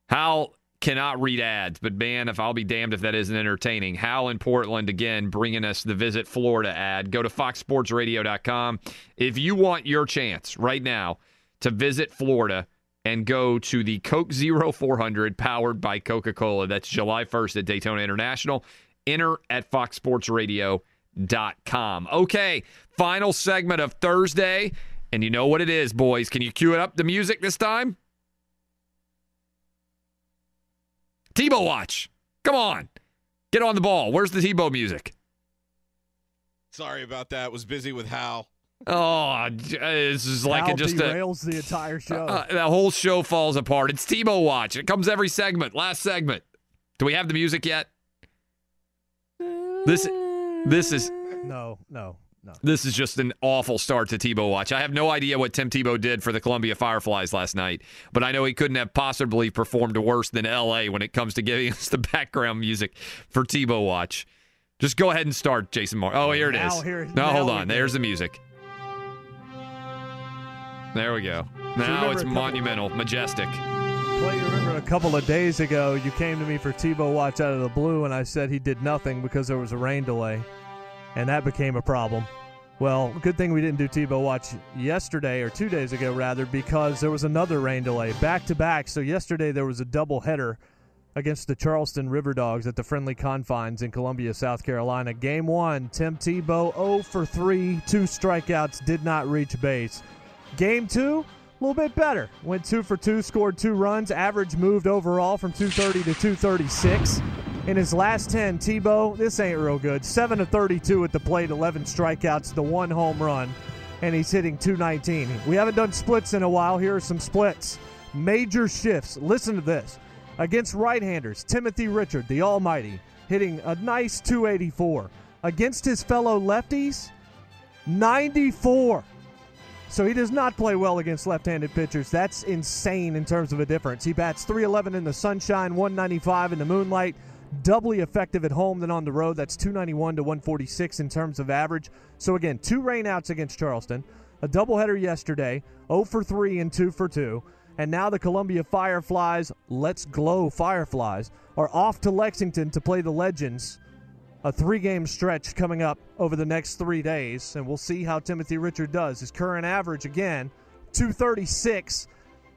Hal cannot read ads, but man, if I'll be damned if that isn't entertaining. Hal in Portland again bringing us the Visit Florida ad. Go to foxsportsradio.com. If you want your chance right now to visit Florida and go to the Coke Zero 400 powered by Coca Cola, that's July 1st at Daytona International, enter at foxsportsradio.com. Okay, final segment of Thursday. And you know what it is, boys. Can you cue it up the music this time? Tebow watch. Come on. Get on the ball. Where's the Tebow music? Sorry about that. Was busy with Hal. Oh, this is like Hal it just a, derails the entire show. uh, the whole show falls apart. It's Tebow watch. It comes every segment. Last segment. Do we have the music yet? This this is no, no, no. This is just an awful start to Tebow watch. I have no idea what Tim Tebow did for the Columbia Fireflies last night, but I know he couldn't have possibly performed worse than LA when it comes to giving us the background music for Tebow watch. Just go ahead and start, Jason Moore. Oh, here it is. Now here- no, hold on. There's the music. There we go. Now it's monumental, majestic. Clay, you remember a couple of days ago, you came to me for Tebow watch out of the blue, and I said he did nothing because there was a rain delay, and that became a problem. Well, good thing we didn't do Tebow watch yesterday or two days ago, rather, because there was another rain delay back to back. So yesterday there was a double header against the Charleston River Dogs at the friendly confines in Columbia, South Carolina. Game one, Tim Tebow 0 for 3, two strikeouts, did not reach base. Game two, a little bit better. Went two for two, scored two runs. Average moved overall from 230 to 236. In his last 10, Tebow, this ain't real good. 7 to 32 at the plate, 11 strikeouts, the one home run, and he's hitting 219. We haven't done splits in a while. Here are some splits. Major shifts. Listen to this. Against right handers, Timothy Richard, the Almighty, hitting a nice 284. Against his fellow lefties, 94. So he does not play well against left-handed pitchers. That's insane in terms of a difference. He bats 311 in the sunshine, 195 in the moonlight. Doubly effective at home than on the road. That's 291 to 146 in terms of average. So again, two rainouts against Charleston, a doubleheader yesterday, 0 for 3 and 2 for 2. And now the Columbia Fireflies, let's glow Fireflies, are off to Lexington to play the Legends a three game stretch coming up over the next three days, and we'll see how Timothy Richard does. His current average, again, 236,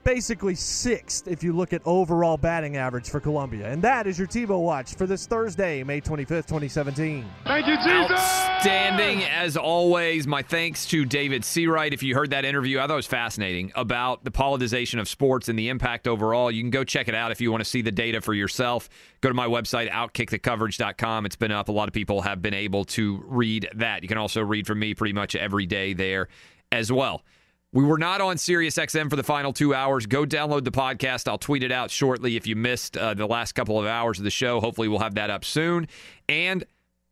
basically sixth if you look at overall batting average for Columbia. And that is your Tebow watch for this Thursday, May 25th, 2017. Thank you, Jesus. Outstanding as always. My thanks to David Seawright. If you heard that interview, I thought it was fascinating about the politicization of sports and the impact overall. You can go check it out if you want to see the data for yourself. Go to my website, outkickthecoverage.com. It's been up. A lot of people have been able to read that. You can also read from me pretty much every day there as well. We were not on Sirius XM for the final two hours. Go download the podcast. I'll tweet it out shortly if you missed uh, the last couple of hours of the show. Hopefully, we'll have that up soon. And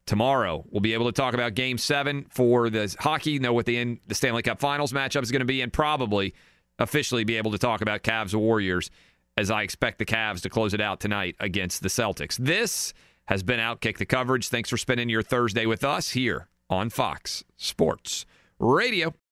tomorrow, we'll be able to talk about Game Seven for the hockey. Know what the in, the Stanley Cup Finals matchup is going to be, and probably officially be able to talk about Cavs Warriors as I expect the Cavs to close it out tonight against the Celtics. This has been Outkick the coverage. Thanks for spending your Thursday with us here on Fox Sports Radio.